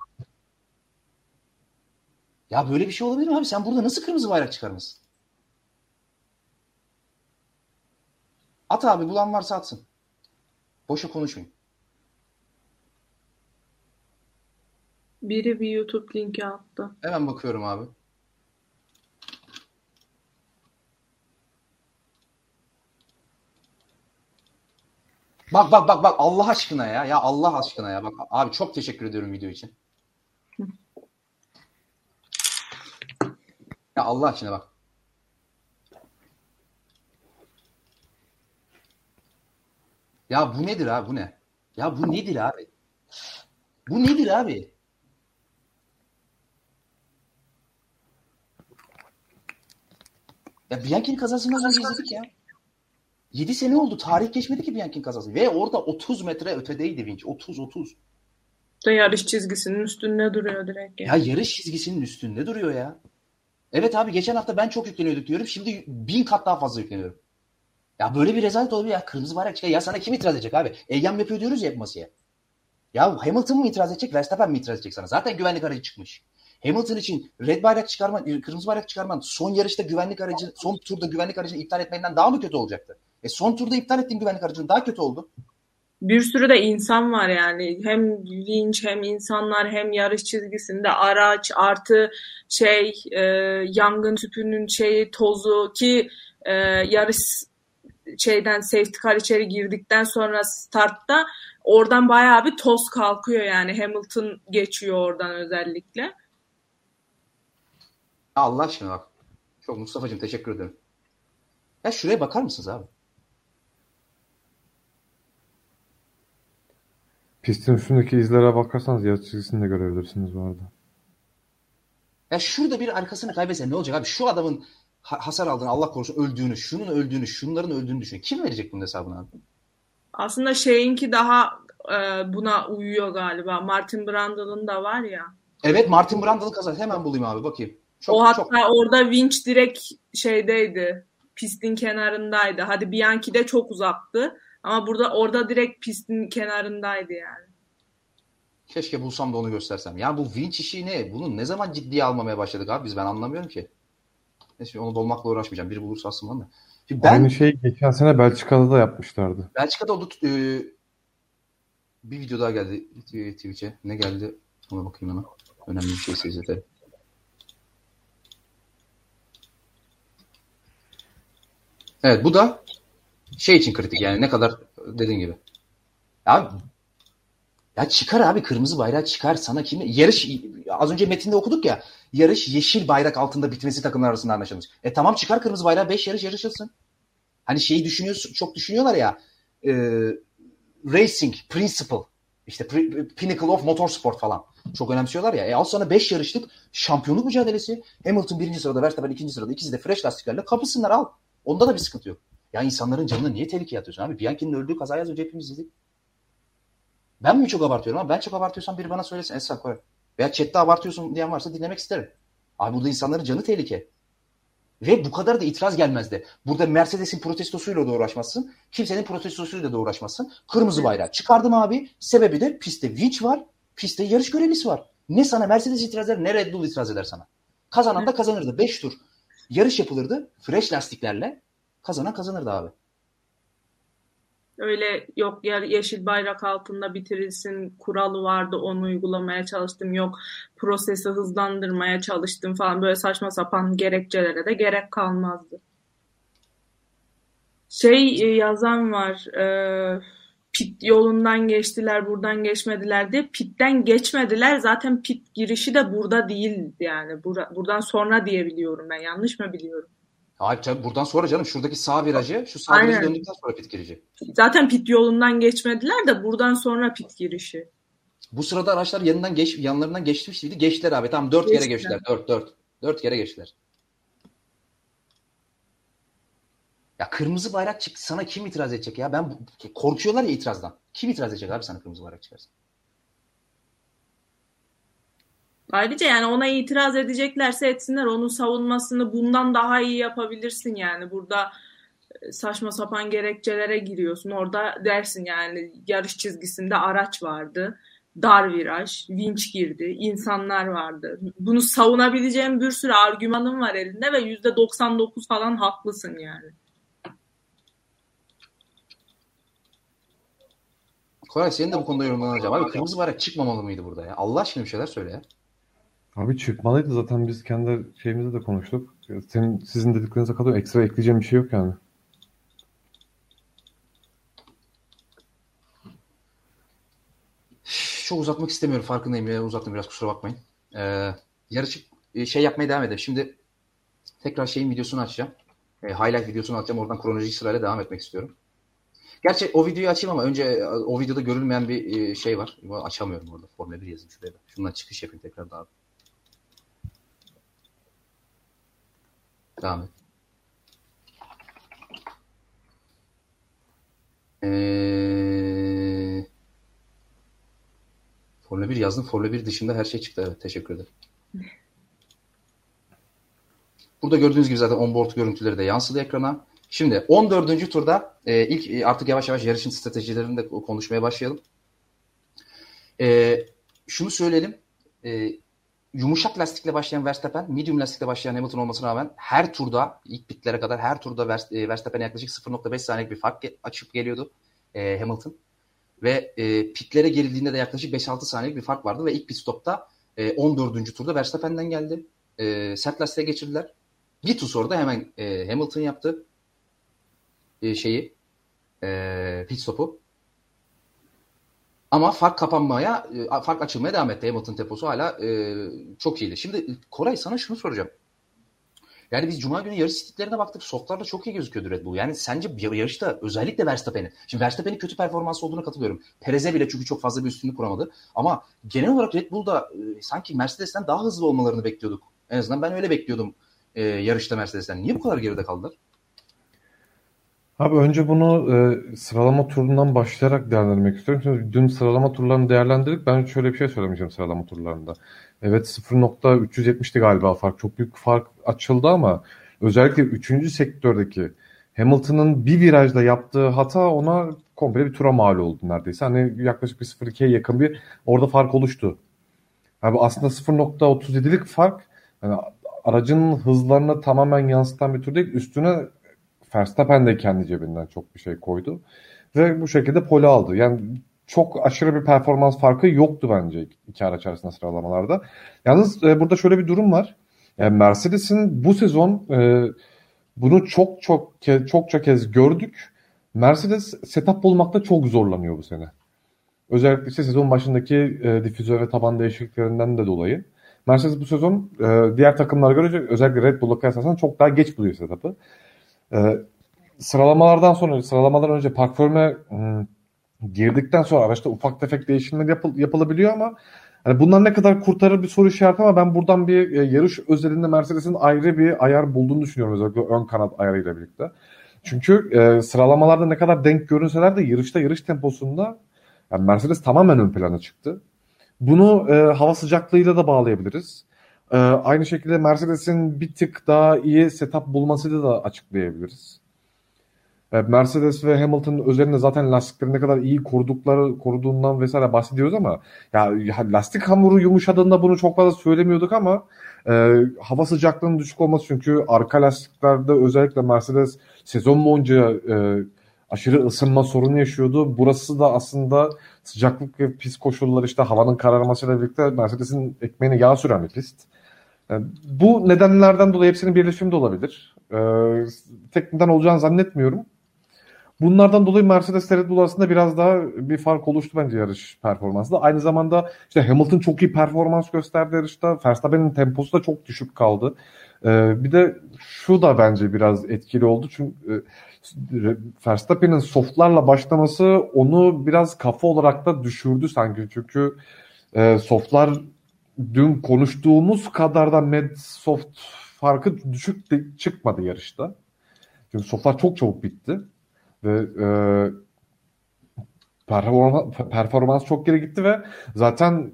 Ya böyle bir şey olabilir mi abi? Sen burada nasıl kırmızı bayrak çıkarmışsın? At abi bulan varsa atsın. Boşa konuşmayın.
Biri bir YouTube linki attı.
Hemen bakıyorum abi. Bak bak bak bak Allah aşkına ya. Ya Allah aşkına ya. Bak abi çok teşekkür ediyorum video için. Ya Allah aşkına bak. Ya bu nedir abi bu ne? Ya bu nedir abi? Bu nedir abi? Ya Bianchi'nin kazasını az önce izledik ya. 7 sene oldu. Tarih geçmedi ki Bianchi'nin kazası. Ve orada 30 metre ötedeydi vinç. 30-30.
Da yarış çizgisinin üstünde duruyor direkt.
Ya
Yani.
yarış çizgisinin üstünde duruyor ya. Evet abi geçen hafta ben çok yükleniyorduk diyorum. Şimdi bin kat daha fazla yükleniyorum. Ya böyle bir rezalet olabilir ya. Kırmızı bayrak çıkar. Ya sana kim itiraz edecek abi? Eyyam yapıyor diyoruz ya hep masaya. Ya Hamilton mı itiraz edecek? Verstappen mi itiraz edecek sana? Zaten güvenlik aracı çıkmış. Hamilton için red bayrak çıkarman, kırmızı bayrak çıkarman son yarışta güvenlik aracı, son turda güvenlik aracını iptal etmenden daha mı kötü olacaktı? E son turda iptal ettiğin güvenlik aracının daha kötü oldu.
Bir sürü de insan var yani. Hem vinç hem insanlar hem yarış çizgisinde araç artı şey e, yangın tüpünün şeyi tozu ki e, yarış şeyden safety car içeri girdikten sonra startta oradan bayağı bir toz kalkıyor yani Hamilton geçiyor oradan özellikle.
Allah aşkına bak. Çok Mustafa'cığım teşekkür ederim. Ya şuraya bakar mısınız abi?
Pistin üstündeki izlere bakarsanız yarış çizgisini de görebilirsiniz bu arada.
Ya şurada bir arkasını kaybetse ne olacak abi? Şu adamın ha- hasar aldığını, Allah korusun öldüğünü, şunun öldüğünü, şunların öldüğünü düşün. Kim verecek bunun hesabını abi?
Aslında şeyinki daha e, buna uyuyor galiba. Martin Brundle'ın da var ya.
Evet Martin Brundle'ın kazası. Hemen bulayım abi bakayım. Çok,
o hatta
çok.
orada vinç direkt şeydeydi. Pistin kenarındaydı. Hadi Bianchi de çok uzaktı. Ama burada orada direkt pistin kenarındaydı yani.
Keşke bulsam da onu göstersem. Ya bu vinç işi ne? Bunu ne zaman ciddiye almamaya başladık abi biz? Ben anlamıyorum ki. Neyse onu dolmakla uğraşmayacağım. Biri bulursa bana da. Şimdi ben
Aynı şeyi geçen sene Belçika'da da yapmışlardı.
Belçika'da oldu. e, bir video daha geldi Twitch'e. Ne geldi? Ona bakayım hemen. Önemli bir şeyse izletelim. Evet bu da şey için kritik yani ne kadar dediğin gibi. Ya, ya çıkar abi kırmızı bayrağı çıkar sana kimi yarış az önce metinde okuduk ya yarış yeşil bayrak altında bitmesi takımlar arasında anlaşılmış. E tamam çıkar kırmızı bayrağı 5 yarış yarışılsın. Hani şeyi düşünüyorsun çok düşünüyorlar ya e, racing principle işte pinnacle of motorsport falan çok önemsiyorlar ya. E al sana 5 yarışlık şampiyonluk mücadelesi. Hamilton birinci sırada, Verstappen ikinci sırada. ikisi de fresh lastiklerle kapısınlar al. Onda da bir sıkıntı yok. Ya insanların canını niye tehlikeye atıyorsun abi? Bianchi'nin öldüğü kazayı az önce hepimiz izledik. Ben mi çok abartıyorum ama ben çok abartıyorsam biri bana söylesin Esra koy. Veya chatte abartıyorsun diyen varsa dinlemek isterim. Abi burada insanların canı tehlike. Ve bu kadar da itiraz gelmezdi. Burada Mercedes'in protestosuyla da uğraşmazsın. Kimsenin protestosuyla da uğraşmazsın. Kırmızı bayrağı çıkardım abi. Sebebi de pistte vinç var. Pistte yarış görevlisi var. Ne sana Mercedes itiraz eder ne Red Bull itiraz eder sana. Kazanan da kazanırdı. 5 tur yarış yapılırdı. Fresh lastiklerle. Kazanan kazanırdı abi.
Öyle yok ya yeşil bayrak altında bitirilsin kuralı vardı onu uygulamaya çalıştım yok prosesi hızlandırmaya çalıştım falan böyle saçma sapan gerekçelere de gerek kalmazdı. Şey e, yazan var e, pit yolundan geçtiler buradan geçmediler diye pitten geçmediler zaten pit girişi de burada değil yani Bura- buradan sonra diye biliyorum ben yanlış mı biliyorum?
Hayır tabii buradan sonra canım şuradaki sağ virajı şu sağ
Aynen.
virajı döndükten sonra pit girici.
Zaten pit yolundan geçmediler de buradan sonra pit girişi.
Bu sırada araçlar yanından geç, yanlarından geçmişti. Geçtiler abi. Tam dört kere
Geçtiler.
Dört, dört. Dört kere geçtiler. Ya kırmızı bayrak çıktı. Sana kim itiraz edecek ya? Ben korkuyorlar ya itirazdan. Kim itiraz edecek abi sana kırmızı bayrak çıkarsa?
Ayrıca yani ona itiraz edeceklerse etsinler. Onun savunmasını bundan daha iyi yapabilirsin yani. Burada saçma sapan gerekçelere giriyorsun. Orada dersin yani yarış çizgisinde araç vardı. Dar viraj, vinç girdi, insanlar vardı. Bunu savunabileceğim bir sürü argümanın var elinde ve %99 falan haklısın yani.
Koray senin de bu konuda yorumlarını alacağım. Abi kırmızı bayrak çıkmamalı mıydı burada ya? Allah aşkına bir şeyler söyle ya.
Abi çıkmalıydı zaten biz kendi şeyimizde de konuştuk. Senin, sizin dediklerinize kadar ekstra ekleyeceğim bir şey yok yani.
Çok uzatmak istemiyorum farkındayım ya uzattım biraz kusura bakmayın. Ee, yarışı e, şey yapmaya devam edelim. Şimdi tekrar şeyin videosunu açacağım. E, highlight videosunu açacağım. Oradan kronolojik sırayla devam etmek istiyorum. Gerçi o videoyu açayım ama önce e, o videoda görülmeyen bir e, şey var. Açamıyorum orada. Formula 1 yazayım şuraya da. Şundan çıkış yapayım tekrar daha. Devam et. Ee, Formula 1 yazdım. Formula 1 dışında her şey çıktı. Evet teşekkür ederim. Burada gördüğünüz gibi zaten onboard görüntüleri de yansıdı ekrana. Şimdi 14. turda e, ilk e, artık yavaş yavaş yarışın stratejilerini de konuşmaya başlayalım. E, şunu söyleyelim. E, yumuşak lastikle başlayan Verstappen, medium lastikle başlayan Hamilton olmasına rağmen her turda, ilk bitlere kadar her turda e, Verstappen'e yaklaşık 0.5 saniyelik bir fark açıp geliyordu e, Hamilton. Ve e, pitlere girildiğinde de yaklaşık 5-6 saniyelik bir fark vardı ve ilk pit stopta e, 14. turda Verstappen'den geldi. E, sert lastiğe geçirdiler. Bir tur sonra da hemen e, Hamilton yaptı e, şeyi e, pit stopu. Ama fark kapanmaya, e, fark açılmaya devam etti. Hamilton temposu hala e, çok iyiydi. Şimdi Koray sana şunu soracağım. Yani biz Cuma günü yarış stillerine baktık. Softlarda çok iyi gözüküyordu Red Bull. Yani sence yarışta özellikle Verstappen'in. Şimdi Verstappen'in kötü performansı olduğuna katılıyorum. Perez'e bile çünkü çok fazla bir üstünlük kuramadı. Ama genel olarak Red Bull'da e, sanki Mercedes'ten daha hızlı olmalarını bekliyorduk. En azından ben öyle bekliyordum e, yarışta Mercedes'ten. Niye bu kadar geride kaldılar?
Abi önce bunu e, sıralama turundan başlayarak değerlendirmek istiyorum. Şimdi dün sıralama turlarını değerlendirdik. Ben şöyle bir şey söylemeyeceğim sıralama turlarında. Evet 0.370'ti galiba fark. Çok büyük fark açıldı ama özellikle 3. sektördeki Hamilton'ın bir virajda yaptığı hata ona komple bir tura mal oldu neredeyse. Hani yaklaşık bir 0.2'ye yakın bir orada fark oluştu. Abi aslında 0.37'lik fark yani aracın hızlarını tamamen yansıtan bir tur değil. Üstüne Verstappen de kendi cebinden çok bir şey koydu. Ve bu şekilde pole aldı. Yani çok aşırı bir performans farkı yoktu bence iki araç arasında sıralamalarda. Yalnız e, burada şöyle bir durum var. Yani Mercedes'in bu sezon e, bunu çok çok ke, çokça kez gördük. Mercedes setup bulmakta çok zorlanıyor bu sene. Özellikle işte sezon başındaki e, difüzör ve taban değişikliklerinden de dolayı. Mercedes bu sezon e, diğer takımlara göre özellikle Red Bull'a kıyaslasan çok daha geç buluyor setup'ı. E, sıralamalardan sonra, sıralamadan önce park firme hmm, girdikten sonra araçta ufak tefek değişimler yapıl, yapılabiliyor ama hani bunlar ne kadar kurtarır bir soru işareti ama ben buradan bir e, yarış özelinde Mercedes'in ayrı bir ayar bulduğunu düşünüyorum özellikle ön kanat ayarıyla birlikte. Çünkü e, sıralamalarda ne kadar denk görünseler de yarışta yarış temposunda yani Mercedes tamamen ön plana çıktı. Bunu e, hava sıcaklığıyla da bağlayabiliriz. E, aynı şekilde Mercedes'in bir tık daha iyi setup bulmasıyla da açıklayabiliriz. E, Mercedes ve Hamilton özelinde zaten lastikleri ne kadar iyi korudukları koruduğundan vesaire bahsediyoruz ama ya lastik hamuru yumuşadığında bunu çok fazla söylemiyorduk ama e, hava sıcaklığının düşük olması çünkü arka lastiklerde özellikle Mercedes sezon boyunca e, aşırı ısınma sorunu yaşıyordu. Burası da aslında sıcaklık ve pis koşullar işte havanın kararmasıyla birlikte Mercedes'in ekmeğine yağ süren bir pist. Yani bu nedenlerden dolayı hepsinin birleşimi de olabilir. Ee, tek neden olacağını zannetmiyorum. Bunlardan dolayı Mercedes Red Bull arasında biraz daha bir fark oluştu bence yarış performansında. Aynı zamanda işte Hamilton çok iyi performans gösterdi yarışta. Verstappen'in temposu da çok düşük kaldı. Ee, bir de şu da bence biraz etkili oldu. Çünkü e, Verstappen'in softlarla başlaması onu biraz kafa olarak da düşürdü sanki. Çünkü e, softlar dün konuştuğumuz kadar da med soft farkı düşük de, çıkmadı yarışta. Çünkü softlar çok çabuk bitti. Ve e, performans, performans çok geri gitti ve zaten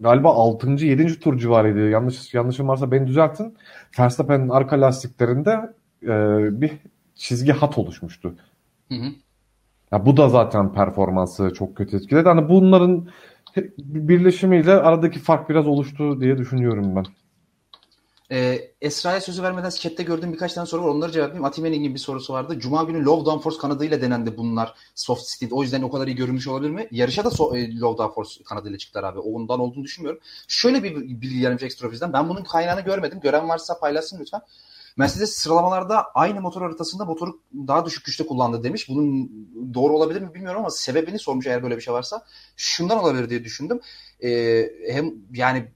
galiba 6. 7. tur civarıydı. Yanlış yanlışım varsa beni düzeltin. Verstappen'in arka lastiklerinde e, bir çizgi hat oluşmuştu.
Hı hı.
Ya bu da zaten performansı çok kötü etkiledi. Hani bunların [LAUGHS] birleşimiyle aradaki fark biraz oluştu diye düşünüyorum ben.
Ee, Esra'ya sözü vermeden chatte gördüğüm birkaç tane soru var. Onları cevaplayayım. Atimeni'nin bir sorusu vardı. Cuma günü Low Downforce kanadıyla denendi bunlar soft speed. O yüzden o kadar iyi görünmüş olabilir mi? Yarışa da so- e, Low Downforce kanadıyla çıktılar abi. Ondan olduğunu düşünmüyorum. Şöyle bir bilgi gelmiş ekstra. Ben bunun kaynağını görmedim. Gören varsa paylaşsın lütfen. Mercedes sıralamalarda aynı motor haritasında motoru daha düşük güçte kullandı demiş. Bunun doğru olabilir mi bilmiyorum ama sebebini sormuş eğer böyle bir şey varsa. Şundan olabilir diye düşündüm. Ee, hem yani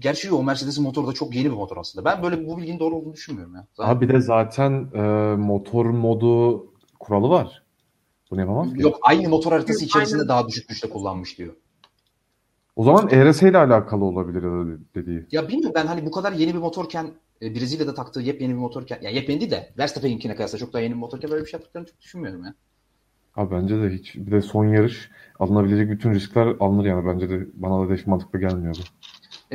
Gerçi o Mercedes'in motoru da çok yeni bir motor aslında. Ben böyle bu bilginin doğru olduğunu düşünmüyorum ya. Zaten-
Abi bir de zaten e, motor modu kuralı var. Bunu yapamaz ki.
Yok aynı motor haritası içerisinde
aynen.
daha düşük güçte kullanmış diyor.
O zaman ERS ile alakalı olabilir dediği.
Ya bilmiyorum ben hani bu kadar yeni bir motorken e, Brezilya'da taktığı yepyeni bir motorken ya yepyeni değil de Verstappen'inkine kıyasla çok daha yeni bir motorken böyle bir şey yaptıklarını çok düşünmüyorum ya.
Abi bence de hiç. Bir de son yarış alınabilecek bütün riskler alınır yani. Bence de bana da hiç mantıklı gelmiyor bu.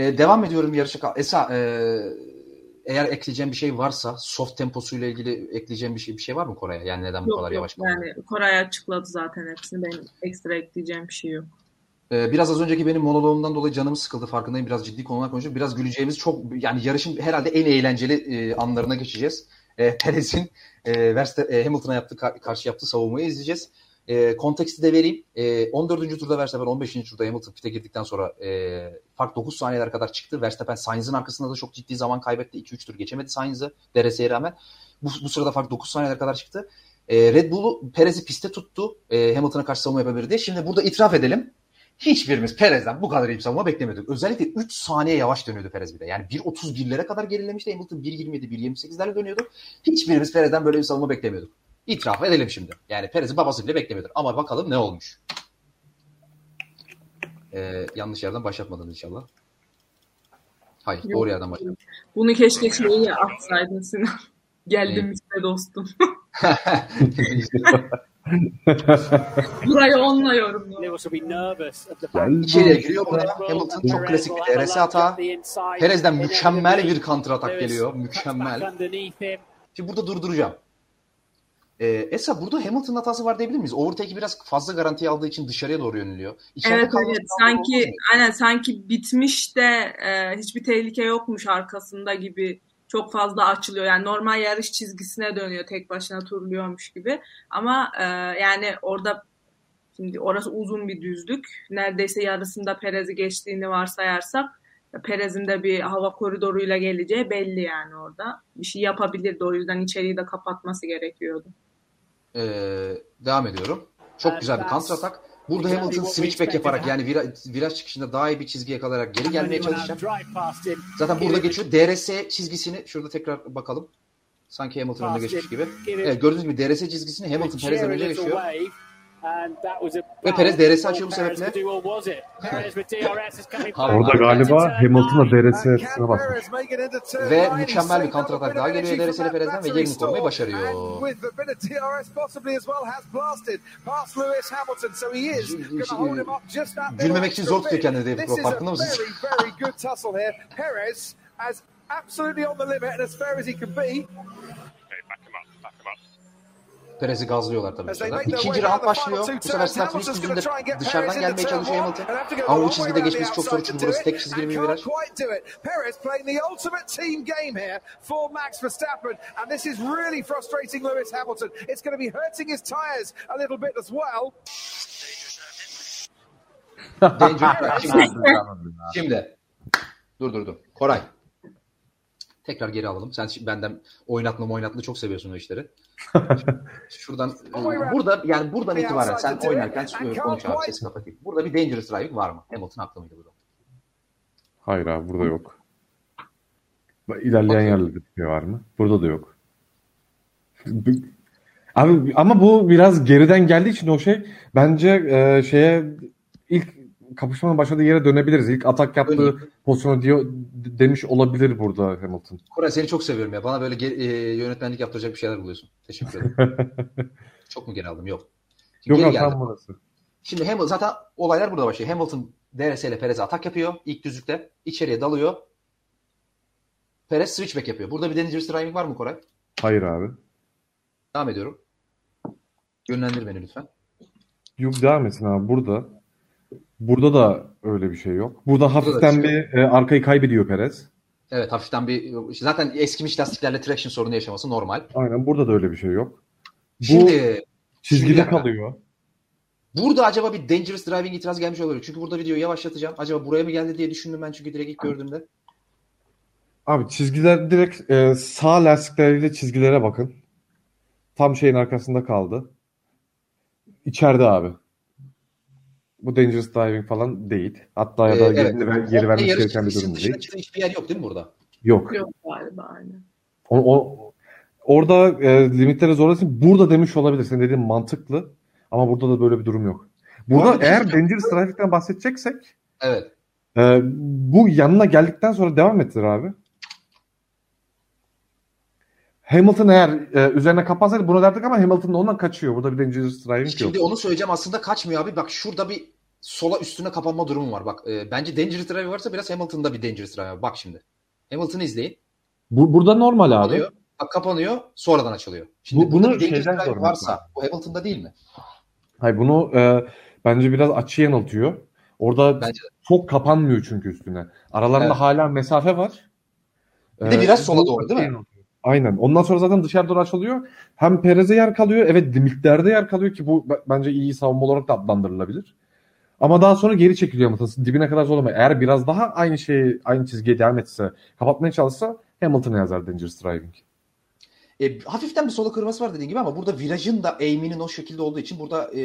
E, devam ediyorum yarışa. Esa e, eğer ekleyeceğim bir şey varsa soft temposuyla ilgili ekleyeceğim bir şey bir şey var mı Kore'ye? Yani neden bu
Yok
kadar
yok
yavaş kaldı?
yani Koray açıkladı zaten hepsini. Benim ekstra ekleyeceğim bir şey yok.
Ee, biraz az önceki benim monoloğumdan dolayı canım sıkıldı farkındayım. Biraz ciddi konular konuşuyoruz. Biraz güleceğimiz çok yani yarışın herhalde en eğlenceli e, anlarına geçeceğiz. E, [LAUGHS] Perez'in e, Verstappen, e, Hamilton'a yaptığı ka- karşı yaptığı savunmayı izleyeceğiz. E, konteksti de vereyim. E, 14. turda Verstappen 15. turda Hamilton pit'e girdikten sonra e, fark 9 saniyeler kadar çıktı. Verstappen Sainz'in arkasında da çok ciddi zaman kaybetti. 2-3 tur geçemedi Sainz'ı DRS'ye rağmen. Bu, bu sırada fark 9 saniyeler kadar çıktı. E, Red Bull'u Perez'i piste tuttu. E, Hamilton'a karşı savunma yapabilir diye. Şimdi burada itiraf edelim. Hiçbirimiz Perez'den bu kadar iyi bir savunma beklemiyorduk. Özellikle 3 saniye yavaş dönüyordu Perez bir de. Yani 1.31'lere kadar gerilemişti. Hamilton 1.27, 1.28'lerle dönüyordu. Hiçbirimiz Perez'den böyle bir savunma beklemiyorduk. İtiraf edelim şimdi. Yani Perez'in babası bile beklemiyorduk. Ama bakalım ne olmuş. Ee, yanlış yerden başlatmadın inşallah. Hayır,
Yok.
doğru yerden başladın.
Bunu keşke şeyi atsaydın Sinan. Geldim işte dostum. [LAUGHS] [LAUGHS] [LAUGHS] Burayı onunla
back.
İçeriye giriyor burada. Hamilton çok klasik bir DRS hata. Perez'den mükemmel bir kontra atak geliyor. Mükemmel. Şimdi burada durduracağım. Ee, Esa burada Hamilton'ın hatası var diyebilir miyiz? Overtake'i biraz fazla garantiye aldığı için dışarıya doğru yöneliyor. İçeride
Evet evet sanki aynen sanki bitmiş de e, hiçbir tehlike yokmuş arkasında gibi çok fazla açılıyor. Yani normal yarış çizgisine dönüyor tek başına turluyormuş gibi. Ama e, yani orada şimdi orası uzun bir düzlük. Neredeyse yarısında Perez'i geçtiğini varsayarsak Perez'in de bir hava koridoruyla geleceği belli yani orada. Bir şey yapabilirdi o yüzden içeriği de kapatması gerekiyordu.
Ee, devam ediyorum. Çok güzel bir counter atak. Burada Hamilton switchback yaparak yani vira- viraj çıkışında daha iyi bir çizgi yakalayarak geri gelmeye çalışacak. Zaten burada geçiyor. DRS çizgisini şurada tekrar bakalım. Sanki Hamilton önüne geçmiş gibi. Evet gördüğünüz gibi DRS çizgisini Hamilton Perez'den önce geçiyor. Ve Perez DRS açıyor bu sebeple. [LAUGHS]
Orada galiba Hamilton'a DRS etkisine basmış.
Ve mükemmel bir kontratak daha geliyor DRS ile Perez'den ve yerini korumayı başarıyor. Gülmemek için zor tutuyor kendini David Crow, farkında mısınız?
Absolutely on the limit and as fair as he can be.
Okay, back him up, back him up.
Perez'i gazlıyorlar tabii
their
İkinci
final
başlıyor. Bu sefer
try and get
dışarıdan gelmeye çalışıyor Hamilton. Ama
long
çizgide geçmesi
the
çok zor çünkü burası
it
tek çizgili bir viraj.
Perez playing the ultimate team game here for Max Verstappen and this is really frustrating Lewis Hamilton. It's going to be hurting his tyres a little bit as well.
Danger. [LAUGHS] Şimdi, şimdi. Dur dur dur. Koray. Tekrar geri alalım. Sen benden oynatma oynatma çok seviyorsun o işleri. [LAUGHS] Şuradan e, burada yani buradan itibaren sen oynarken konuş abi sesi kapatayım. Burada bir dangerous driving var mı? Hamilton haklı mıydı burada?
Hayır abi burada yok. İlerleyen yerlerde bir şey var mı? Burada da yok. Abi ama bu biraz geriden geldiği için o şey bence e, şeye ilk kapışmanın başladığı yere dönebiliriz. İlk atak yaptığı
Döneyim.
pozisyonu diyor demiş olabilir burada Hamilton.
Koray seni çok seviyorum ya. Bana böyle e, yönetmenlik yaptıracak bir şeyler buluyorsun. Teşekkür ederim. [LAUGHS] çok mu geri aldım? Yok. Şimdi
Yok tam burası.
Şimdi Hamilton zaten olaylar burada başlıyor. Hamilton DRS ile Perez'e atak yapıyor ilk düzlükte. İçeriye dalıyor. Perez switchback yapıyor. Burada bir dangerous driving var mı Koray?
Hayır abi.
Devam ediyorum. Yönlendir beni lütfen.
Yok devam etsin abi burada. Burada da öyle bir şey yok. Burada hafiften
da
bir e, arkayı kaybediyor Perez.
Evet hafiften bir zaten eskimiş lastiklerle traction sorunu yaşaması normal.
Aynen burada da öyle bir şey yok. Bu
Şimdi
çizgide
şimdi-
kalıyor.
burada acaba bir dangerous driving itiraz gelmiş olabilir. Çünkü burada videoyu yavaşlatacağım. Acaba buraya mı geldi diye düşündüm ben çünkü direkt ilk gördüğümde.
Abi çizgiler direkt e, sağ lastikleriyle çizgilere bakın. Tam şeyin arkasında kaldı. İçeride abi. Bu dangerous driving falan değil. Hatta ya da
Ee, evet.
yerini ver, geri vermesi gereken bir durum değil.
çıktığı hiçbir yer yok değil mi burada?
Yok.
Yok galiba aynen.
O, o- orada e, limitleri zorlasın. Burada demiş olabilir. Senin dediğin mantıklı. Ama burada da böyle bir durum yok. Burada
şey
eğer
söyleyeyim.
dangerous driving'den bahsedeceksek
Evet.
e, bu yanına geldikten sonra devam ettir abi. Hamilton eğer e, üzerine kapansaydı bunu derdik ama Hamilton da ondan kaçıyor. Burada bir dangerous driving yok.
Şimdi onu söyleyeceğim aslında kaçmıyor abi. Bak şurada bir sola üstüne kapanma durumu var. Bak e, bence dangerous drive varsa biraz Hamilton'da bir dangerous drive var. Bak şimdi. Hamilton'ı izleyin.
Bu, burada normal abi.
Kapanıyor. Bak kapanıyor. Sonradan açılıyor. Şimdi
Bu- bunu
bir dangerous drive varsa bu Hamilton'da değil mi?
Hayır bunu e, bence biraz açı yanıltıyor. Orada
Bence de.
çok kapanmıyor çünkü üstüne. Aralarında
Evet.
hala mesafe var.
Bir de
Ee,
biraz sola
bu
doğru, değil mi?
yanıltıyor. Aynen. Ondan sonra zaten dışarı doğru açılıyor. Hem Perez'e yer kalıyor. Evet limitlerde yer kalıyor ki bu bence iyi savunma olarak da adlandırılabilir. Ama daha sonra geri çekiliyor Hamilton. Dibine kadar zorlamıyor. Eğer biraz daha aynı şey aynı çizgiye devam etse, kapatmaya çalışsa Hamilton'a yazar Dangerous Driving.
E, hafiften bir sola kırması var dediğin gibi ama burada virajın da eğiminin o şekilde olduğu için burada e,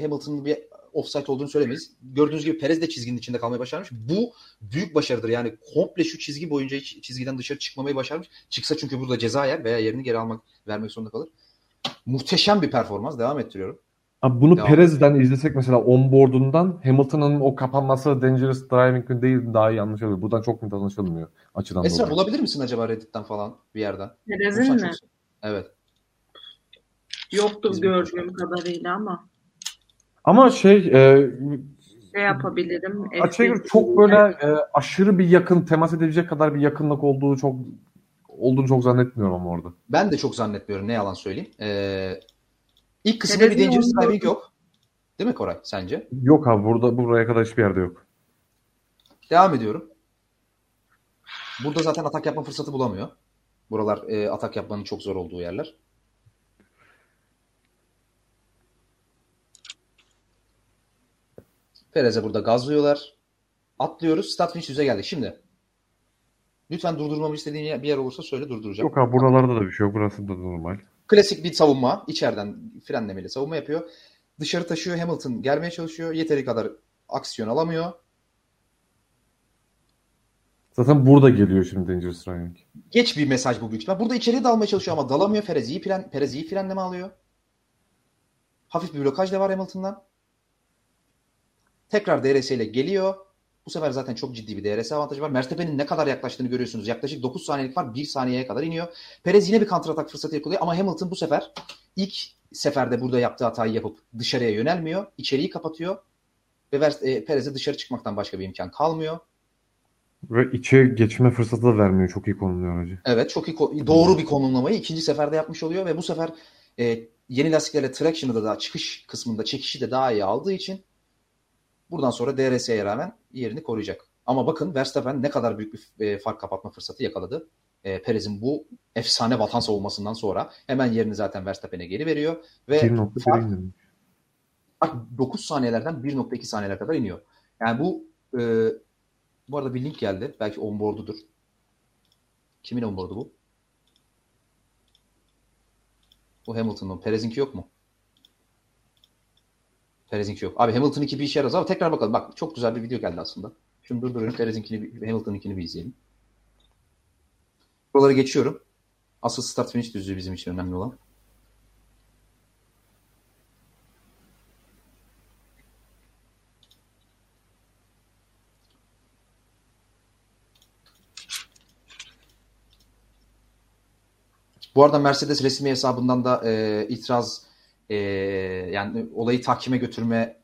Hamilton'ın bir offside olduğunu söylemeyiz. Gördüğünüz gibi Perez de çizginin içinde kalmayı başarmış. Bu büyük başarıdır. Yani komple şu çizgi boyunca hiç çizgiden dışarı çıkmamayı başarmış. Çıksa çünkü burada ceza yer veya yerini geri almak vermek zorunda kalır. Muhteşem bir performans. Devam ettiriyorum.
Abi bunu. Perez'den izlesek mesela onboard'undan Hamilton'ın o kapanması Dangerous Driving değil daha iyi anlaşılıyor. Buradan çok net anlaşılmıyor açıdan
Esra
dolayı.
bulabilir misin acaba Reddit'ten falan bir yerden?
Perez'in mi?
çok- Evet.
Yoktur
Bizim
gördüğüm kadarıyla ama
Ama şey e,
ne yapabilirim? F1
çok böyle e, aşırı bir yakın temas edebilecek kadar bir yakınlık olduğu çok olduğunu çok zannetmiyorum ama orada.
Ben de çok zannetmiyorum ne yalan söyleyeyim. Ee, ilk kısımda bir dangerous driving yok. Değil mi Koray sence?
Yok abi burada buraya kadar hiçbir yerde yok.
Devam ediyorum. Burada zaten atak yapma fırsatı bulamıyor. Buralar e, atak yapmanın çok zor olduğu yerler. Perez'e burada gazlıyorlar. Atlıyoruz. Start finish yüze geldik. Şimdi lütfen durdurmamı istediğin bir yer olursa söyle durduracağım.
Yok abi buralarda da bir şey yok. Burası da normal.
Klasik bir savunma. içeriden frenlemeli savunma yapıyor. Dışarı taşıyor. Hamilton gelmeye çalışıyor. Yeteri kadar aksiyon alamıyor.
Zaten burada geliyor şimdi Dangerous Driving.
Geç bir mesaj bu büyük ihtimal. Burada içeriye dalmaya çalışıyor ama dalamıyor. Perez iyi, fren, Perez iyi frenleme alıyor. Hafif bir blokaj da var Hamilton'dan. Tekrar DRS ile geliyor. Bu sefer zaten çok ciddi bir DRS avantajı var. Verstappen'in ne kadar yaklaştığını görüyorsunuz. Yaklaşık 9 saniyelik var. 1 saniyeye kadar iniyor. Perez yine bir kontratak fırsatı yakalıyor ama Hamilton bu sefer ilk seferde burada yaptığı hatayı yapıp dışarıya yönelmiyor. İçeriği kapatıyor. Ve e, Perez'e dışarı çıkmaktan başka bir imkan kalmıyor.
Ve içe geçme fırsatı da vermiyor. Çok iyi konumluyor aracı.
Evet çok iyi doğru bir konumlamayı ikinci seferde yapmış oluyor ve bu sefer e, yeni lastiklerle traction'ı da daha çıkış kısmında çekişi de daha iyi aldığı için buradan sonra DRS'ye rağmen yerini koruyacak. Ama bakın Verstappen ne kadar büyük bir e, fark kapatma fırsatı yakaladı. E, Perez'in bu efsane vatan savunmasından sonra hemen yerini zaten Verstappen'e geri veriyor ve
1.1
fark
indirmiş.
9 saniyelerden 1.2 saniyeler kadar iniyor. Yani bu e, bu arada bir link geldi. Belki onboard'udur. Kimin onboard'u bu? Bu Hamilton'ın. Perez'inki yok mu? Perez'inki yok. Abi Hamilton'ınki bir işe yaramaz ama tekrar bakalım. Bak çok güzel bir video geldi aslında. Şunu durdurayım. Perez'inkini, Hamilton'ınkini bir izleyelim. Buraları geçiyorum. Asıl start finish düzlüğü bizim için önemli olan. Bu arada Mercedes resmi hesabından da e, itiraz e, yani olayı tahkime götürme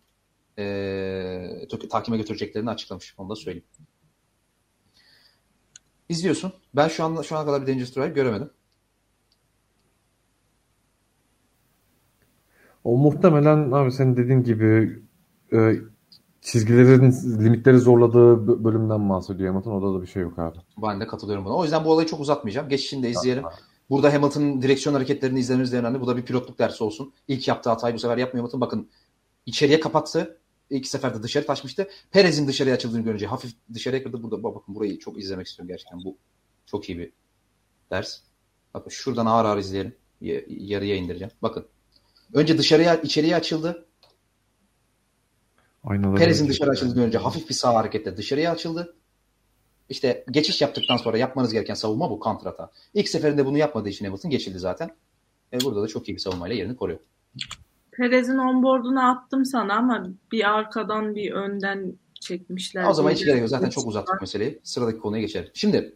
e, tahkime götüreceklerini açıklamış. Onu da söyleyeyim. İzliyorsun. Ben şu an şu ana kadar bir Dangerous Drive göremedim.
O muhtemelen abi senin dediğin gibi e, çizgilerin limitleri zorladığı bö- bölümden bahsediyor Hamilton. Orada da bir şey yok abi.
Ben de katılıyorum buna. O yüzden bu olayı çok uzatmayacağım. Geçişini de izleyelim. Burada Hamilton'ın direksiyon hareketlerini izlememiz de önemli. Bu da bir pilotluk dersi olsun. İlk yaptığı hatayı bu sefer yapmıyor Hamilton. Bakın içeriye kapattı. İlk seferde dışarı taşmıştı. Perez'in dışarıya açıldığını görünce hafif dışarıya kırdı. Burada bakın burayı çok izlemek istiyorum gerçekten. Bu çok iyi bir ders. Bakın şuradan ağır ağır izleyelim. Yarıya indireceğim. Bakın. Önce dışarıya içeriye açıldı.
Aynaları
Perez'in dışarı açıldığını görünce hafif bir sağ hareketle dışarıya açıldı. İşte geçiş yaptıktan sonra yapmanız gereken savunma bu kontrata. İlk seferinde bunu yapmadığı için Hamilton geçildi zaten. E burada da çok iyi bir savunmayla yerini koruyor.
Perez'in onboard'unu attım sana ama bir arkadan bir önden çekmişler.
O zaman hiç gerek yok. Zaten çok uzattık meseleyi. Sıradaki konuya geçelim. Şimdi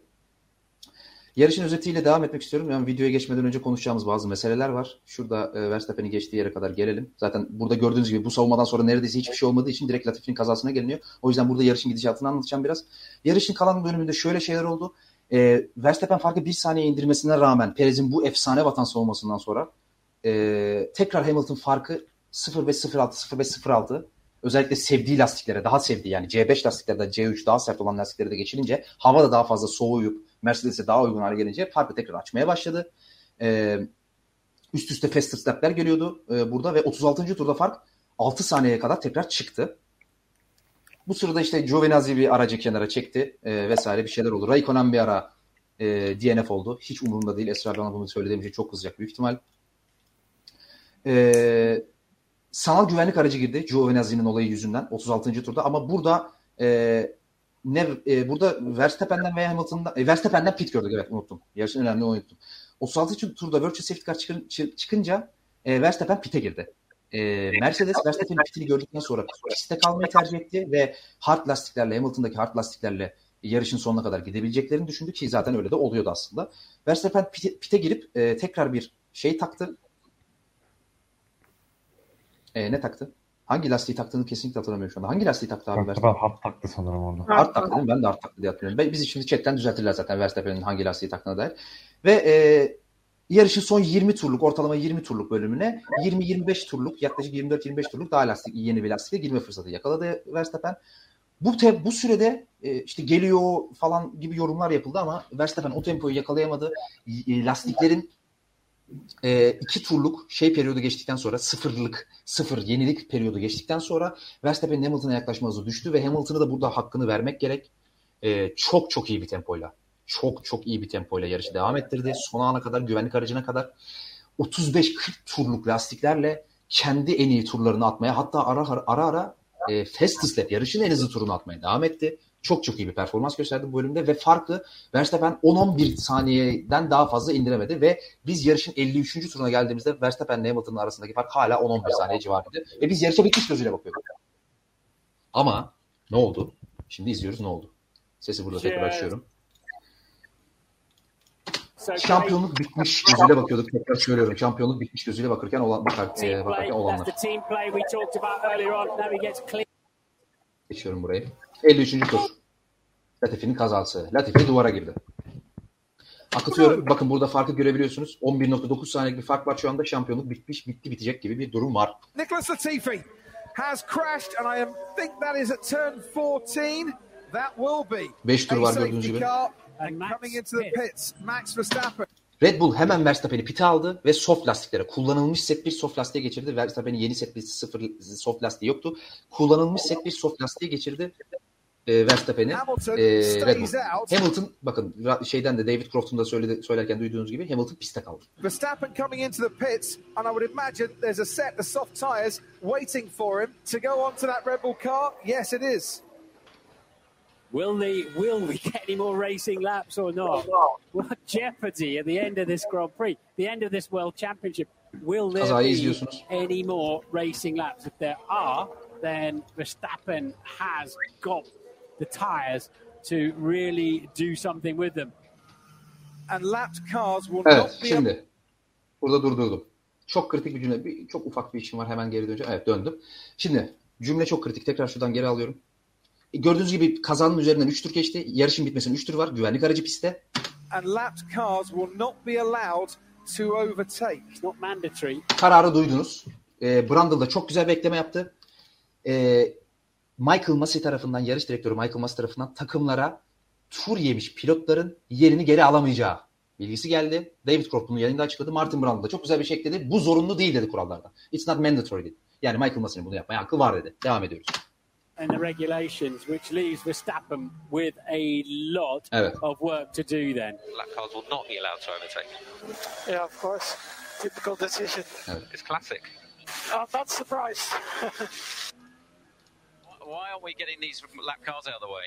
yarışın özetiyle devam etmek istiyorum. Yani videoya geçmeden önce konuşacağımız bazı meseleler var. Şurada e, Verstappen'in geçtiği yere kadar gelelim. Zaten burada gördüğünüz gibi bu savunmadan sonra neredeyse hiçbir şey olmadığı için direkt Latifi'nin kazasına geliniyor. O yüzden burada yarışın gidişatını anlatacağım biraz. Yarışın kalan bölümünde şöyle şeyler oldu. E, Verstappen farkı bir saniye indirmesine rağmen Perez'in bu efsane vatan savunmasından sonra e, tekrar Hamilton farkı 0.5.06 0.5.06 özellikle sevdiği lastiklere daha sevdiği yani C5 lastiklerden C3 daha sert olan lastikleri de geçirince hava da daha fazla soğuyup Mercedes'e daha uygun hale gelince farkı tekrar açmaya başladı. Ee, üst üste faster stepler geliyordu e, burada ve 36. turda fark 6 saniyeye kadar tekrar çıktı. Bu sırada işte Giovinazzi bir aracı kenara çekti e, vesaire bir şeyler oldu. Raikkonen bir ara e, DNF oldu. Hiç umurumda değil. Esra bana bunu söylediğim için çok kızacak büyük ihtimal. E, sanal güvenlik aracı girdi Giovinazzi'nin olayı yüzünden 36. turda ama burada e, ne e, burada Verstappen'den veya Hamilton'dan e, Verstappen'den pit gördük evet unuttum. Yarışın önemli unuttum. 36. turda Virtual Safety Car çıkın, çı- çıkınca e, Verstappen pit'e girdi. E, Mercedes Verstappen'in pitini gördükten sonra pistte kalmayı tercih etti ve hard lastiklerle Hamilton'daki hard lastiklerle yarışın sonuna kadar gidebileceklerini düşündü ki zaten öyle de oluyordu aslında. Verstappen pite, pite girip e, tekrar bir şey taktı. E, ne taktı? Hangi lastiği taktığını kesinlikle hatırlamıyorum şu anda. Hangi lastiği taktı abi Verstappen?
Hard taktı sanırım orada.
Hard taktı değil mi? Ben de hard taktı diye hatırlıyorum. Bizi şimdi chatten düzeltirler zaten Verstappen'in hangi lastiği taktığına dair. Ve e, yarışın son 20 turluk, ortalama 20 turluk bölümüne 20-25 turluk, yaklaşık 24-25 turluk daha lastik, yeni bir lastikle girme fırsatı yakaladı Verstappen. Bu te, bu sürede e, işte geliyor falan gibi yorumlar yapıldı ama Verstappen o tempoyu yakalayamadı. E, lastiklerin e, iki turluk şey periyodu geçtikten sonra sıfırlık, sıfır yenilik periyodu geçtikten sonra Verstappen'in Hamilton'a yaklaşma hızı düştü ve Hamilton'a da burada hakkını vermek gerek. E, çok çok iyi bir tempoyla. Çok çok iyi bir tempoyla yarışı devam ettirdi. Son ana kadar güvenlik aracına kadar 35-40 turluk lastiklerle kendi en iyi turlarını atmaya hatta ara ara, ara, e, fastest lap yarışın en hızlı turunu atmaya devam etti. Çok çok iyi bir performans gösterdi bu bölümde ve farkı Verstappen 10-11 saniyeden daha fazla indiremedi ve biz yarışın 53. turuna geldiğimizde Verstappen ile Hamilton'ın arasındaki fark hala 10-11 saniye civarıydı. Ve biz yarışa bitmiş gözüyle bakıyorduk. Ama ne oldu? Şimdi izliyoruz ne oldu? Sesi burada tekrar açıyorum. Şampiyonluk bitmiş gözüyle bakıyorduk. Tekrar söylüyorum. Şampiyonluk bitmiş gözüyle bakırken olan bakar, bakarken olanlar. Geçiyorum burayı. 53. tur. Latifi'nin kazası. Latifi duvara girdi. Akıtıyorum. Bakın burada farkı görebiliyorsunuz. 11.9 saniyelik bir fark var şu anda. Şampiyonluk bitmiş, bitti, bitecek gibi bir durum var.
Nicholas Latifi has crashed, and I am, think that is at turn 14. That will be
Beş tur
a
var gördüğünüz gibi.
And
coming into the
pit.
pits, Max Verstappen.
Red Bull hemen Verstappen'i pite aldı ve soft lastiklere kullanılmış set bir soft lastiğe geçirdi. Verstappen'in yeni set bir sıfır soft lastiği yoktu. Kullanılmış set bir soft lastiğe geçirdi e, Verstappen'i. E, Red Bull. Hamilton bakın şeyden de David Croft'un da söyledi, söylerken duyduğunuz gibi Hamilton piste kaldı.
Verstappen coming into the pits, and I would imagine there's a set of soft tyres waiting for him to go onto that Red Bull car. Yes, it is.
Will they? Will we get any more racing laps or not? What [LAUGHS] jeopardy at the end of this Grand Prix, the end of this World Championship? Will there
Kazayı
be
izliyorsunuz.
any more racing laps? If there are, then Verstappen has got the tyres to really do something with them.
And lapped cars will
Evet
not be
şimdi burada durdurdum. Çok kritik bir cümle. Bir, çok ufak bir işim var hemen geri döneceğim. Evet döndüm. Şimdi cümle çok kritik. Tekrar şuradan geri alıyorum. E, Gördüğünüz gibi kazanın üzerinden 3 tur geçti. Yarışın bitmesine 3 tur var. Güvenlik aracı pistte.
and lapped cars will not be allowed to overtake.
It's not mandatory.
Kararı duydunuz. E, Brundle da çok güzel bir ekleme yaptı. E, Michael Massey tarafından, yarış direktörü Michael Massey tarafından takımlara tur yemiş pilotların yerini geri alamayacağı bilgisi geldi. David Croft bunu yayında açıkladı. Martin Brundle da çok güzel bir şey ekledi. Bu zorunlu değil dedi kurallarda. It's not mandatory dedi. Yani Michael Massey'nin bunu yapmaya hakkı var dedi. Devam ediyoruz.
And the regulations, which leaves Verstappen with a lot
Evet.
of work to do then.
Lap cars will not be allowed to overtake.
Yeah, of course. Typical decision.
It's classic.
I'm not surprised. [LAUGHS]
Why aren't we getting these lap cars out of the way?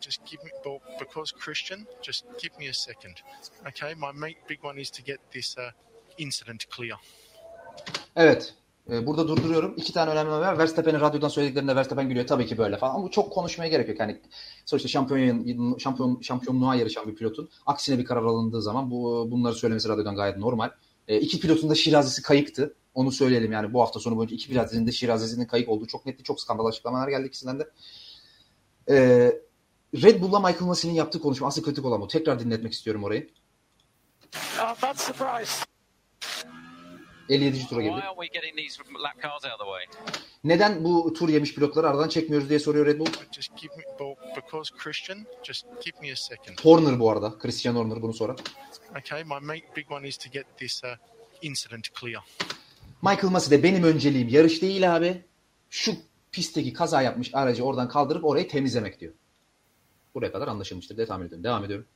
Just give me, well, because Christian, just give me a second. Okay, my main big one is to get this uh, incident clear.
Evet. E, burada durduruyorum. İki tane önemli var. Verstappen'in radyodan söylediklerinde Verstappen gülüyor. Tabii ki böyle falan. Ama bu çok konuşmaya gerek yok. Yani sonuçta şampiyon, şampiyon, şampiyonluğa yarışan bir pilotun aksine bir karar alındığı zaman bu bunları söylemesi radyodan gayet normal. E, iki pilotun da şirazesi kayıktı. Onu söyleyelim yani bu hafta sonu boyunca iki pilotun da şirazesinin kayık olduğu çok netti. Çok skandal açıklamalar geldi ikisinden de. E, Red Bull'la Michael Massey'nin yaptığı konuşma asıl kritik olan bu. Tekrar dinletmek istiyorum orayı.
I'm not surprised.
57. tura girdik.
Why aren't we getting these lap cars out of the way?
Neden bu tur yemiş pilotları aradan çekmiyoruz diye soruyor Red Bull.
Just give me, well, because Christian, just give me a second.
Horner bu arada. Christian Horner bunu soran.
Okay, my main big one is to get this uh, incident clear.
Michael Massey de benim önceliğim yarış değil abi. Şu pistteki kaza yapmış aracı oradan kaldırıp orayı temizlemek diyor. Buraya kadar anlaşılmıştır diye tahmin ediyorum. Devam ediyorum.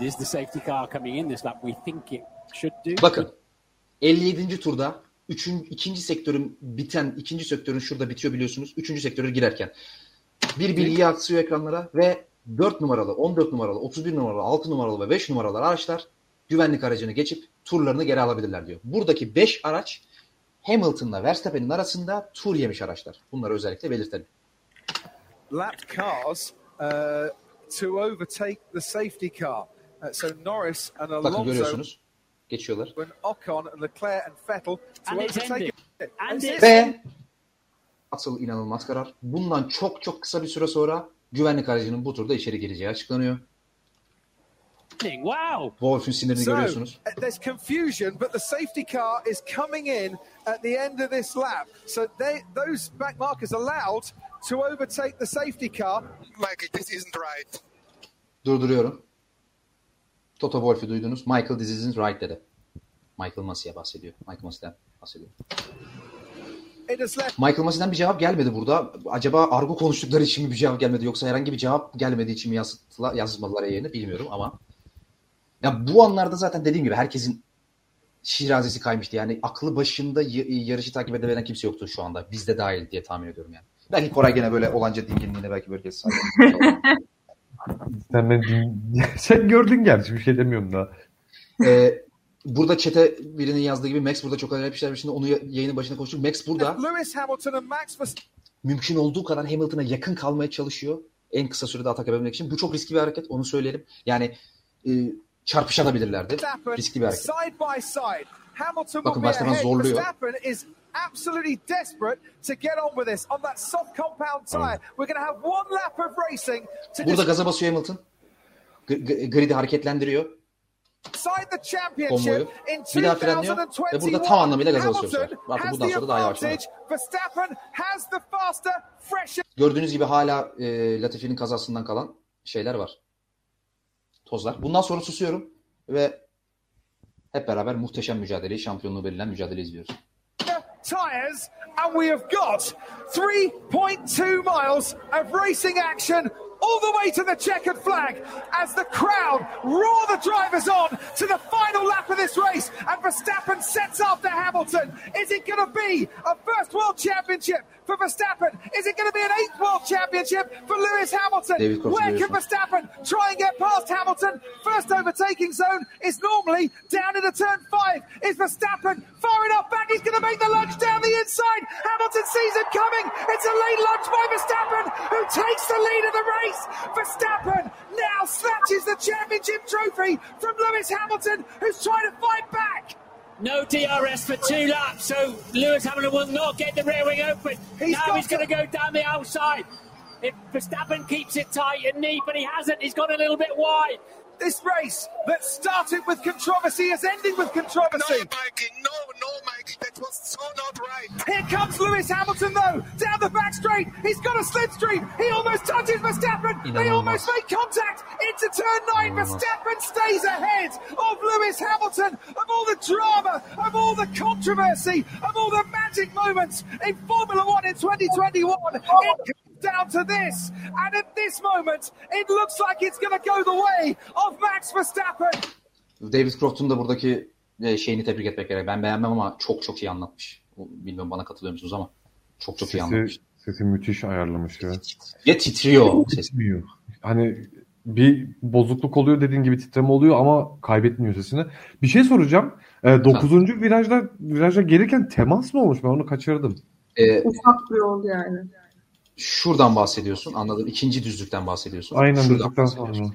Is the safety car coming in this lap? We think it should do.
Bakın 57. turda üçün, ikinci sektörün biten, ikinci sektörün şurada bitiyor biliyorsunuz. Üçüncü sektöre girerken. Bir bilgi yansıyor ekranlara ve 4 numaralı, 14 numaralı, 31 numaralı, 6 numaralı ve 5 numaralı araçlar güvenlik aracını geçip turlarını geri alabilirler diyor. Buradaki 5 araç Hamilton'la Verstappen'in arasında tur yemiş araçlar. Bunları özellikle belirtelim.
lapped cars uh, to overtake the safety car. Uh, so Norris and
Bakın
Alonso
görüyorsunuz. Geçiyorlar. Ve asıl inanılmaz karar. Bundan çok çok kısa bir süre sonra güvenlik aracının bu turda içeri gireceği açıklanıyor.
Wow.
Wolf'un sinirini
So
görüyorsunuz.
uh, there's confusion, but the safety car is coming in at the end of this lap. So they, those back markers allowed to overtake the safety car.
Michael, this isn't right.
Durduruyorum. Toto Wolff'u duydunuz. Michael this isn't right dedi. Michael Massey'e bahsediyor. Michael Massey'den bahsediyor. Michael Massey'den bir cevap gelmedi burada. Acaba argo konuştukları için mi bir cevap gelmedi yoksa herhangi bir cevap gelmediği için mi yazdılar, yazmadılar yayını bilmiyorum ama ya bu anlarda zaten dediğim gibi herkesin şirazesi kaymıştı. Yani aklı başında yarışı takip edebilen kimse yoktu şu anda. Biz de dahil diye tahmin ediyorum yani. Belki Koray gene böyle olanca dinginliğine belki böyle kez [LAUGHS]
Sen, beni- [LAUGHS] sen gördün gerçi bir şey demiyorum daha.
Ee, burada çete birinin yazdığı gibi Max burada çok acayip var. Şimdi onu ya- yayının başına konuştuk. Max burada mümkün olduğu kadar Hamilton'a yakın kalmaya çalışıyor. En kısa sürede atak yapabilmek için. Bu çok riskli bir hareket. Onu söyleyelim. Yani e, çarpışabilirlerdi. Riskli bir hareket.
side by side. Hamilton
Bakın
ahead.
zorluyor.
Absolutely desperate to get on with this on that soft compound tire. We're going to have one lap of racing to
Burada gaza basıyor Hamilton. Grid'i hareketlendiriyor.
decide the championship
Konvoyu. Bir daha frenliyor ve burada tam anlamıyla gaza basıyor. Artık bundan sonra daha yavaş.
advantage. Verstappen has the faster, fresher
Gördüğünüz gibi hala e, Latifi'nin kazasından kalan şeyler var. Tozlar. Bundan sonra susuyorum ve hep beraber muhteşem mücadeleyi, şampiyonluğu izliyoruz.
tyres, and we have got 3.2 miles of racing action all the way to the checkered flag as the crowd roar the drivers on to the final lap of this race. And Verstappen sets after Hamilton. Is it going to be a first world championship for Verstappen? Is it going to be an eighth world championship for Lewis Hamilton? Where can Verstappen try and get past Hamilton? First overtaking zone is normally down in the turn five. Is Verstappen far enough back? He's going to make the lunge down the inside. Hamilton sees it coming. It's a late lunge by Verstappen, who takes the lead of the race. Verstappen now snatches the championship trophy from Lewis Hamilton, who's trying to fight back.
No DRS for two laps, so Lewis Hamilton will not get the rear wing open.
He's
now he's going to go down the outside. If Verstappen keeps it tight and neat, but he hasn't, he's gone a little bit wide.
This race that started with controversy is ending with controversy.
No,
controversy.
Mikey, no, no, Mikey, that was so not right.
Here comes Lewis Hamilton, though, down the back straight. He's got a slipstream. He almost touches Verstappen. They
İnanılmaz.
almost make contact into turn nine. Verstappen stays ahead of Lewis Hamilton. Of all the drama, of all the controversy, of all the magic moments in Formula One in 2021, it comes down to this. And at this moment, it looks like it's going to go the way of Max Verstappen.
David Croft'un da buradaki e, şeyini tebrik etmek gerek. Ben beğenmem ama çok çok iyi anlatmış. O- Bilmiyorum bana katılıyor musunuz ama çok çok iyi anlatmış.
Sesi, sesi müthiş ayarlamış ya.
Ya titriyor ses.
Gitmiyor. Hani bir bozukluk oluyor dediğin gibi titreme oluyor ama kaybetmiyor sesini. Bir şey soracağım. E, 9. virajda viraja gelirken temas mı olmuş? Ben onu kaçırdım.
E,
Ufak bir yol yani.
Şuradan bahsediyorsun anladım. İkinci düzlükten bahsediyorsun.
Aynen
Şuradan bahsediyorsun.
sonra.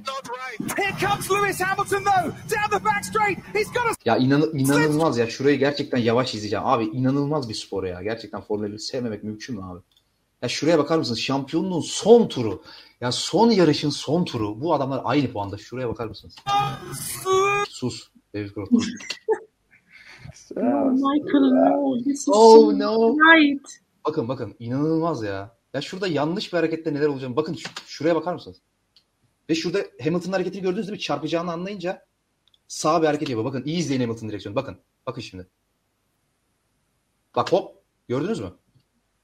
Here comes Lewis Hamilton, though, down the back straight. He's got a
Ya inan, inanılmaz ya. Şurayı gerçekten yavaş izleyeceğim. Abi inanılmaz bir spor ya. Gerçekten Formula 1'i sevmemek mümkün mü abi? Ya şuraya bakar mısınız? Şampiyonluğun son turu. Ya son yarışın son turu. Bu adamlar aynı puanda. Şuraya bakar mısınız? Sus. David Croft.
Michael no, this is
Oh,
so
no.
right.
bakın bakın inanılmaz ya. Ya şurada yanlış bir harekette neler olacağını bakın şu- şuraya bakar mısınız? Ve şurada Hamilton'ın hareketini gördünüz değil mi? Çarpacağını anlayınca sağ bir hareket yapıyor. Bakın iyi izleyin Hamilton direksiyonu. Bakın. Bakın şimdi. Bak hop. Gördünüz mü?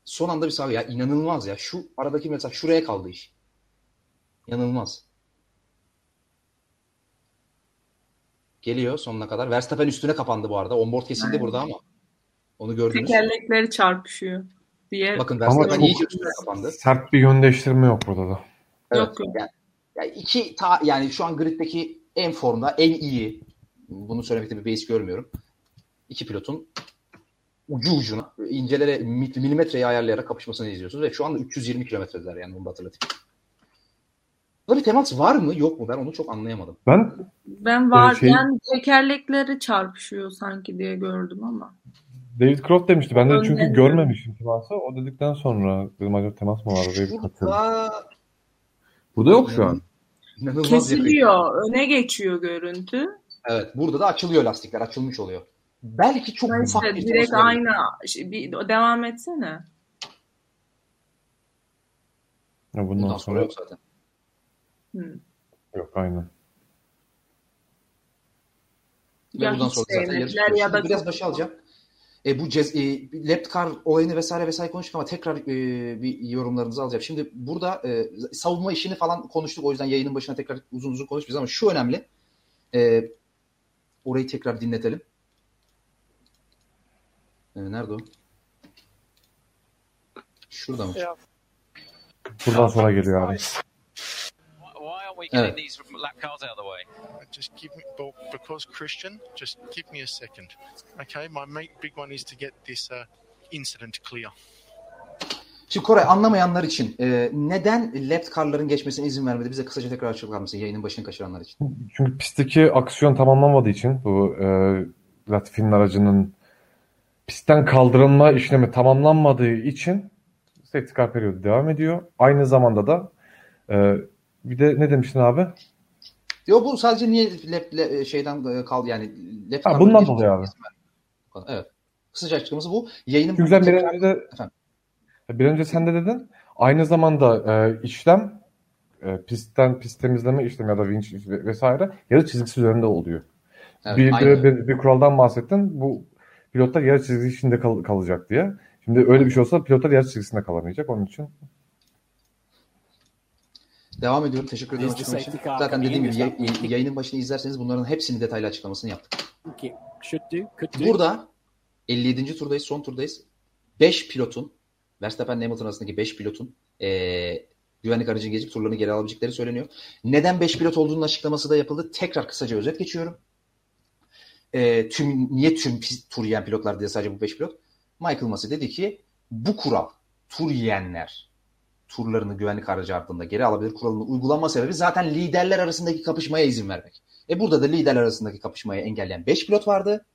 Son anda bir sağ. Ya inanılmaz ya. Şu aradaki mesela şuraya kaldı iş. İnanılmaz. Geliyor sonuna kadar. Verstappen üstüne kapandı bu arada. Onboard kesildi
Aynen.
burada ama. Onu gördünüz.
Tekerlekleri çarpışıyor diye.
Bakın
Ama
Verstappen
çok
iyice üstüne kapandı.
sert bir yön değiştirme yok burada da.
Yok yok.
Yani, yani iki ta, yani şu an griddeki en formda, en iyi. Bunu söylemekte bir beis görmüyorum. İki pilotun ucu ucuna incelere mil- milimetreyi ayarlayarak kapışmasını izliyorsunuz ve şu anda 320 kilometreler yani bunu da hatırlatayım. Burada bir temas var mı yok mu ben onu çok anlayamadım.
Ben
Ben var
şey-
yani tekerlekleri çarpışıyor sanki diye gördüm ama.
David Croft demişti. Ben de çünkü görmemişim teması. O dedikten sonra dedim acaba temas mı var? Oraya bir katıldım.
Burada
yok şu an.
Kesiliyor. Öne geçiyor görüntü.
Evet burada da açılıyor lastikler açılmış oluyor. Belki çok
Ben
ufak
işte
bir
direkt aynı bir devam etsene.
Ya bundan
Bundan sonra
sonra
yok zaten.
Hı.
yok aynen.
Ya
buradan
hiç
sonra zaten yarış
ya da
biraz başa alacağım. E, bu cez, e, lap car olayını vesaire vesaire konuştuk ama tekrar e, bir yorumlarınızı alacağım. Şimdi burada e, savunma işini falan konuştuk. O yüzden yayının başına tekrar uzun uzun konuşmayacağız ama şu önemli. E, orayı tekrar dinletelim. E, nerede o? Şurada mı?
Buradan sonra geliyor abi.
We getting
Evet.
these lap cars out of the way?
Just give me, well, because Christian, just give me a second. Okay, my mate, big one is to get this uh, incident clear.
Şimdi Koray anlamayanlar için e, neden left car'ların geçmesine izin vermedi? Bize kısaca tekrar açıklar mısın yayının başını kaçıranlar için?
Çünkü pistteki aksiyon tamamlanmadığı için bu e, Latifi'nin aracının pistten kaldırılma işlemi tamamlanmadığı için safety car periyodu devam ediyor. Aynı zamanda da e, bir de ne demiştin abi?
Yok bu sadece niye lap, le- şeyden e, kaldı yani left
Ha, bundan dolayı abi.
Evet. Kısaca açıklaması bu. Yayının
Çünkü sen bir önce
Efendim?
bir önce sen de dedin. Aynı zamanda e, işlem e, pistten pist temizleme işlemi ya da vinç ve- vesaire yarı çizgisi üzerinde oluyor.
Evet,
bir, bir, bir, bir kuraldan bahsettin. Bu pilotlar yarı çizgi içinde kal- kalacak diye. Şimdi öyle bir şey olsa pilotlar yarı çizgisinde kalamayacak. Onun için
Devam ediyorum. Teşekkür ederim açıklama için. Zaten dediğim gibi yay- yayının başını izlerseniz bunların hepsini detaylı açıklamasını yaptık. Burada 57. turdayız, son turdayız. 5 pilotun, Verstappen Hamilton arasındaki 5 pilotun eee, güvenlik aracını geçip turlarını geri alabilecekleri söyleniyor. Neden 5 pilot olduğunun açıklaması da yapıldı. Tekrar kısaca özet geçiyorum. Eee, tüm Niye tüm tur yiyen pilotlar diye sadece bu 5 pilot? Michael Massey dedi ki bu kural tur yiyenler turlarını güvenlik aracı ardında geri alabilir kuralını uygulama sebebi zaten liderler arasındaki kapışmaya izin vermek. E burada da liderler arasındaki kapışmayı engelleyen 5 pilot vardı.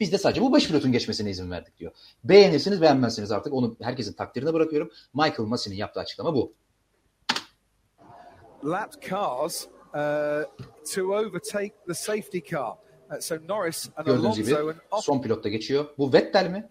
Biz de sadece bu 5 pilotun geçmesine izin verdik diyor. Beğenirsiniz beğenmezsiniz artık onu herkesin takdirine bırakıyorum. Michael Massey'nin yaptığı açıklama bu.
lapped cars uh, to overtake the safety car. Uh, so Norris and
Gördüğünüz gibi
Alonso and off
son pilotta geçiyor. Bu Vettel mi?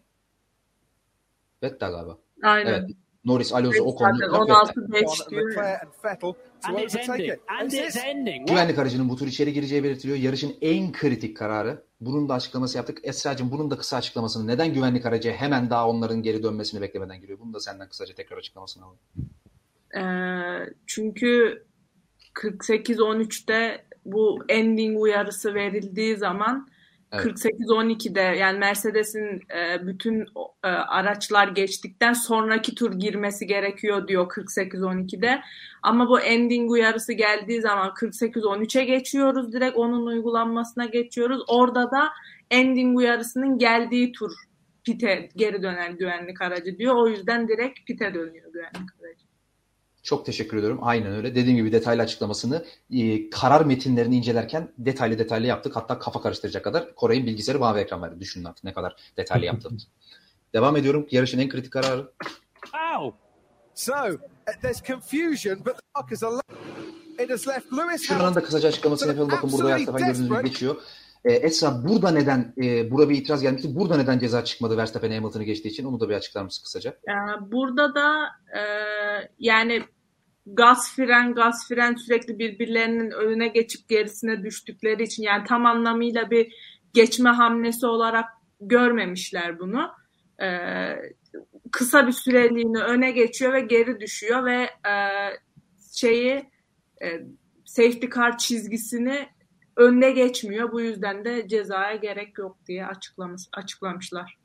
Vettel galiba.
Aynen.
Evet. Norris, Alonso, Ocon,
zaten
Leclerc.
16-5 diyor.
Leclerc and Vettel to
And it's
overtake
ending.
it.
And
This
it's
is-
ending. What?
Güvenlik aracının bu tur içeri gireceği belirtiliyor. Yarışın en kritik kararı. Bunun da açıklaması yaptık. Esra'cığım bunun da kısa açıklamasını. Neden güvenlik aracı hemen daha onların geri dönmesini beklemeden giriyor? Bunu da senden kısaca tekrar açıklamasını alalım.
Ee, çünkü 48-13'te bu ending uyarısı verildiği zaman
Evet.
48-12'de yani Mercedes'in e, bütün e, araçlar geçtikten sonraki tur girmesi gerekiyor diyor 48-12'de. Ama bu ending uyarısı geldiği zaman 48-13'e geçiyoruz direkt onun uygulanmasına geçiyoruz. Orada da ending uyarısının geldiği tur pite geri dönen güvenlik aracı diyor. O yüzden direkt pite dönüyor güvenlik aracı.
Çok teşekkür ediyorum. Aynen öyle. Dediğim gibi detaylı açıklamasını e, karar metinlerini incelerken detaylı detaylı yaptık. Hatta kafa karıştıracak kadar Koray'ın bilgisayarı mavi ekran verdi. Düşünün artık ne kadar detaylı yaptığımız. [LAUGHS] Devam ediyorum. Yarışın en kritik kararı.
Ow!
So uh, there's confusion, but the left Lewis
Şuradan
Hamilton.
da kısaca açıklamasını yapalım. Bakın burada Verstappen gördüğünüz gibi geçiyor. E, Esra burada neden e, bura bir itiraz gelmişti. Burada neden ceza çıkmadı Verstappen Hamilton'ı geçtiği için? Onu da bir açıklar mısın kısaca?
Ee, Burada da e, yani gaz fren gaz fren sürekli birbirlerinin önüne geçip gerisine düştükleri için yani tam anlamıyla bir geçme hamlesi olarak görmemişler bunu. Ee, kısa bir süreliğine öne geçiyor ve geri düşüyor ve e, şeyi e, safety car çizgisini önüne geçmiyor. Bu yüzden de cezaya gerek yok diye açıklamış, açıklamışlar.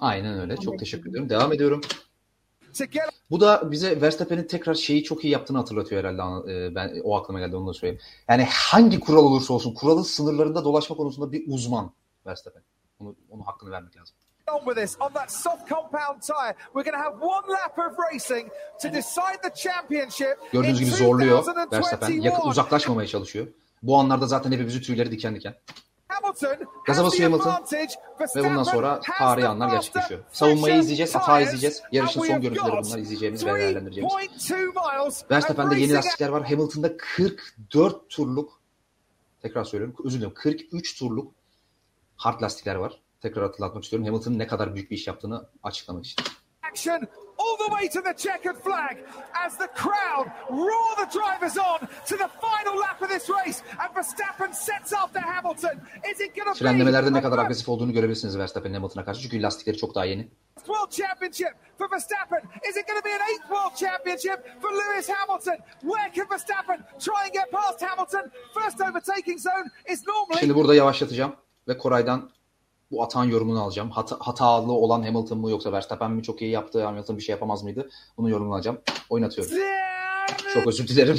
Aynen öyle. Çok teşekkür ediyorum. Devam ediyorum. Bu da bize Verstappen'in tekrar şeyi çok iyi yaptığını hatırlatıyor herhalde. Ee, Ben o aklıma geldi onu da söyleyeyim. Yani hangi kural olursa olsun kuralın sınırlarında dolaşma konusunda bir uzman Verstappen. Onu, onun hakkını vermek lazım.
on with this on that soft compound tyre. We're going to have one lap of racing to decide the championship.
Gördüğünüz gibi zorluyor
2021.
Verstappen. Yakın, uzaklaşmamaya çalışıyor. Bu anlarda zaten hepimizin tüyleri diken diken. Gaza basıyor Hamilton. Ve bundan sonra tarihi anlar gerçekleşiyor. Savunmayı izleyeceğiz, hata izleyeceğiz. Yarışın son görüntüleri bunlar izleyeceğimiz ve değerlendireceğimiz.
3.2 miles of
Verstappen'de yeni lastikler var. Hamilton'da 44 turluk tekrar söylüyorum özür dilerim 43 turluk hard lastikler var. Tekrar hatırlatmak istiyorum. Hamilton'ın ne kadar büyük bir iş yaptığını açıklamak için.
All the way to the checkered flag as the crowd roar the drivers on to the final lap of this race and Verstappen sets after Hamilton. Is it be
Frenlemelerde ne kadar agresif olduğunu görebilirsiniz Verstappen'in Hamilton'a karşı. Çünkü lastikleri çok daha yeni.
World Championship for Verstappen? Is it going to be an eighth World Championship for Lewis Hamilton? Where can Verstappen try and get past Hamilton? First overtaking zone is normally
Şimdi burada yavaşlatacağım ve Koray'dan bu atağın yorumunu alacağım. Hata, hatalı olan Hamilton mı yoksa Verstappen mi çok iyi yaptı? Hamilton bir şey yapamaz mıydı? Bunu yorumunu alacağım. Oynatıyorum. Çok özür dilerim.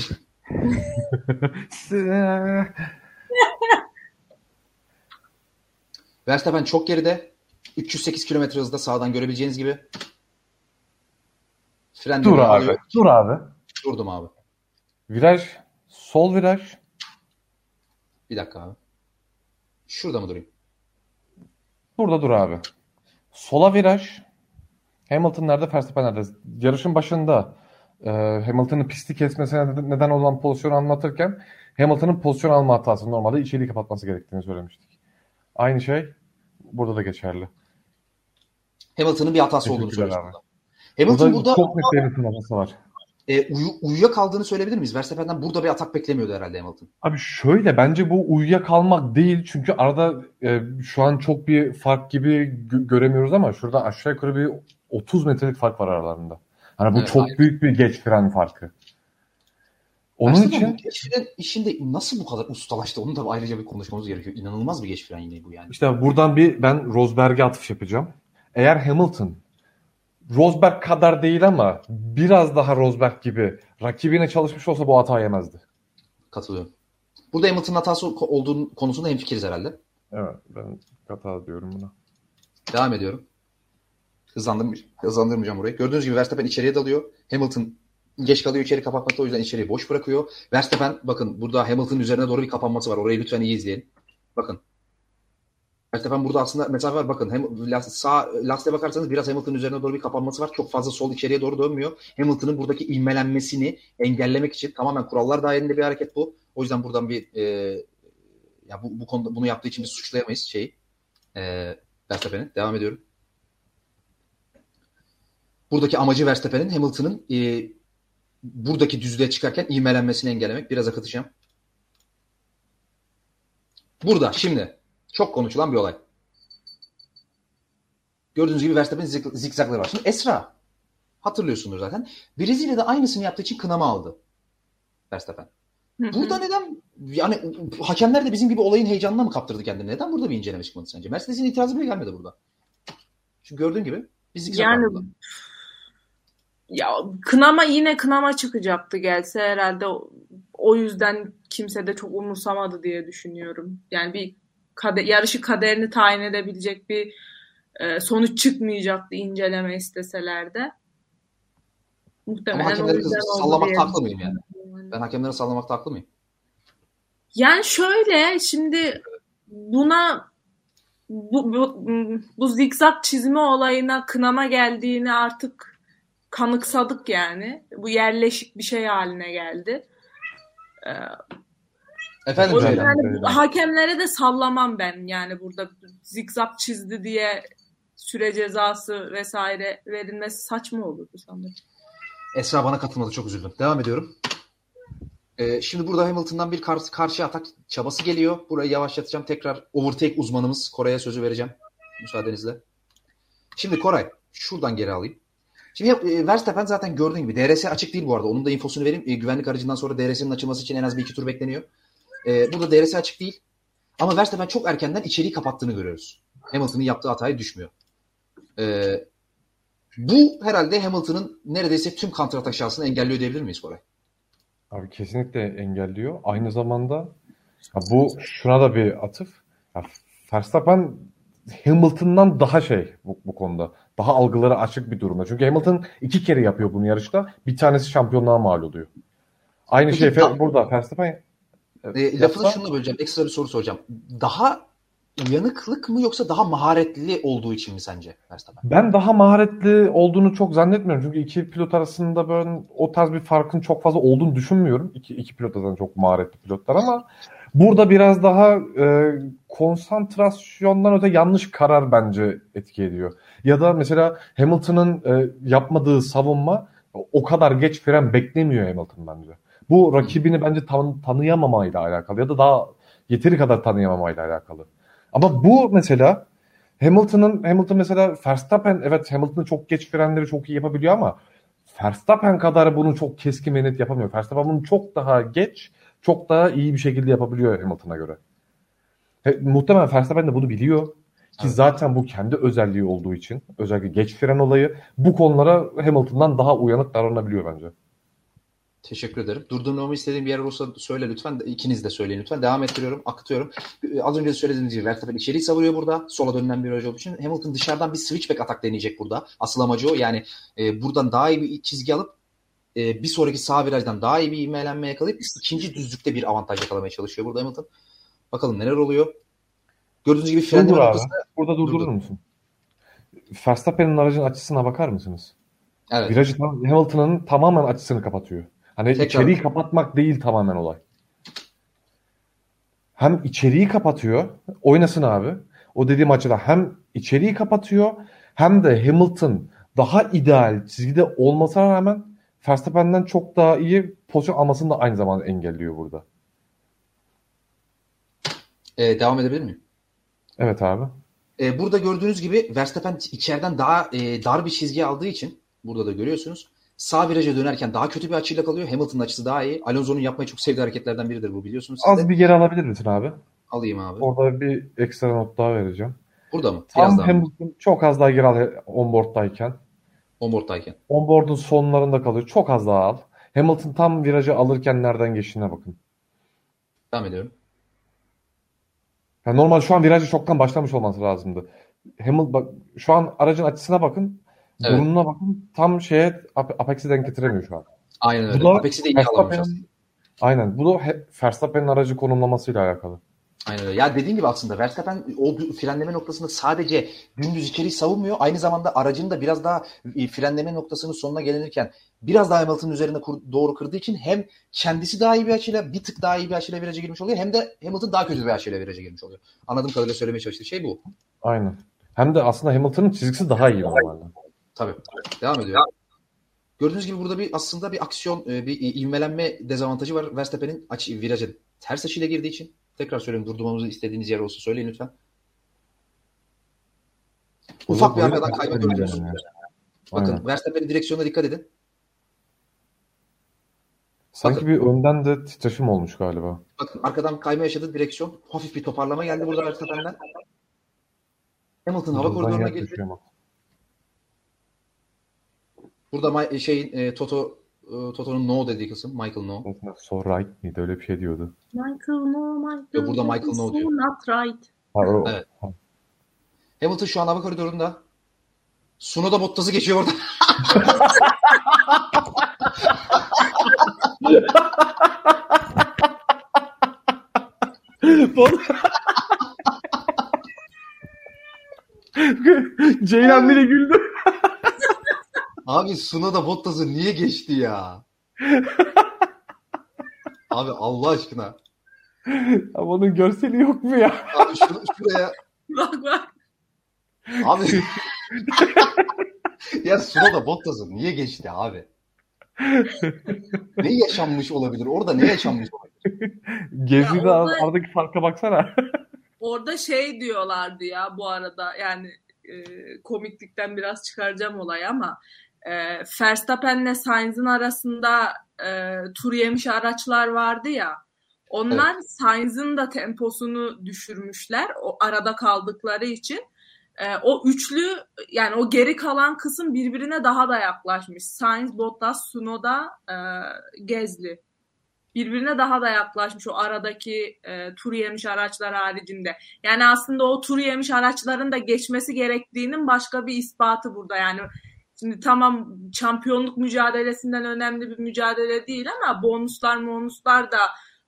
[LAUGHS] Verstappen çok geride. 308 km hızda sağdan görebileceğiniz gibi. Frenleri
Dur abi.
alıyor.
Dur abi.
Durdum abi.
Viraj. Sol viraj.
Bir dakika abi. Şurada mı durayım?
Burada dur abi. Sola viraj. Hamilton nerede? Verstappen nerede? Yarışın başında e, Hamilton'ın pisti kesmesine neden- olan pozisyonu anlatırken Hamilton'ın pozisyon alma hatası normalde içeriği kapatması gerektiğini söylemiştik. Aynı şey burada da geçerli.
Hamilton'ın bir hatası olduğunu burada. Hamilton
Burada
burada,
çok net bir hatası var.
E, uyu, uyuyakaldığını söyleyebilir miyiz? Verstappen'den burada bir atak beklemiyordu herhalde Hamilton.
Abi şöyle bence bu uyuyakalmak değil çünkü arada e, şu an çok bir fark gibi gö- göremiyoruz ama şurada aşağı yukarı bir 30 metrelik fark var aralarında. Hani bu
Evet,
çok
aynen.
büyük bir geç fren farkı. Onun
Verstappen
için
bu geç fren işinde nasıl bu kadar ustalaştı? Onu da ayrıca bir konuşmamız gerekiyor. İnanılmaz bir geç fren yine bu yani.
işte buradan bir ben Rosberg'e atış yapacağım. Eğer Hamilton Rosberg kadar değil ama biraz daha Rosberg gibi rakibine çalışmış olsa bu hata yemezdi.
Katılıyorum. Burada Hamilton'ın hatası olduğu konusunda hemfikiriz herhalde.
Evet ben hata diyorum buna.
Devam ediyorum. Hızlandım, hızlandırmayacağım burayı. Gördüğünüz gibi Verstappen içeriye dalıyor. Hamilton geç kalıyor içeri kapatmakta o yüzden içeriği boş bırakıyor. Verstappen bakın burada Hamilton'ın üzerine doğru bir kapanması var. Orayı lütfen iyi izleyin. Bakın. Verstappen burada aslında mesafe var. Bakın hem las- sağ lastiğe bakarsanız biraz Hamilton'ın üzerine doğru bir kapanması var. Çok fazla sol içeriye doğru dönmüyor. Hamilton'ın buradaki ivmelenmesini engellemek için tamamen kurallar dahilinde bir hareket bu. O yüzden buradan bir e, ya bu, bu konuda bunu yaptığı için biz suçlayamayız şeyi. E, Verstappen'i. Devam ediyorum. Buradaki amacı Verstappen'in Hamilton'ın e, buradaki düzlüğe çıkarken ivmelenmesini engellemek. Biraz akıtacağım. Burada şimdi çok konuşulan bir olay. Gördüğünüz gibi Verstappen'in zik- zikzakları var. Şimdi Esra hatırlıyorsundur zaten. Brezilya'da aynısını yaptığı için kınama aldı Verstappen. Burada neden yani hakemler de bizim gibi olayın heyecanına mı kaptırdı kendini? Neden burada bir inceleme çıkmadı sence? Mercedes'in itirazı bile gelmedi burada. Çünkü gördüğün gibi bir zikzak
Yani
var burada.
ya kınama yine kınama çıkacaktı gelse herhalde o, o yüzden kimse de çok umursamadı diye düşünüyorum. Yani bir kade, yarışı kaderini tayin edebilecek bir e, sonuç çıkmayacaktı inceleme isteseler de.
Ama
Muhtemelen o
hakemleri sallamakta haklı mıyım yani?
düşünüyorum.
Ben hakemleri sallamakta haklı mıyım?
Yani şöyle şimdi buna bu, bu, bu zikzak çizme olayına kınama geldiğini artık kanıksadık yani. Bu yerleşik bir şey haline geldi. Ee,
Efendim
o yüzden bu- hakemlere de sallamam ben yani burada zikzak çizdi diye süre cezası vesaire verilmesi saçma olurdu sanırım.
Esra bana katılmadı çok üzüldüm. Devam ediyorum. Ee, şimdi burada Hamilton'dan bir kar- karşı atak çabası geliyor. Burayı yavaşlatacağım. Tekrar overtake uzmanımız Koray'a sözü vereceğim. Müsaadenizle. Şimdi Koray şuradan geri alayım. Şimdi e, Verstappen zaten gördüğün gibi DRS açık değil bu arada. Onun da infosunu vereyim. E, güvenlik aracından sonra DRS'nin açılması için en az bir iki tur bekleniyor. E, burada DRS açık değil. Ama Verstappen çok erkenden içeriği kapattığını görüyoruz. Hamilton'ın yaptığı hataya düşmüyor. E, bu herhalde Hamilton'ın neredeyse tüm kontratak şansını engelliyor diyebilir miyiz Koray?
Abi kesinlikle engelliyor. Aynı zamanda ya bu şuna da bir atıf. Ya Verstappen Hamilton'dan daha şey bu, bu konuda. Daha algıları açık bir durumda. Çünkü Hamilton iki kere yapıyor bunu yarışta. Bir tanesi şampiyonluğa mal oluyor. Aynı
Peki,
şey
tam-
burada Verstappen
E, lafını
yapsa-
şununla böleceğim. Ekstra bir soru soracağım. Daha uyanıklık mı yoksa daha maharetli olduğu için mi sence Verstappen?
Ben daha maharetli olduğunu çok zannetmiyorum. Çünkü iki pilot arasında böyle o tarz bir farkın çok fazla olduğunu düşünmüyorum. İki, iki pilot zaten çok maharetli pilotlar ama burada biraz daha e, konsantrasyondan öte yanlış karar bence etki ediyor. Ya da mesela Hamilton'ın e, yapmadığı savunma o kadar geç fren beklemiyor Hamilton bence. Bu rakibini bence tan- tanıyamamayla alakalı ya da daha yeteri kadar tanıyamamayla alakalı. Ama bu mesela Hamilton'ın Hamilton mesela Verstappen evet Hamilton'ın çok geç frenleri çok iyi yapabiliyor ama Verstappen kadar bunu çok keskin ve net yapamıyor. Verstappen bunu çok daha geç, çok daha iyi bir şekilde yapabiliyor Hamilton'a göre. He, muhtemelen Verstappen de bunu biliyor. Ki
Evet.
zaten bu kendi özelliği olduğu için özellikle geç fren olayı bu konulara Hamilton'dan daha uyanık davranabiliyor bence.
Teşekkür ederim. Durdurmamı istediğim bir yer olursa söyle lütfen. İkiniz de söyleyin lütfen. Devam ettiriyorum. Akıtıyorum. Ee, Az önce de söylediğiniz gibi Verstappen içeriği savuruyor burada. Sola dönülen bir aracı olduğu için. Hamilton dışarıdan bir switchback atak deneyecek burada. Asıl amacı o. Yani e, buradan daha iyi bir çizgi alıp e, bir sonraki sağ virajdan daha iyi bir ivmelenme yakalayıp ikinci düzlükte bir avantaj yakalamaya çalışıyor burada Hamilton. Bakalım neler oluyor. Gördüğünüz gibi frenleme noktasında
Burada durdurur
Durdur.
musun? Verstappen'in aracın açısına bakar mısınız?
evet.
Virajı Hamilton'ın tamamen açısını kapatıyor. Hani
Tekrar.
içeriği kapatmak değil tamamen olay. Hem içeriği kapatıyor. Oynasın abi. O dediğim açıda hem içeriği kapatıyor hem de Hamilton daha ideal çizgide olmasına rağmen Verstappen'den çok daha iyi pozisyon almasını da aynı zamanda engelliyor burada.
E, devam edebilir miyim?
Evet abi.
E, burada gördüğünüz gibi Verstappen içeriden daha e, dar bir çizgi aldığı için burada da görüyorsunuz. Sağ viraja dönerken daha kötü bir açıyla kalıyor. Hamilton'ın açısı daha iyi. Alonso'nun yapmayı çok sevdiği hareketlerden biridir bu biliyorsunuz siz de.
Az bir geri alabilir misin abi?
Alayım abi.
Orada bir ekstra not daha vereceğim.
Burada mı?
Tam
Biraz daha.
Hamilton çok az daha geri al onboard'dayken.
Onboard'dayken.
Onboard'un sonlarında kalıyor. Çok az daha al. Hamilton tam virajı alırken nereden geçtiğine bakın.
Devam ediyorum.
Yani normal şu an virajı çoktan başlamış olması lazımdı. Hamilton bak şu an aracın açısına bakın.
Evet.
Burnuna bakın. Tam şeye ap- Apex'i denk getiremiyor şu an.
Aynen öyle.
Bu da
Apex'i de iyi aslında.
Aynen. Bu da Verstappen'in aracı konumlamasıyla alakalı.
Aynen öyle. Ya dediğim gibi aslında Verstappen o frenleme noktasında sadece dümdüz içeriği savunmuyor. Aynı zamanda aracını da biraz daha frenleme noktasının sonuna gelinirken biraz daha Hamilton'ın üzerine kur- doğru kırdığı için hem kendisi daha iyi bir açıyla bir tık daha iyi bir açıyla viraja girmiş oluyor hem de Hamilton daha kötü bir açıyla viraja girmiş oluyor. Anladığım kadarıyla söylemeye çalıştığı şey bu.
Aynen. Hem de aslında Hamilton'ın çizgisi daha iyi normalde.
Tabii. Devam ediyor. Gördüğünüz gibi burada bir aslında bir aksiyon, e, bir ivmelenme dezavantajı var. Verstappen'in aç, viraja ters açıyla girdiği için. Tekrar söyleyeyim durdurmamızı istediğiniz yer olsa söyleyin lütfen. Ufak bir arkadan kayma
yani.
Bakın
Aynen.
Verstappen'in direksiyonuna dikkat edin.
Sanki bir önden de titreşim olmuş galiba.
Bakın arkadan kayma yaşadı direksiyon. Hafif bir toparlama geldi burada Verstappen'den. Hamilton hava koridoruna girdi.
ama.
Burada Ma- şeyin e, Toto e, Toto'nun no dediği kısım Michael no.
So right miydi? Öyle bir şey diyordu.
Michael no, Michael.
Yok, burada Michael no diyor.
Not right.
Ha, o,
Evet. Hamilton şu an hava koridorunda. Sunoda Bottas'ı geçiyor orada. [LAUGHS]
Ceylan bile güldü.
Abi Sunoda Bottas'ı niye geçti ya? [LAUGHS] Abi Allah aşkına.
Ama onun görseli yok mu ya?
Abi şunu, şuraya
Bak bak.
abi [LAUGHS] ya Sunoda Bottas'ı niye geçti abi? ne yaşanmış olabilir? Orada ne yaşanmış olabilir?
Gezide
Ya orada-
aradaki farka baksana. [LAUGHS]
Orada şey diyorlardı ya bu arada yani e, komiklikten biraz çıkaracağım olayı ama e, Verstappen'le Sainz'in arasında e, tur yemiş araçlar vardı ya onlar Sainz'in de temposunu düşürmüşler o arada kaldıkları için. E, o üçlü yani o geri kalan kısım birbirine daha da yaklaşmış. Sainz, Bottas, Tsunoda, e, Gezli birbirine daha da yaklaşmış o aradaki e, tur yemiş araçlar haricinde. Yani aslında o tur yemiş araçların da geçmesi gerektiğinin başka bir ispatı burada. Yani şimdi tamam şampiyonluk mücadelesinden önemli bir mücadele değil ama bonuslar bonuslar da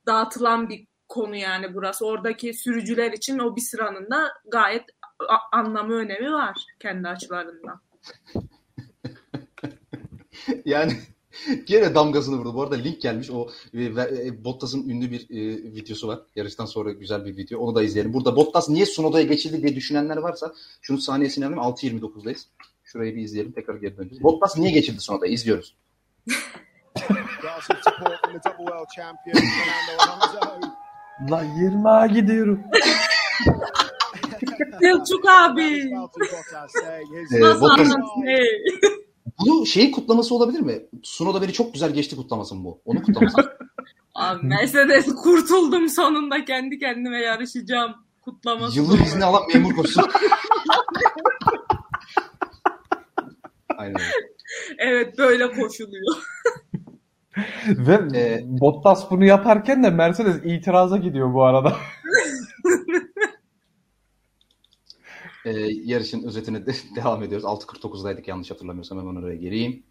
dağıtılan bir konu yani burası. Oradaki sürücüler için o bir sıranın da gayet anlamı önemi var kendi açılarından. [LAUGHS]
Yani gene damgasını vurdu. Bu arada link gelmiş. O e, e, Bottas'ın ünlü bir e, videosu var. Yarıştan sonra güzel bir video. Onu da izleyelim. Burada Bottas niye Sunoda'ya geçildi diye düşünenler varsa şunu saniyesini alayım. 6.29'dayız. Şurayı bir izleyelim. Tekrar geri döneceğiz. Bottas niye geçildi Sunoda'ya? İzliyoruz.
Massive support from the double world champion, Fernando Alonso.
La 20'a gidiyorum.
Selçuk abi.
Ee,
Nasıl
Bottas-. [LAUGHS] Bunu şeyin kutlaması olabilir mi? Sunoda beni çok güzel geçti kutlaması mı bu? Onu kutlaması. [LAUGHS]
Abi Mercedes kurtuldum sonunda kendi kendime yarışacağım kutlaması.
Yıllık izni alan memur koşusu. [LAUGHS] Aynen. [LAUGHS]
Evet böyle koşuluyor. [LAUGHS]
Ve
Ee,
Bottas bunu yaparken de Mercedes itiraza gidiyor bu arada. [LAUGHS]
Ee, yarışın özetine de devam ediyoruz. 6.49'daydık yanlış hatırlamıyorsam hemen oraya geleyim.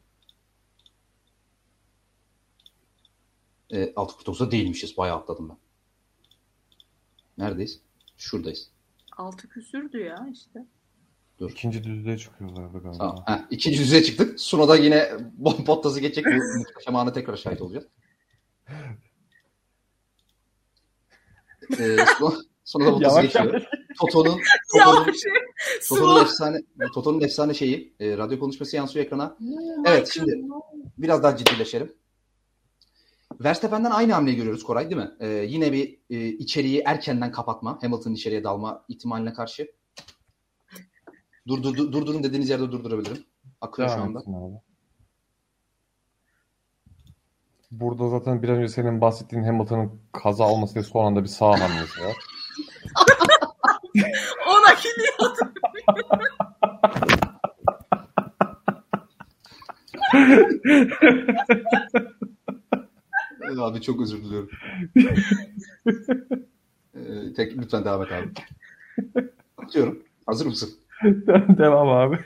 Ee, 6.49'da değilmişiz. Bayağı atladım ben. Neredeyiz? Şuradayız.
Altı küsürdü ya işte.
İkinci düzlüğe çıkıyorlardı galiba.
Tamam. Heh, ikinci düzeye çıktık. Sunoda yine [LAUGHS] Bottas'ı geçecek. Bu [LAUGHS] muhteşem ana tekrar şahit olacağız. Ee, Suno- Sunoda Bottas'ı geçiyor. Toto'nun [LAUGHS] Toto'nun. Toto'nun efsane Toto'nun efsane şeyi e, radyo konuşması yansıyor ekrana. Evet, şimdi- Biraz daha ciddileşelim. Verstappen'den aynı hamleyi görüyoruz Koray değil mi? Ee, yine bir e, içeriği erkenden kapatma. Hamilton'ın içeriye dalma ihtimaline karşı. Dur, dur, dur, durdurun dediğiniz yerde durdurabilirim. Akıyor şu anda.
abi. Burada zaten bir önce senin bahsettiğin Hamilton'ın kaza olması diye son anda bir sağ hamlesi var. [LAUGHS]
Ona gidiyor.
Ee, Abi çok özür diliyorum. Ee, tek, lütfen devam et abi. Atıyorum. Hazır mısın? [LAUGHS]
Devam abi.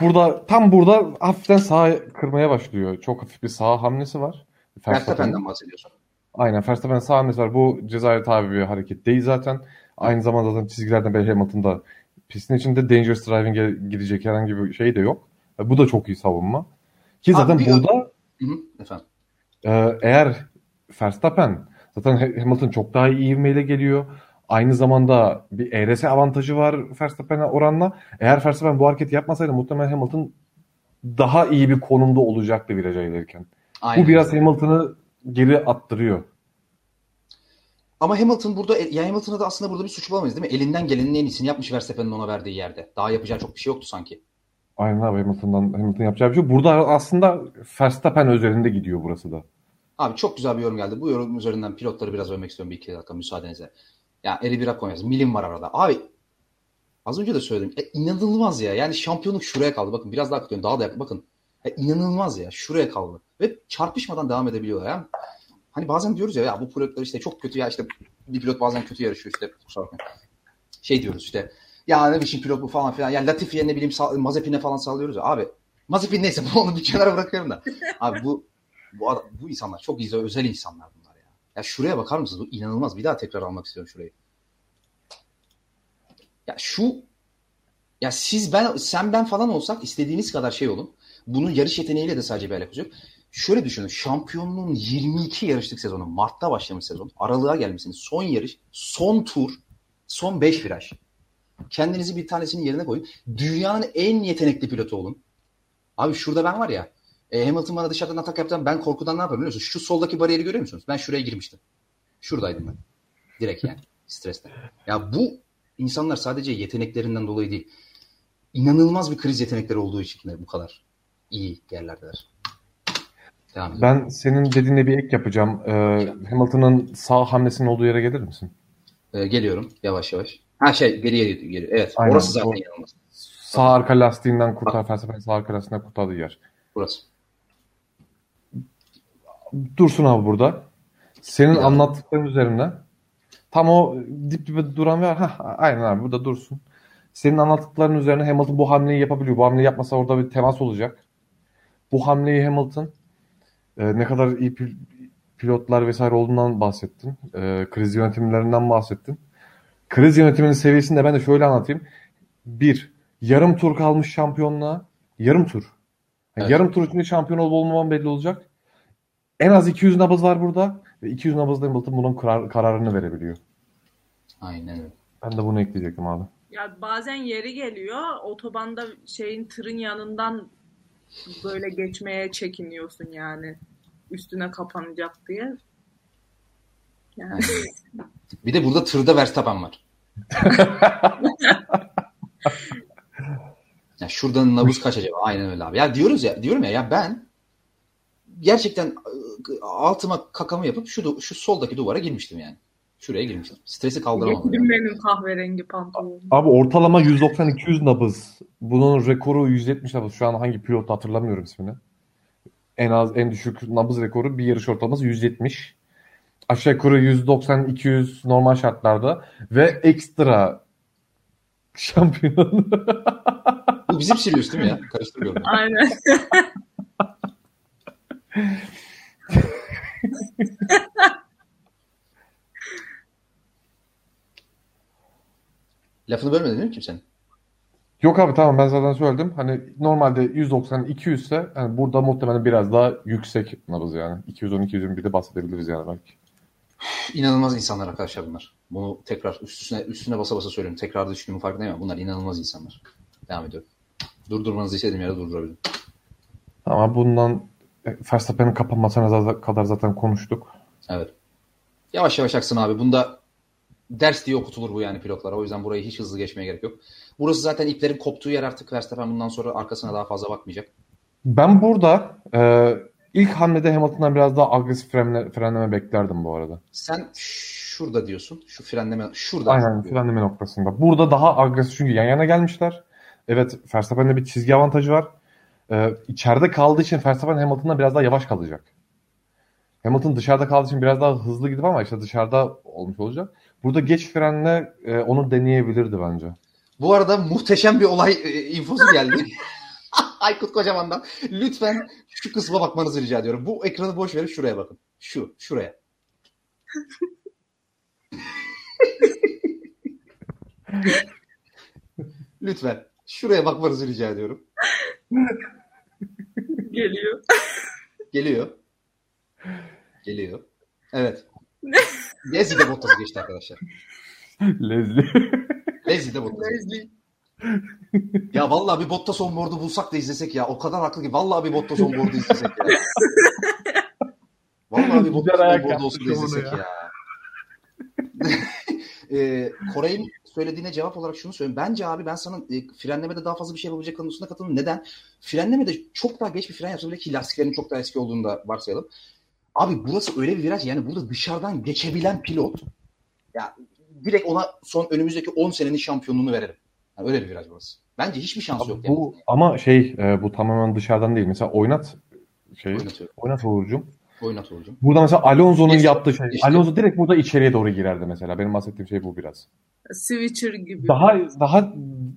Burada tam burada hafiften sağa kırmaya başlıyor. Çok hafif bir sağ hamlesi var.
Verstappen'den bahsediyorsun.
Aynen Verstappen sağ hamlesi var. Bu cezaya tabi bir hareket değil zaten. Aynı zamanda zaten çizgilerden beri Hamilton'da pistin içinde dangerous driving'e gidecek herhangi bir şey de yok. E, Bu da çok iyi savunma. Ki
Abi
zaten
bir-
burada
Hı hı, efendim.
ee, eğer Verstappen zaten Hamilton çok daha iyi ivmeyle geliyor. Aynı zamanda bir ERS avantajı var Verstappen'e oranla. Eğer Verstappen bu hareketi yapmasaydı muhtemelen Hamilton daha iyi bir konumda olacaktı viraja gelirken.
Aynen.
Bu biraz Hamilton'ı geri attırıyor.
Ama Hamilton burada ya Hamilton'a da aslında burada bir suç bulamayız değil mi? Elinden gelenin en iyisini yapmış Verstappen'in ona verdiği yerde. Daha yapacağı çok bir şey yoktu sanki.
Aynen abi Hamilton'dan Hamilton yapacağı bir şey. Burada aslında Verstappen üzerinde gidiyor burası da.
Abi çok güzel bir yorum geldi. Bu yorum üzerinden pilotları biraz övmek istiyorum bir iki dakika müsaadenizle. Ya Eri Bira Konyas. Milim var arada. Abi az önce de söyledim. E, inanılmaz ya. Yani şampiyonluk şuraya kaldı. Bakın biraz daha katıyorum. Daha da yakın. Bakın. E, inanılmaz ya. Şuraya kaldı. Ve çarpışmadan devam edebiliyorlar. Yani, hani bazen diyoruz ya, ya bu pilotlar işte çok kötü ya işte bir pilot bazen kötü yarışıyor işte. Şey diyoruz işte ya ne biçim pilot bu falan filan. Ya Latifi'ye ne bileyim Mazepin'e falan sallıyoruz ya. Abi Mazepin neyse [LAUGHS] onu bir kenara bırakıyorum da. Abi bu bu, bu insanlar çok güzel özel insanlar bunlar ya. Ya şuraya bakar mısınız? Bu inanılmaz. Bir daha tekrar almak istiyorum şurayı. Ya şu ya siz ben sen ben falan olsak istediğiniz kadar şey olun. Bunun yarış yeteneğiyle de sadece bir alakası yok. Şöyle düşünün. Şampiyonluğun 22 yarışlık sezonu. Mart'ta başlamış sezon. Aralığa gelmişsiniz. Son yarış. Son tur. Son 5 viraj. Kendinizi bir tanesinin yerine koyun. Dünyanın en yetenekli pilotu olun. Abi şurada ben var ya. E, Hamilton bana dışarıdan atak yaptı. Ben korkudan ne yapıyorum biliyor musunuz? Şu soldaki bariyeri görüyor musunuz? Ben şuraya girmiştim. Şuradaydım ben. Direkt yani. [LAUGHS] Stresten. Ya bu insanlar sadece yeteneklerinden dolayı değil. İnanılmaz bir kriz yetenekleri olduğu için de bu kadar iyi yerlerdeler. Devam edelim.
Ben senin dediğine bir ek yapacağım. Ee, Hamilton'ın sağ hamlesinin olduğu yere gelir misin?
Ee, geliyorum yavaş yavaş. Ha şey geriye geliyor. Evet.
Aynen.
Orası zaten
O-
inanılmaz.
Sağ arka lastiğinden kurtar, Verstappen'in sağ arka lastiğinden kurtardığı yer.
Burası.
Dursun abi burada. Senin anlattıkların üzerine tam o dip dibe duran yer. Hah, aynen abi burada dursun. Senin anlattıkların üzerine Hamilton bu hamleyi yapabiliyor. Bu hamleyi yapmasa orada bir temas olacak. Bu hamleyi Hamilton e, ne kadar iyi pil- pilotlar vesaire olduğundan bahsettin. E, kriz yönetimlerinden bahsettin. Kriz yönetiminin seviyesini de ben de şöyle anlatayım. Bir, yarım tur kalmış şampiyonluğa. Yarım tur. Yani
Evet.
Yarım tur içinde şampiyon olup olmaman belli olacak. En az 200 nabız var burada. Ve 200 nabızda Hamilton bunun karar- kararını verebiliyor.
Aynen öyle.
Ben de bunu ekleyecektim abi.
Ya bazen yeri geliyor otobanda şeyin tırın yanından böyle geçmeye çekiniyorsun yani. Üstüne kapanacak diye. Yani [LAUGHS]
Bir de burada tırda Verstappen var. [LAUGHS] ya şuradan nabız kaç acaba? Aynen öyle abi. Ya diyoruz ya diyorum ya ya ben gerçekten e, altıma kakamı yapıp şu şu soldaki duvara girmiştim yani. Şuraya girmiştim. Stresi kaldıramam.
getirin benim kahverengi pantolonumu.
Abi ortalama 190-200 nabız. Bunun rekoru 170 nabız. Şu an hangi pilot hatırlamıyorum ismini. En az en düşük nabız rekoru bir yarış ortalaması 170. Aşağı yukarı 190-200 normal şartlarda ve ekstra şampiyon.
Bu bizim Sirius değil mi ya? Karıştırıyorum.
Aynen. [LAUGHS] [LAUGHS]
Lafını bölmedin değil mi kimsenin?
Yok abi tamam ben zaten söyledim. Hani normalde 190-200 ise yani burada muhtemelen biraz daha yüksek nabız yani. 210-221'de bahsedebiliriz yani belki.
İnanılmaz insanlar arkadaşlar bunlar. Bunu tekrar üstüne üstüne basa basa söylüyorum. Tekrar düşündüğümün farkındayım ama bunlar inanılmaz insanlar. Devam ediyorum. Durdurmanızı istediğim yerde durdurabilirim.
Ama bundan Verstappen'in kapanmasına kadar zaten konuştuk.
Evet. Yavaş yavaş aksın abi. Bunda ders diye okutulur bu yani pilotlara. O yüzden burayı hiç hızlı geçmeye gerek yok. Burası zaten iplerin koptuğu yer artık Verstappen bundan sonra arkasına daha fazla bakmayacak.
Ben burada e, ilk hamlede Hamilton'dan biraz daha agresif frenle, frenleme beklerdim bu arada.
Sen şurada diyorsun. Şu frenleme şurada.
Aynen frenleme noktasında. Burada daha agresif çünkü yan yana gelmişler. Evet Verstappen'de bir çizgi avantajı var. E, içeride kaldığı için Verstappen Hamilton'dan biraz daha yavaş kalacak. Hamilton dışarıda kaldığı için biraz daha hızlı gidip ama işte dışarıda olmuş olacak. Burada geç frenle e, onu deneyebilirdi bence.
Bu arada muhteşem bir olay e, infosu geldi. [LAUGHS] Aykut Kocaman'dan. Lütfen şu kısma bakmanızı rica ediyorum. Bu ekranı boş verip şuraya bakın. Şu, şuraya. [LAUGHS] Lütfen. Şuraya bakmanızı rica ediyorum. [LAUGHS]
Geliyor.
Geliyor. Geliyor. Evet. [LAUGHS] Gezide Bottas'ı geçti arkadaşlar.
Leslie.
Leslie de Bottas.
Leslie.
Ya vallahi bir Bottas onboard'u bulsak da izlesek ya. O kadar haklı ki. Vallahi bir Bottas onboard'u izlesek ya. Vallahi bir Bottas
ayak
onboard'u olsun da izlesek
onu
ya. [LAUGHS] e, Koray'ın söylediğine cevap olarak şunu söyleyeyim. Bence abi ben sana e, frenlemede daha fazla bir şey yapabilecek konusunda katılıyorum. Neden? Frenlemede çok daha geç bir fren yapsa bile ki lastiklerin çok daha eski olduğunu da varsayalım. Abi burası öyle bir viraj yani burada dışarıdan geçebilen pilot ya direkt ona son önümüzdeki 10 senenin şampiyonluğunu verelim. Yani öyle bir viraj burası. Bence hiçbir şansı yok.
Bu ama şey e, bu tamamen dışarıdan değil. Mesela oynat şey oynat Uğur'cum.
Oynat Uğur'cum.
Burada mesela Alonso'nun
İşte-
yaptığı şey.
işte.
Alonso direkt burada içeriye doğru girerdi mesela. Benim bahsettiğim şey bu biraz.
Switcher gibi.
Daha daha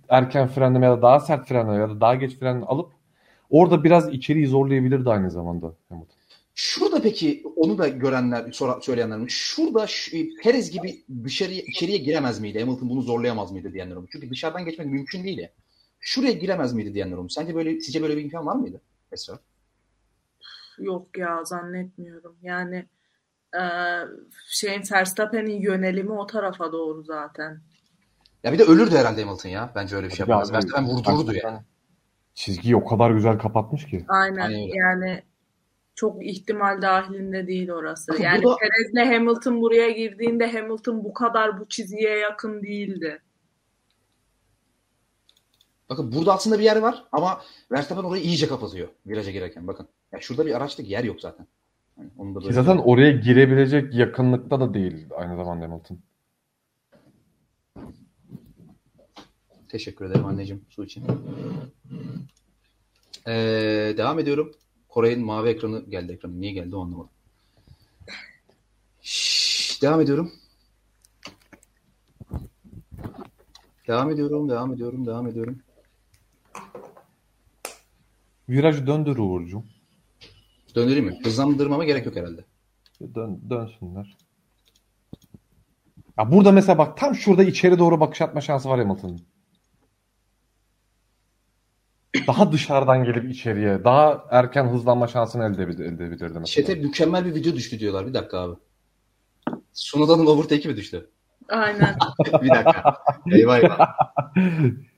erken frenleme ya da daha sert frenleme ya da daha geç fren alıp orada biraz içeriği zorlayabilirdi aynı zamanda Hamilton.
Şurada peki onu da görenler, sonra söyleyenler mi? Şurada şu, Perez gibi dışarıya içeriye giremez miydi? Hamilton bunu zorlayamaz mıydı diyenler olmuş. Çünkü dışarıdan geçmek mümkün değil ya. Şuraya giremez miydi diyenler olmuş. Sence böyle sizce böyle bir imkan var mıydı? Esra.
Yok ya zannetmiyorum. Yani e, şeyin Verstappen'in yönelimi o tarafa doğru zaten.
Ya bir de ölürdü herhalde Hamilton ya. Bence öyle bir şey
Ya
yapmaz. Verstappen vurdururdu yani.
Çizgiyi o kadar güzel kapatmış ki.
Aynen yani çok ihtimal dahilinde değil orası.
Bakın
yani
burada-
Perez'le Hamilton buraya girdiğinde Hamilton bu kadar bu çizgiye yakın değildi.
Bakın burada aslında bir yer var ama Verstappen orayı iyice kapatıyor viraja girerken. Bakın. Ya şurada bir araçlık yer yok zaten. Yani onun da
Ki
böyle
zaten oraya girebilecek yakınlıkta da değil aynı zamanda Hamilton.
Teşekkür ederim anneciğim su için. Ee, devam ediyorum. Koray'ın mavi ekranı geldi ekranı. Niye geldi o anlamadım. Şşş, devam ediyorum. Devam ediyorum, devam ediyorum, devam ediyorum.
Virajı döndür Uğur'cum.
Döndüreyim mi? Hızlandırmama gerek yok herhalde.
Dön, dönsünler. Ya burada mesela bak tam şurada içeri doğru bakış atma şansı var Hamilton'ın. Daha dışarıdan gelip içeriye, daha erken hızlanma şansını elde, elde edebilirdi mesela.
Chat'e mükemmel bir video düştü diyorlar. Bir dakika abi. Sunoda'nın overtake'i mi düştü?
Aynen. [LAUGHS]
bir dakika. Eyvah eyvah. [LAUGHS]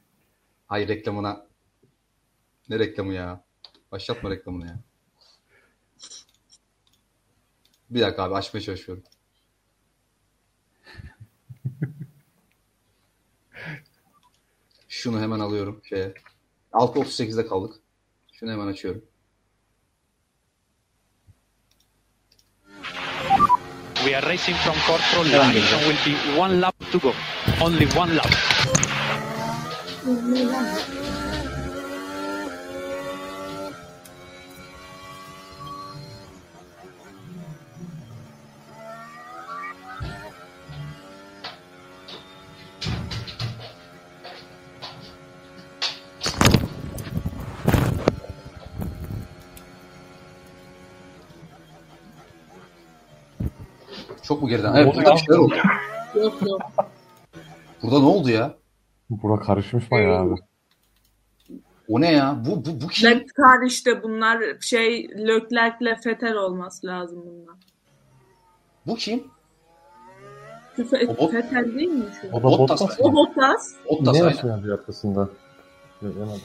Hayır reklamına. Ne reklamı ya? Başlatma reklamını ya. Bir dakika abi açmaya çalışıyorum. [LAUGHS] Şunu hemen alıyorum şeye. 6.38'de kaldık. Şunu hemen açıyorum.
We are racing from control line and will be one lap to go. Only one lap.
Çok mu geriden? Evet burada bir şeyler oldu.
yok yok.
Burada ne oldu ya?
Bura karışmış bayağı abi.
O ne ya? Bu bu bu kim?
Leclerc işte bunlar şey Leclerc'le Fetel olması lazım bunlar.
Bu kim?
Fe-
O bot-
Fetel değil mi şu?
O da
Bottas.
Bottas.
O Bottas.
Bottas
Ne yaşıyor yazıyor arkasında? Yemedim.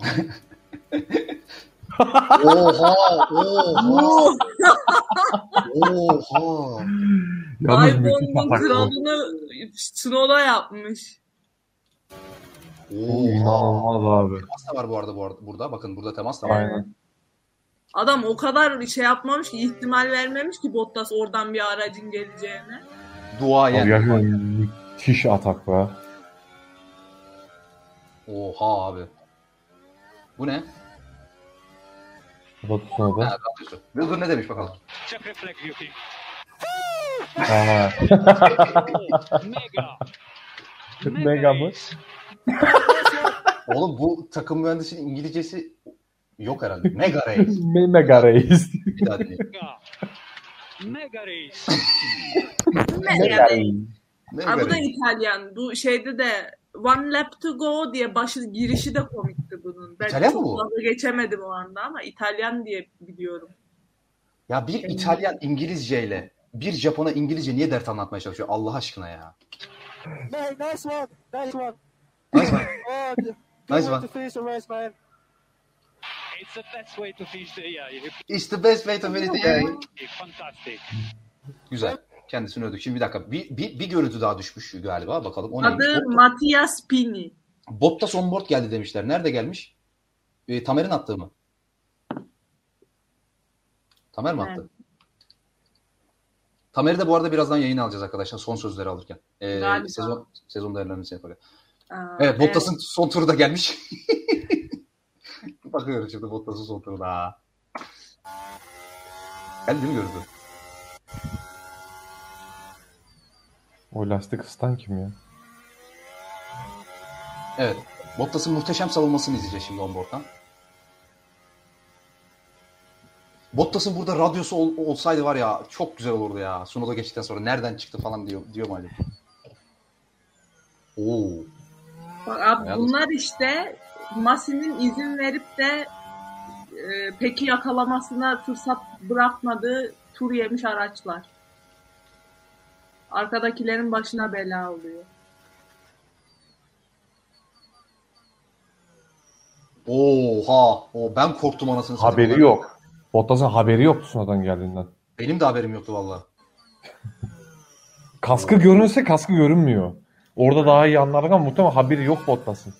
[LAUGHS]
Oha! Oha! Oha!
Yalnız müthiş
iPhone'un kralını Snow'da yapmış.
İnanılmaz abi.
Temas da var bu arada bu arada burada. Bakın burada temas da var.
Aynen.
Adam o kadar şey yapmamış ki ihtimal vermemiş ki Bottas oradan bir aracın geleceğine.
Duayen.
Abi gerçekten müthiş atak be.
Oha abi. Bu ne?
Batusuna da.
Ha, radyosu. Wilbur ne demiş bakalım.
Check reflex, Yuki.
Aha.
Mega.
Mega mı?
race.
Oğlum bu takım mühendisinin İngilizcesi yok herhalde. Mega Race. [LAUGHS]
Me- Mega Reis.
Bir daha dinleyelim.
Mega. Mega race.
Mega Reis.
Mega
Ha, bu da
Race.
İtalyan. Bu şeyde de One Lap to Go diye başı girişi de komikti bunun. Ben
İtalyan
çok
mı bu?
fazla geçemedim o anda ama İtalyan diye biliyorum.
Ya bir İtalyan İngilizceyle bir Japon'a İngilizce niye dert anlatmaya çalışıyor Allah aşkına ya.
Man, nice one. Nice one.
Nice one. [LAUGHS]
Oh, the- good
Nice
way
one.
to finish the race, man.
It's the best way to finish the you-
It's the best way to finish the year.
Fantastic.
Güzel. Kendisini övdük. Şimdi bir dakika. Bir, bir, bir görüntü daha düşmüş galiba. Bakalım o neymiş.
Adı
Bot-
Matias Pini.
Bottas on board geldi demişler. Nerede gelmiş? E, Tamer'in attığı mı? Tamer mi attı?
Evet.
Tamer'i de bu arada birazdan yayın alacağız arkadaşlar son sözleri alırken. E,
Galiba.
sezon sezon değerlendirmesi yaparak.
Aa,
Evet Bottas'ın son turu da gelmiş. [LAUGHS] Bakıyorum şimdi Bottas'ın son turu da. Geldi mi görüntü?
O lastik ısıtan kim ya?
Evet. Bottas'ın muhteşem savunmasını izleyeceğiz şimdi onboard'dan. Bottas'ın burada radyosu ol- olsaydı var ya çok güzel olurdu ya. Sunoda geçtikten sonra nereden çıktı falan diyor, diyor mu Ali? Oo.
Bak abi bunlar işte Masi'nin izin verip de e, peki yakalamasına fırsat bırakmadığı tur yemiş araçlar. Arkadakilerin başına bela oluyor.
Oha. O ben korktum anasını satayım.
Haberi yok. Bottas'ın haberi yoktu sonradan geldiğinden.
Benim de haberim yoktu valla. [LAUGHS]
Kaskı görünse kaskı görünmüyor. Orada daha iyi anlardık ama muhtemelen haberi yok Bottas'ın.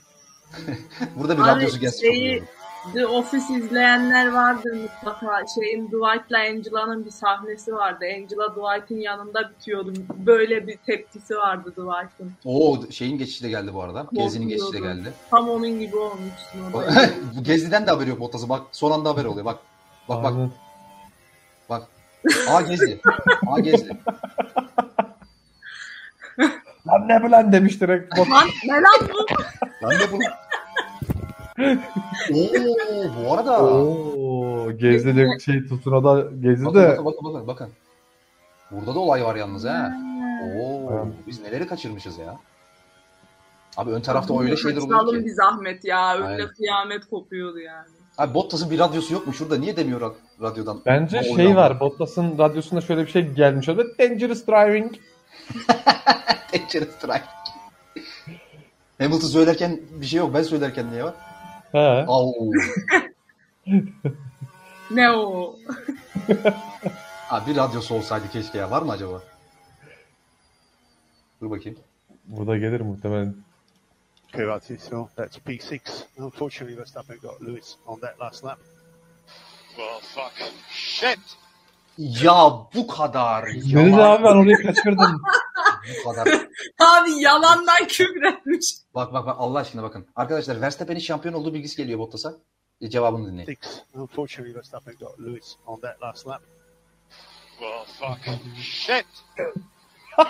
[LAUGHS]
Burada bir
Abi
radyosu gelsin.
şeyi. The Office izleyenler vardır mutlaka. Şeyin Dwight'la Angela'nın bir sahnesi vardı. Angela Dwight'ın yanında bitiyordu. Böyle bir tepkisi vardı Dwight'ın.
Oo şeyin geçişi de geldi bu arada. Gezi'nin geçişi de geldi.
Tam onun gibi olmuşsun. o. [LAUGHS]
Bu Gezi'den de haberi yok Bottas'ın. Bak son anda haber oluyor. Bak. Bak bak.
Aynen.
Bak. A Gezi. A Gezi.
Lan ne bilen demiş direkt.
Lan ne lan bu?
Ben de bunu... Oo bu arada.
Oo, Gezdi de şey tutuna da Gezdi
Bakın,
de
bakın bakın bakın bakın. Burada da olay var yalnız ha. Oo
Evet.
biz neleri kaçırmışız ya. Abi ön tarafta öyle şeyler oluyor ki.
bir zahmet ya. Önde
Aynen.
kıyamet kopuyordu yani.
Abi Bottas'ın bir radyosu yok mu? Şurada niye demiyor ra- radyodan?
bence
O
şey var. Bottas'ın radyosunda şöyle bir şey gelmiş oldu. Dangerous driving. [LAUGHS]
Dangerous Strike. Hamilton söylerken bir şey yok. Ben söylerken niye var?
He.
Au. [LAUGHS]
Ne o?
Abi bir radyosu olsaydı keşke ya. Var mı acaba? Dur bakayım.
Burada gelir muhtemelen.
Congratulations, that's P6. Unfortunately, Verstappen got Lewis on that last lap.
Well, fuck. Shit!
Ya bu kadar. Yalan.
abi ben orayı kaçırdım. [LAUGHS]
Bu kadar. [LAUGHS]
Abi yalandan küfretmiş.
Bak bak bak Allah aşkına bakın. Arkadaşlar Verstappen'in şampiyon olduğu bilgisi geliyor Bottas'a. E, cevabını dinleyin.
Unfortunately, Verstappen got Lewis on that last lap.
Well, fuck. Shit! [LAUGHS]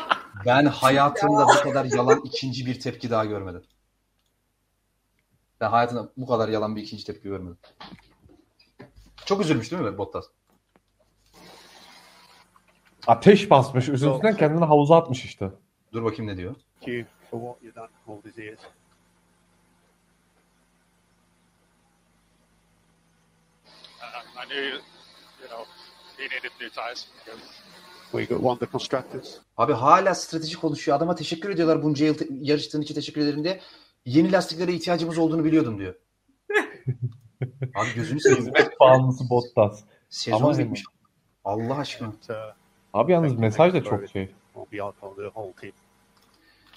Ben hayatımda bu kadar yalan ikinci bir tepki daha görmedim. Ben hayatımda bu kadar yalan bir ikinci tepki görmedim. Çok üzülmüş değil mi Bottas?
Ateş basmış. Üzüntüden kendini havuza atmış işte.
Dur bakayım ne diyor.
Uh,
constructors.
Abi hala strateji konuşuyor. Adama teşekkür ediyorlar bunca yıl yarıştığın için teşekkür ederim diye. Yeni lastiklere ihtiyacımız olduğunu biliyordum diyor. [LAUGHS] Abi gözünü seveyim.
Hizmet bağımlısı Bottas.
Sezon
Ama-
bitmiş. Allah aşkına.
Abi yalnız mesaj da çok şey.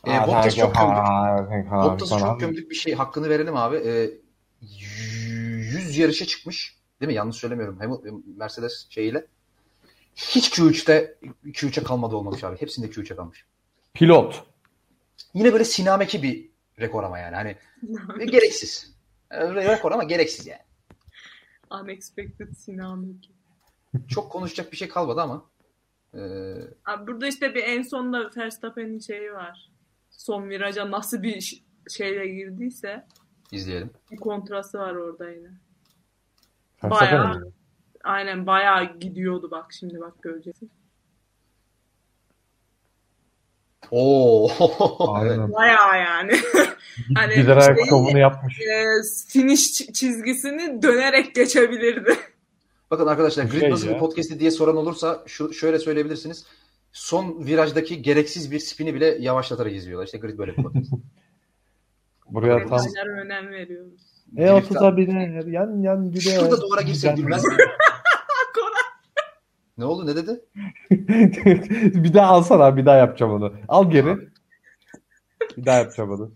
E, Bottas çok gömdük. Bottas'ı çok gömdük bir şey. Hakkını verelim abi. E, 100 yarışa çıkmış. Değil mi? Yanlış söylemiyorum. Hem Mercedes şeyiyle. Hiç Q3'te Q3'e kalmadı olmamış abi. Hepsinde Q3'e kalmış.
Pilot.
Yine böyle sinameki bir rekor ama yani. Hani gereksiz. E, Rekor ama gereksiz yani.
Unexpected Sinameki.
Çok konuşacak bir şey kalmadı ama. E,
Abi burada işte bir en sonunda Verstappen'in şeyi var. Son viraja nasıl bir şeyle girdiyse
izleyelim.
bir kontrası var orada yine.
Verstappen
Bayağı
mi?
aynen bayağı gidiyordu bak şimdi bak göreceksin.
Oo.
Aynen. [LAUGHS]
Bayağı yani. hani şeyi,
şovunu yapmış.
e, finish çizgisini dönerek geçebilirdi.
Bakın arkadaşlar Grid
Şey
nasıl
ya.
bir podcast'i diye soran olursa şu şöyle söyleyebilirsiniz. Son virajdaki gereksiz bir spini bile yavaşlatarak izliyorlar. İşte Grid böyle bir podcast. [LAUGHS]
Buraya tam
önem veriyoruz.
E30'a biner yan yan gider.
Şurada duvara girsek gülmez? [LAUGHS] Ne oldu? Ne dedi? [LAUGHS]
bir daha alsana bir daha yapacağım onu. Al geri. Bir daha yapacağım onu.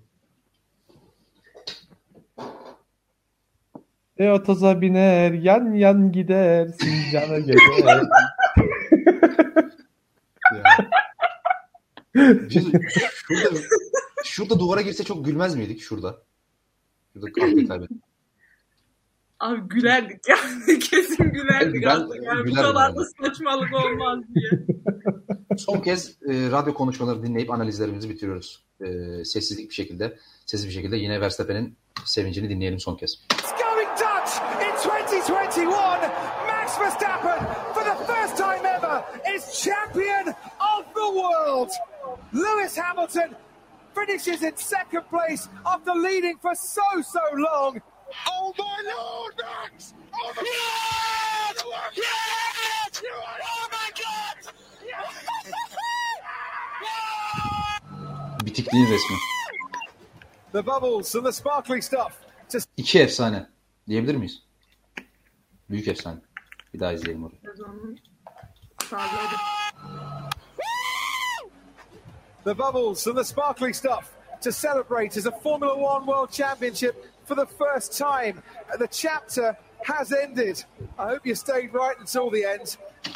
E30'a biner yan yan gider Sincan'a gider.
Şurada, şurada duvara girse çok gülmez miydik? Şurada. Şurada kahve kaybettik.
Abi gülerdik yani. [LAUGHS] Kesin gülerdik
Ben
artık. Yani bu kadar da saçmalık olmaz diye.
Son kez e, radyo konuşmaları dinleyip analizlerimizi bitiriyoruz. E, sessizlik bir şekilde, sessiz bir şekilde yine Verstappen'in sevincini dinleyelim son kez.
2021. Max Verstappen, for the first time ever, is champion of the world. Lewis Hamilton finishes in second place after leading for so, so long.
Oh my lord, Max! Oh my yes! Yes! Oh my god!
Bitikliğin resmi.
The bubbles and the sparkly stuff to
İki efsane diyebilir miyiz? Büyük efsane. Bir daha izleyelim orayı.
The bubbles and the sparkly stuff to celebrate as a Formula One World Championship for the first time. The chapter has ended. I hope you stayed right until the end.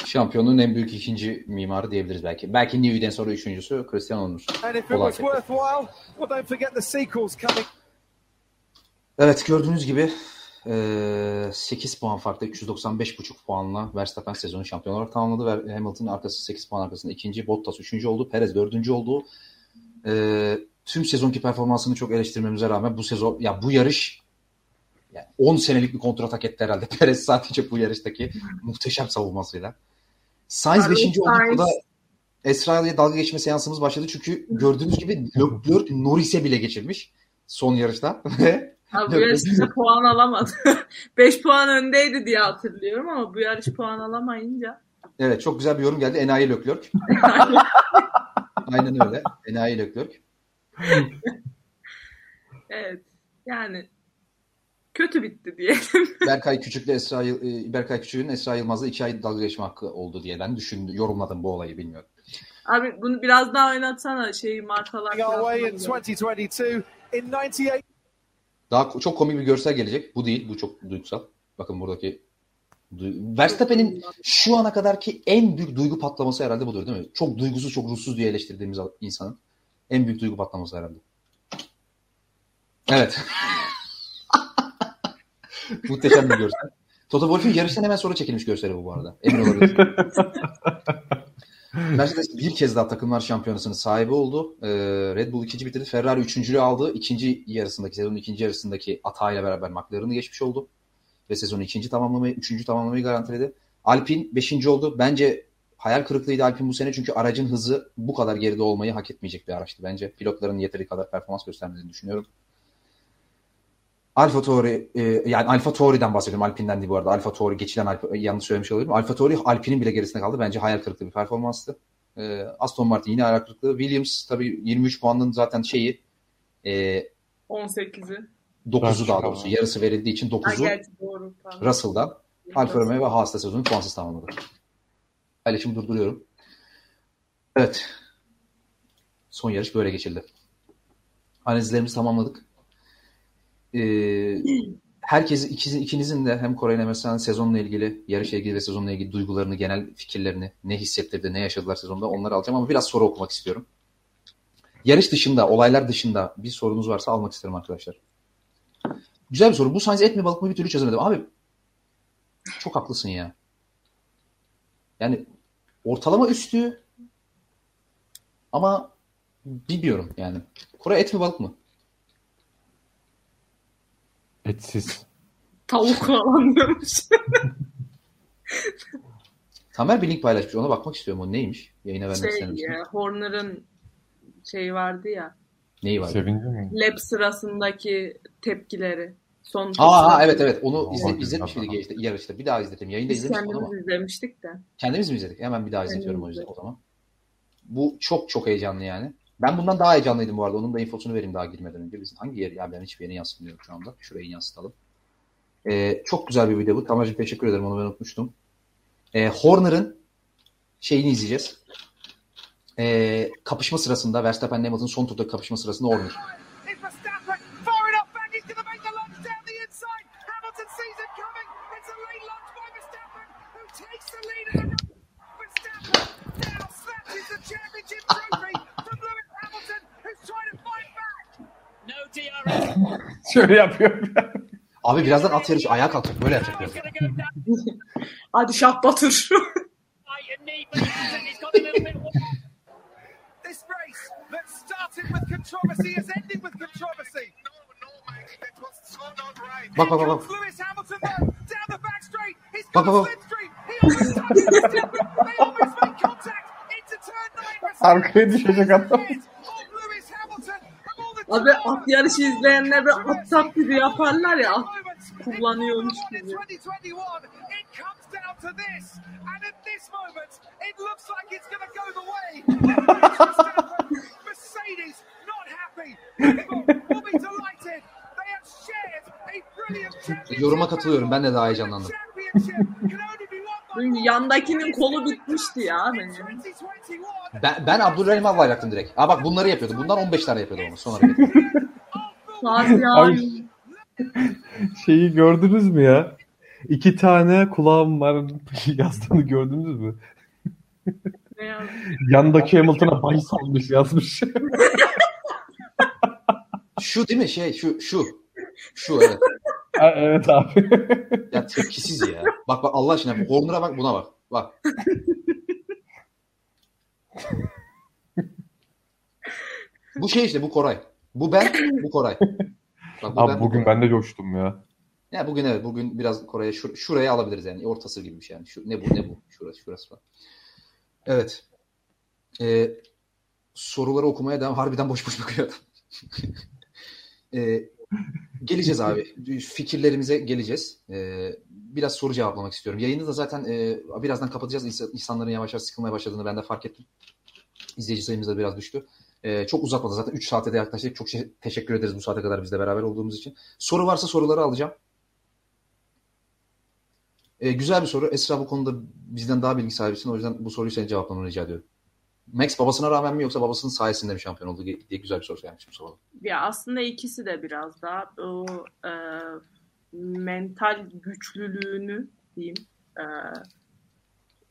Şampiyonluğun en büyük ikinci mimarı diyebiliriz belki. Belki Newey'den sonra üçüncüsü Christian olur.
And if it was worthwhile, well, don't forget the sequels coming.
Evet gördüğünüz gibi 8 puan farklı 395,5 puanla Verstappen sezonu şampiyon olarak tamamladı. Ve Hamilton arkası 8 puan arkasında ikinci, Bottas üçüncü oldu, Perez dördüncü oldu. Tüm sezonki performansını çok eleştirmemize rağmen bu sezon ya bu yarış yani 10 senelik bir kontrat hak etti herhalde [LAUGHS] Perez sadece bu yarıştaki muhteşem savunmasıyla. Sainz
Carlos
5. olduğunda
Sainz.
Esra ile dalga geçme seansımız başladı çünkü gördüğünüz gibi Leclerc Norris'e bile geçirmiş son yarışta [LAUGHS] ve
Abi bu yarışta puan alamadı. [LAUGHS] 5 puan öndeydi diye hatırlıyorum ama bu yarış puan alamayınca.
Evet çok güzel bir yorum geldi. Enayi Leclerc. [LAUGHS] Aynen öyle. Enayi Leclerc. [LAUGHS]
Evet. Yani kötü bitti diyelim.
Berkay Küçük'le Esra Yıl- e, Berkay Küçük'ün Esra Yılmaz'la iki ay dalga geçme hakkı oldu diye ben düşündüm, yorumladım bu olayı bilmiyorum.
Abi bunu biraz daha oynatsana şeyi markalar.
Our way in
yazmalı.
2022 in 98
Daha çok komik bir görsel gelecek. Bu değil. Bu çok duygusal. Bakın buradaki Verstappen'in şu ana kadarki en büyük duygu patlaması herhalde budur değil mi? Çok duygusuz, çok ruhsuz diye eleştirdiğimiz insanın en büyük duygu patlaması herhalde. Evet. [LAUGHS] Muhteşem bir görsel. Toto Wolff'un yarıştan hemen sonra çekilmiş görseli bu bu arada. Emin olabilir. [LAUGHS] Mercedes bir kez daha takımlar şampiyonasının sahibi oldu. Ee, Red Bull ikinci bitirdi. Ferrari üçüncülüğü aldı. İkinci yarısındaki, sezonun ikinci yarısındaki hatayla beraber McLaren'ı geçmiş oldu. Ve sezonu ikinci tamamlamayı, üçüncü tamamlamayı garantiledi. Alpine beşinci oldu. Bence hayal kırıklığıydı Alpine bu sene çünkü aracın hızı bu kadar geride olmayı hak etmeyecek bir araçtı bence. Pilotların yeteri kadar performans göstermediğini düşünüyorum. Alfa Tauri e, yani Alfa Tauri'den bahsediyorum. Alpine'den değil bu arada. Alfa Tauri geçilen Alfa, yanlış söylemiş olabilirim. Alfa Tauri Alpine'in bile gerisinde kaldı. Bence hayal kırıklığı bir performanstı. E, Aston Martin yine hayal kırıklığı. Williams tabii 23 puanın zaten şeyi e,
18'i.
9'u daha doğrusu. Yarısı verildiği için
Ha,
9'u
gerçi doğru. Pardon.
Russell'dan Alfa Romeo ve Haas'ta sezonu puansız tamamladı. Paylaşımı durduruyorum. Evet. Son yarış böyle geçildi. Analizlerimizi tamamladık. Ee, herkes ikizin, ikinizin de hem Koray hem Esra'nın sezonla ilgili, yarışla ilgili ve sezonla ilgili duygularını, genel fikirlerini, ne hissettirdi, ne yaşadılar sezonda onları alacağım ama biraz soru okumak istiyorum. Yarış dışında, olaylar dışında bir sorunuz varsa almak isterim arkadaşlar. Güzel bir soru. Bu Sainz et mi balık mı bir türlü çözemedim. Abi çok haklısın ya. Yani ortalama üstü ama bilmiyorum yani. Kore et mi balık mı?
Etsiz.
Tavuk falan diyormuş.
Tamer bir link paylaşmış. Ona bakmak istiyorum. O neymiş? Yayına vermek
şey ya, Horner'ın şeyi vardı ya.
Neyi var?
Sevinci mi?
Lab sırasındaki tepkileri. Son
Aa, aa, evet evet onu izle, izletmiş miydik işte yarışta. Bir daha izledim. Yayında
Biz
izlemiştim ama.
kendimiz izlemiştik de.
Kendimiz mi izledik? Hemen bir daha izletiyorum o yüzden o zaman. Bu çok çok heyecanlı yani. Ben bundan daha heyecanlıydım bu arada. Onun da infosunu vereyim daha girmeden önce. Biz hangi yer ya ben hiçbir yerini yansıtmıyorum şu anda. Şurayı yansıtalım. Ee, çok güzel bir video bu. Tamer'cim teşekkür ederim. Onu ben unutmuştum. Ee, Horner'ın şeyini izleyeceğiz. Ee, kapışma sırasında Verstappen Hamilton son turda kapışma sırasında Horner. [LAUGHS]
Şöyle yapıyorum. [LAUGHS]
Abi birazdan at yarışı ayağa kalkacak. Böyle yapacak birazdan. [LAUGHS]
Hadi Şah Batır.
This race that started with controversy has ended with controversy.
Bak bak bak. bak. Bak bak bak.
slipstream. He almost
Abi at yarışı izleyenler de at taklidi yaparlar ya. At kullanıyormuş gibi.
2021, it comes down to this. And at this moment, it looks like it's going to go the way. of [LAUGHS] Verstappen. Mercedes not happy. People will be delighted. They have shared a brilliant championship.
Yoruma katılıyorum. Ben de daha heyecanlandım.
Yandakinin kolu bitmişti ya benim.
2021.
Ben, ben Abdurrahim abi bayraktım direkt. Aa bak bunları yapıyordu. Bundan 15 tane yapıyordu ama sonra.
Fatih
Abi,
abi.
şeyi gördünüz mü ya? İki tane kulağım var [LAUGHS] yazdığını gördünüz mü? Yandaki Hamilton'a bahis almış yazmış. [LAUGHS]
Şu değil mi? Şey şu şu. Şu evet.
Evet abi. [LAUGHS]
Ya tepkisiz ya. Bak bak Allah aşkına bu bak buna bak. Bak. bu şey işte bu Koray. Bu ben, bu Koray. Bak, bu
Abi
ben, bu
bugün
Koray.
ben de coştum ya.
Ya bugün evet bugün biraz Kore'ye şur- şuraya alabiliriz yani ortası gibi bir şey yani. Şu, ne bu ne bu şurası şurası falan. Evet. Ee, soruları okumaya devam. Harbiden boş boş bakıyor adam. [LAUGHS] Ee, geleceğiz abi. [LAUGHS] Fikirlerimize geleceğiz. Ee, biraz soru cevaplamak istiyorum. Yayını da zaten e, birazdan kapatacağız. İnsan- İnsanların yavaş yavaş sıkılmaya başladığını ben de fark ettim. İzleyici sayımız da biraz düştü. Ee, çok uzatmadı zaten 3 saate de yaklaştık. Çok şey- teşekkür ederiz bu saate kadar bizle beraber olduğumuz için. Soru varsa soruları alacağım. Ee, güzel bir soru. Esra bu konuda bizden daha bilgi sahibisin. O yüzden bu soruyu senin cevaplamanı rica ediyorum. Max babasına rağmen mi yoksa babasının sayesinde mi şampiyon oldu diye güzel bir soru gelmiş bu soruda.
Ya aslında ikisi de biraz daha o e, mental güçlülüğünü diyeyim. E,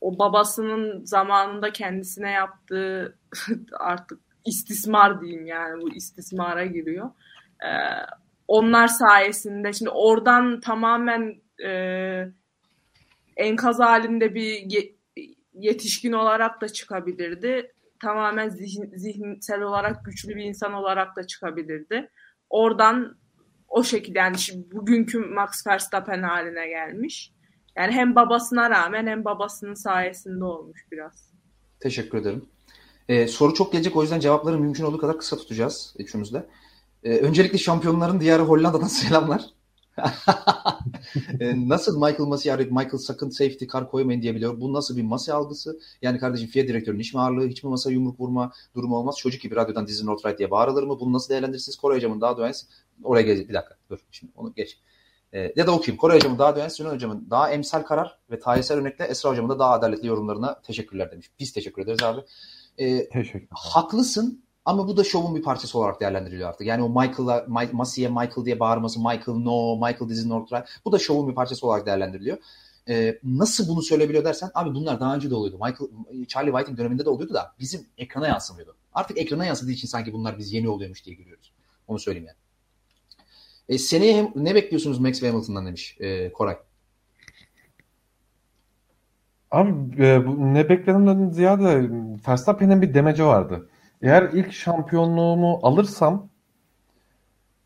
o babasının zamanında kendisine yaptığı [LAUGHS] artık istismar diyeyim yani bu istismara giriyor. E, onlar sayesinde şimdi oradan tamamen e, enkaz halinde bir yetişkin olarak da çıkabilirdi. Tamamen zihin, zihinsel olarak güçlü bir insan olarak da çıkabilirdi. Oradan o şekilde yani şimdi bugünkü Max Verstappen haline gelmiş. Yani hem babasına rağmen hem babasının sayesinde olmuş biraz.
Teşekkür ederim. Ee, soru çok gelecek o yüzden cevapları mümkün olduğu kadar kısa tutacağız üçümüz de. Ee, öncelikle şampiyonların diyarı Hollanda'dan [LAUGHS] selamlar. Ee, [LAUGHS] nasıl Michael Massey arayıp Michael sakın safety car koymayın diyebiliyor. Bu nasıl bir Massey algısı? Yani kardeşim FIA direktörünün iş mi ağırlığı, hiç mi masa yumruk vurma durumu olmaz? Çocuk gibi radyodan dizin North Right diye bağırılır mı? Bunu nasıl değerlendirirsiniz? Kore hocamın daha dönes. Oraya gelecek. Bir dakika dur. Şimdi onu geç. Ee, ya da okuyayım. Kore hocamın daha dönes, Sinan hocamın daha emsal karar ve tarihsel örnekle Esra hocamın da daha adaletli yorumlarına teşekkürler demiş. Biz teşekkür ederiz abi. Ee,
Teşekkür
haklısın ama bu da şovun bir parçası olarak değerlendiriliyor artık. Yani o Michael'a, Mike, Massey'e Michael diye bağırması, Michael no, Michael this is not right. Bu da şovun bir parçası olarak değerlendiriliyor. Ee, nasıl bunu söyleyebiliyor dersen, abi bunlar daha önce de oluyordu. Michael, Charlie Whiting döneminde de oluyordu da bizim ekrana yansımıyordu. Artık ekrana yansıdığı için sanki bunlar biz yeni oluyormuş diye görüyoruz. Onu söyleyeyim yani. E, seneye hem, ne bekliyorsunuz Max Hamilton'dan demiş e, Koray.
Abi e, ne beklenenden ziyade Verstappen'in bir demeci vardı. Eğer ilk şampiyonluğumu alırsam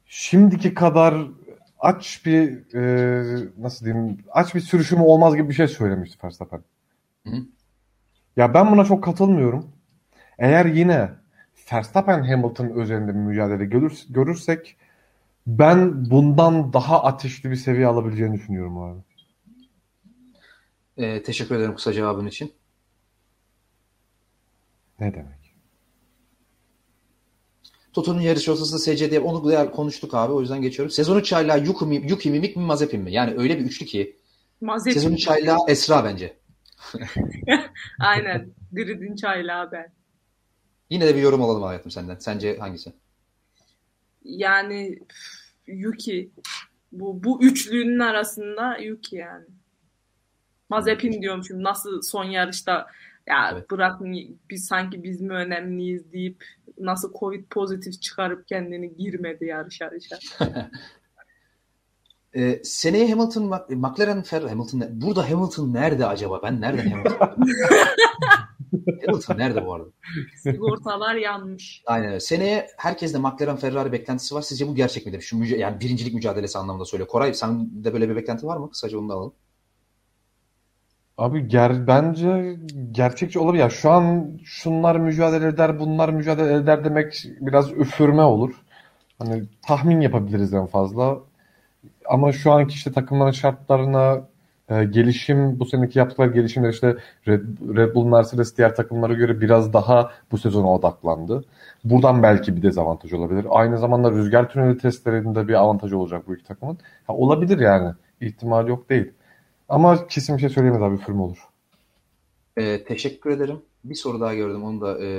şimdiki kadar aç bir e, nasıl diyeyim aç bir sürüşüm olmaz gibi bir şey söylemişti Verstappen. Ya ben buna çok katılmıyorum. Eğer yine Verstappen Hamilton üzerinde bir mücadele görür, görürsek Ben bundan daha ateşli bir seviye alabileceğini düşünüyorum abi.
Ee, teşekkür ederim kısa cevabın için.
Ne demek?
Toto'nun yarış ortasında SCD onu da konuştuk abi o yüzden geçiyorum. Sezonu çaylağı Yuki mi, Yuki mi Mik mi Mazepin mi? Yani öyle bir üçlü ki.
Mazepin.
Sezonu çaylağı Esra bence. [LAUGHS]
Aynen. Grid'in çaylağı ben.
Yine de bir yorum alalım hayatım senden. Sence hangisi?
Yani Yuki. Bu, bu üçlünün arasında Yuki yani. Mazepin diyorum şimdi nasıl son yarışta ya
Evet.
bırak biz sanki biz mi önemliyiz deyip nasıl Covid pozitif çıkarıp kendini girmedi yarış yarışa. [LAUGHS]
Ee, seneye Hamilton, Mac- McLaren, Ferrari, Hamilton, burada Hamilton nerede acaba? Ben nereden Hamilton? [LAUGHS] Hamilton nerede bu arada?
Sigortalar yanmış.
Aynen öyle. Seneye herkeste McLaren, Ferrari beklentisi var. Sizce bu gerçek midir? Şu müca- yani birincilik mücadelesi anlamında söylüyor. Koray sen de böyle bir beklenti var mı? Kısaca onu da alalım.
Abi ger bence gerçekçi olabilir. Ya şu an şunlar mücadele eder, bunlar mücadele eder demek biraz üfürme olur. Hani tahmin yapabiliriz en fazla. Ama şu anki işte takımların şartlarına e, gelişim, bu seneki yaptıkları gelişimler işte Red, Red Bull, Mercedes diğer takımlara göre biraz daha bu sezona odaklandı. Buradan belki bir dezavantaj olabilir. Aynı zamanda rüzgar tüneli testlerinde bir avantaj olacak bu iki takımın. Ha, olabilir yani. İhtimal yok değil. Ama kesin bir şey söyleyemez abi üfürme olur.
Ee, teşekkür ederim. Bir soru daha gördüm. Onu da e,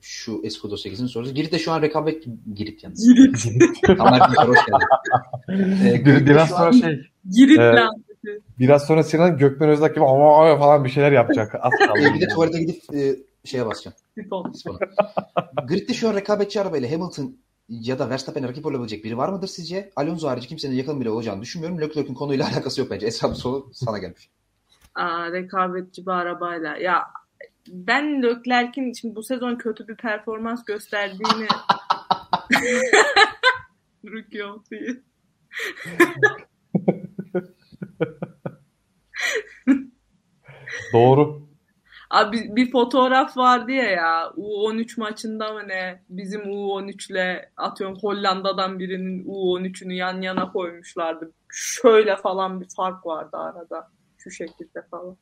şu Escudo 8'in sorusu. Girit'te şu an rekabet Girit yalnız.
Girit. [LAUGHS]
Tamer Güler, hoş geldin. [LAUGHS] Ee,
Bir,
Girit'te
biraz sonra
an-
şey
Girit
e,
lansesi.
biraz sonra Sinan Gökmen Özdak gibi ama falan bir şeyler yapacak. Az [LAUGHS] kaldı.
Ee, bir de tuvalete gidip e, şeye basacağım. Grid'de şu an rekabetçi arabayla Hamilton ya da Verstappen'e rakip olabilecek biri var mıdır sizce? Alonso harici kimsenin yakın bile olacağını düşünmüyorum. Leclerc'in konuyla [LAUGHS] alakası yok bence. Esra bu soru sana gelmiş.
Aa, rekabetçi bir arabayla. Ya ben Leclerc'in şimdi bu sezon kötü bir performans gösterdiğini Rookie of the Year.
Doğru.
Abi bir fotoğraf vardı ya ya U13 maçında mı ne bizim U13'le atıyorum Hollanda'dan birinin U13'ünü yan yana koymuşlardı. Şöyle falan bir fark vardı arada. Şu şekilde falan.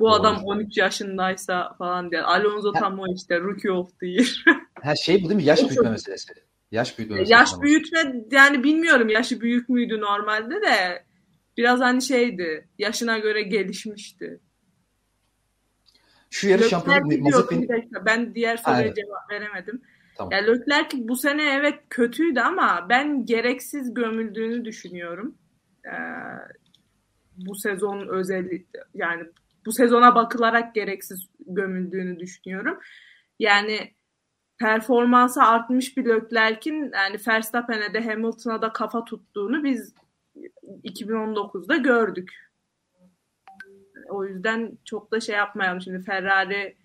Bu adam 13 yaşındaysa falan diye. Alonso tam o işte Rookie of the Year. [LAUGHS]
Her şey bu değil mi? Yaş büyütme meselesi. Yaş büyütme meselesi.
Yaş büyütme yani bilmiyorum yaşı büyük müydü normalde de biraz hani şeydi yaşına göre gelişmişti.
Şu yarış
Leclerc
Mazepin
ben diğer soruya
evet.
cevap veremedim.
Tamam.
Ya Leclerc bu sene evet kötüydü ama ben gereksiz gömüldüğünü düşünüyorum. Ee, bu sezon özeli yani bu sezona bakılarak gereksiz gömüldüğünü düşünüyorum. Yani performansı artmış bir Leclerc'in yani Verstappen'e de Hamilton'a da kafa tuttuğunu biz 2019'da gördük. O yüzden çok da şey yapmayalım şimdi Ferrari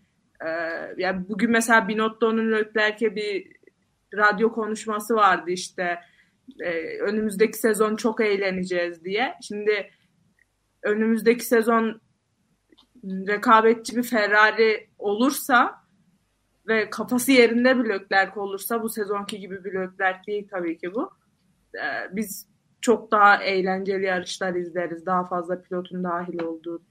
e, yani bugün mesela Binotto'nun Leclerc'e bir radyo konuşması vardı işte e, önümüzdeki sezon çok eğleneceğiz diye. Şimdi önümüzdeki sezon rekabetçi bir Ferrari olursa ve kafası yerinde bir Leclerc olursa bu sezonki gibi bir Leclerc değil tabii ki bu. E, biz çok daha eğlenceli yarışlar izleriz. Daha fazla pilotun dahil olduğu.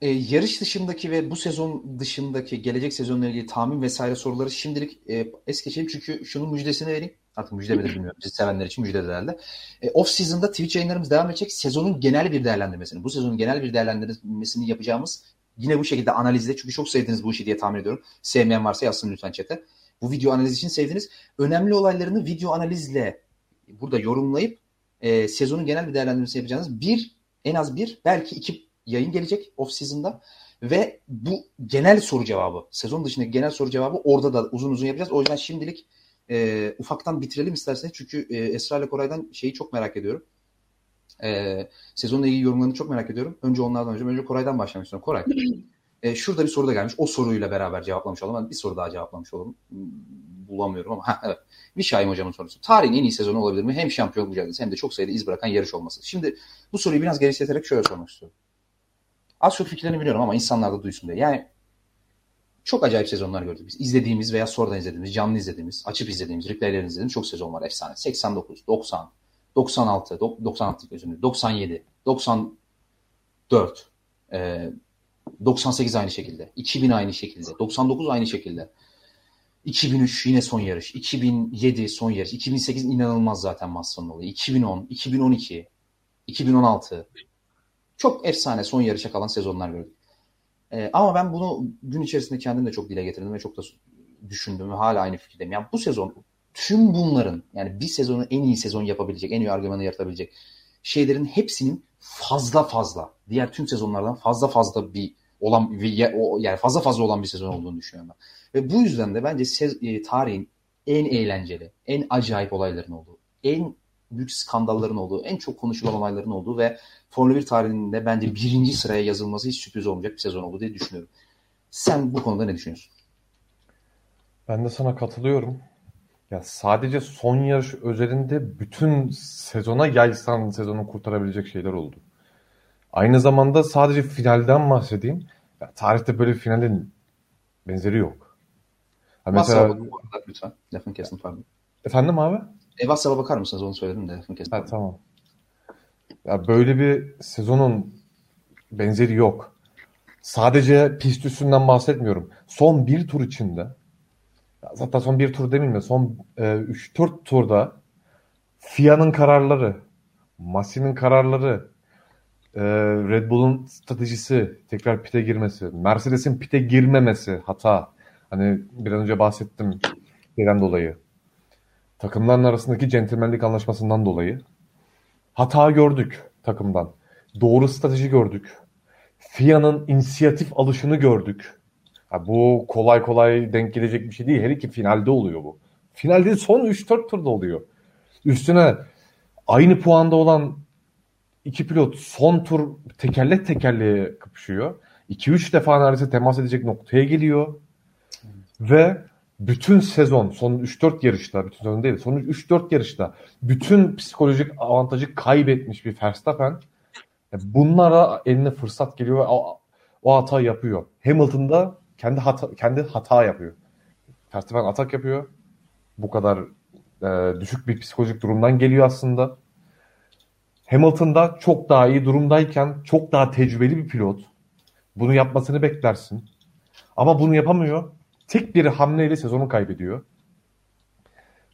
E, yarış dışındaki ve bu sezon dışındaki gelecek sezonla ilgili tahmin vesaire soruları şimdilik e, es geçelim. Çünkü şunun müjdesini vereyim. Artık müjde midir bilmiyorum. Bizi sevenler için müjde herhalde. E, off season'da Twitch yayınlarımız devam edecek. Sezonun genel bir değerlendirmesini, bu sezonun genel bir değerlendirmesini yapacağımız yine bu şekilde analizde. Çünkü çok sevdiniz bu işi diye tahmin ediyorum. Sevmeyen varsa yazsın lütfen chat'e. Bu video analiz için sevdiniz. Önemli olaylarını video analizle burada yorumlayıp e, sezonun genel bir değerlendirmesi yapacağınız bir, en az bir, belki iki yayın gelecek off season'da. Ve bu genel soru cevabı, sezon dışındaki genel soru cevabı orada da uzun uzun yapacağız. O yüzden şimdilik e, ufaktan bitirelim isterseniz. Çünkü e, Esra ile Koray'dan şeyi çok merak ediyorum. E, sezonla ilgili yorumlarını çok merak ediyorum. Önce onlardan önce, önce Koray'dan başlamak istiyorum. Koray, e, şurada bir soru da gelmiş. O soruyla beraber cevaplamış olalım. Bir soru daha cevaplamış olalım. Hmm, Bulamıyorum ama. Ha, evet. Hocamın sorusu. Tarihin en iyi sezonu olabilir mi? Hem şampiyon mücadelesi hem de çok sayıda iz bırakan yarış olması. Şimdi bu soruyu biraz genişleterek şöyle sormak istiyorum. Az çok fikirlerini biliyorum ama insanlar da duysun diye. Yani çok acayip sezonlar gördük biz. İzlediğimiz veya sonradan izlediğimiz, canlı izlediğimiz, açıp izlediğimiz, replaylerini izlediğimiz çok sezon var efsane. 89, 90, 96, 96 özür 97, 94, e, 98 aynı şekilde, 2000 aynı şekilde, 99 aynı şekilde. 2003 yine son yarış. 2007 son yarış. 2008 inanılmaz zaten Massa'nın olayı. 2010, 2012, 2016. Çok efsane son yarışa kalan sezonlar gördük. Ee, ama ben bunu gün içerisinde kendim de çok dile getirdim ve çok da düşündüm ve hala aynı fikirdeyim. Yani bu sezon tüm bunların yani bir sezonu en iyi sezon yapabilecek, en iyi argümanı yaratabilecek şeylerin hepsinin fazla fazla diğer tüm sezonlardan fazla fazla bir olan yani fazla fazla olan bir sezon olduğunu düşünüyorum ben. Ve bu yüzden de bence e, tarihin en eğlenceli, en acayip olayların olduğu, en büyük skandalların olduğu, en çok konuşulan olayların olduğu ve Formula 1 tarihinde bence birinci sıraya yazılması hiç sürpriz olmayacak bir sezon oldu diye düşünüyorum. Sen bu konuda ne düşünüyorsun?
Ben de sana katılıyorum. Ya sadece son yarış özelinde bütün sezona yaysan sezonu kurtarabilecek şeyler oldu. Aynı zamanda sadece finalden bahsedeyim. Ya, tarihte böyle finalin benzeri yok.
Ha mesela lütfen. Lafın kesin pardon.
Efendim abi?
Evassa'ya bakar mısınız? Onu söyledim de.
Ha, tamam. Ya böyle bir sezonun benzeri yok. Sadece pist üstünden bahsetmiyorum. Son bir tur içinde zaten son bir tur demeyeyim de son e, 3-4 turda FIA'nın kararları, Massi'nin kararları, e, Red Bull'un stratejisi, tekrar pite girmesi, Mercedes'in pite girmemesi hata. Hani bir an önce bahsettim şeyden dolayı. Takımların arasındaki centilmenlik anlaşmasından dolayı. Hata gördük takımdan. Doğru strateji gördük. FIA'nın inisiyatif alışını gördük. Ha, bu kolay kolay denk gelecek bir şey değil. Hele ki finalde oluyor bu. Finalde son 3-4 turda oluyor. Üstüne aynı puanda olan iki pilot son tur tekerlek tekerleğe kapışıyor. 2-3 defa neredeyse temas edecek noktaya geliyor. Ve bütün sezon, son 3-4 yarışta, bütün sezon değil, son 3-4 yarışta bütün psikolojik avantajı kaybetmiş bir Verstappen bunlara eline fırsat geliyor ve o, o hata yapıyor. Hamilton'da kendi hata, kendi hata yapıyor. Verstappen atak yapıyor. Bu kadar e, düşük bir psikolojik durumdan geliyor aslında. Hamilton'da çok daha iyi durumdayken çok daha tecrübeli bir pilot. Bunu yapmasını beklersin. Ama bunu yapamıyor. Tek bir hamleyle sezonu kaybediyor.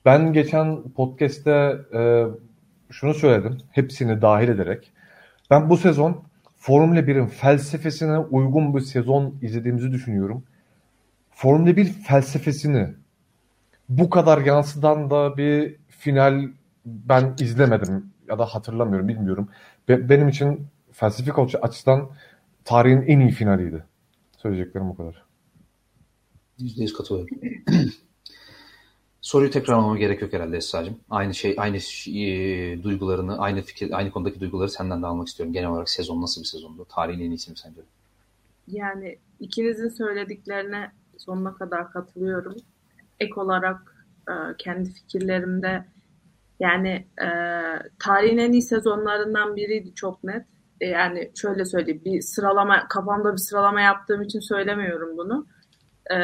Ben geçen podcast'te e, şunu söyledim. Hepsini dahil ederek. Ben bu sezon Formula 1'in felsefesine uygun bir sezon izlediğimizi düşünüyorum. Formula 1 felsefesini bu kadar yansıdan da bir final ben izlemedim ya da hatırlamıyorum bilmiyorum. Be- benim için felsefik açıdan tarihin en iyi finaliydi. Söyleyeceklerim o kadar.
%100 katılıyorum. [CLEARS THROAT] Soruyu tekrar almama gerek yok herhalde Esra'cığım. Aynı şey, aynı e, duygularını, aynı fikir, aynı konudaki duyguları senden de almak istiyorum. Genel olarak sezon nasıl bir sezondu? Tarihin en iyisi mi sence?
Yani ikinizin söylediklerine sonuna kadar katılıyorum. Ek olarak e, kendi fikirlerimde yani e, tarihin en iyi sezonlarından biriydi çok net. E, yani şöyle söyleyeyim bir sıralama kafamda bir sıralama yaptığım için söylemiyorum bunu. E,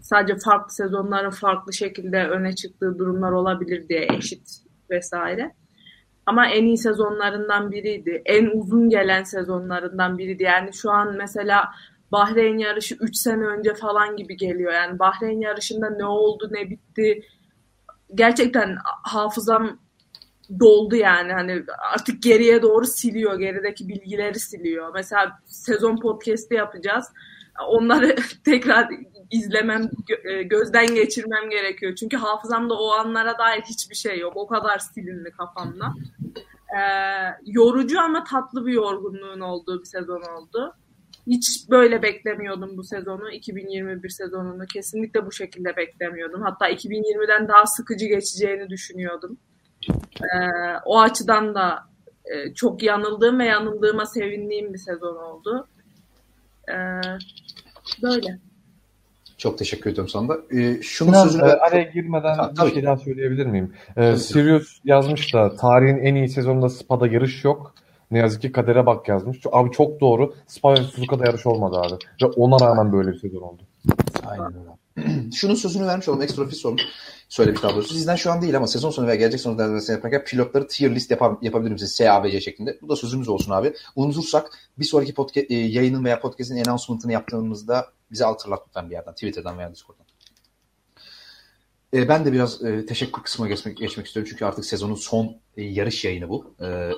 sadece farklı sezonların farklı şekilde öne çıktığı durumlar olabilir diye eşit vesaire. Ama en iyi sezonlarından biriydi. En uzun gelen sezonlarından biriydi. Yani şu an mesela Bahreyn yarışı 3 sene önce falan gibi geliyor. Yani Bahreyn yarışında ne oldu ne bitti gerçekten hafızam doldu yani hani artık geriye doğru siliyor gerideki bilgileri siliyor. Mesela sezon podcast'i yapacağız. Onları [LAUGHS] tekrar izlemem, e, gözden geçirmem gerekiyor. Çünkü hafızamda o anlara dair hiçbir şey yok. O kadar silindi kafamda. Ee, yorucu ama tatlı bir yorgunluğun olduğu bir sezon oldu. Hiç böyle beklemiyordum bu sezonu. 2021 sezonunu kesinlikle bu şekilde beklemiyordum. Hatta 2020'den daha sıkıcı geçeceğini düşünüyordum. Ee, o açıdan da e, çok yanıldığım ve yanıldığıma sevindiğim bir sezon oldu. Ee, böyle.
Çok teşekkür ediyorum sana da. Ee, şunu
Sinan,
sözünü...
e, araya girmeden ha, bir şey daha söyleyebilir miyim? Ee, Sirius yazmış da tarihin en iyi sezonunda Spa'da yarış yok. Ne yazık ki kadere bak yazmış. Abi çok doğru. Spa ve Suzuka'da yarış olmadı abi. Ve ona rağmen böyle bir sezon oldu.
Aynen öyle. [CLEARS THROAT] Şunun sözünü vermiş olalım. Ekstra ofis sormuş. Söylemiş doğrusu. Sizden şu an değil ama sezon sonu veya gelecek sonu değerlendirmesini yaparken pilotları tier list yapar, yapabilir misiniz? S, A, B, C şeklinde. Bu da sözümüz olsun abi. Unutursak bir sonraki podcast, e, yayının veya podcast'in announcement'ını yaptığımızda bize hatırlat lütfen bir yerden. Twitter'dan veya Discord'dan. E, ben de biraz e, teşekkür kısmına geçmek, geçmek istiyorum. Çünkü artık sezonun son e, yarış yayını bu. E,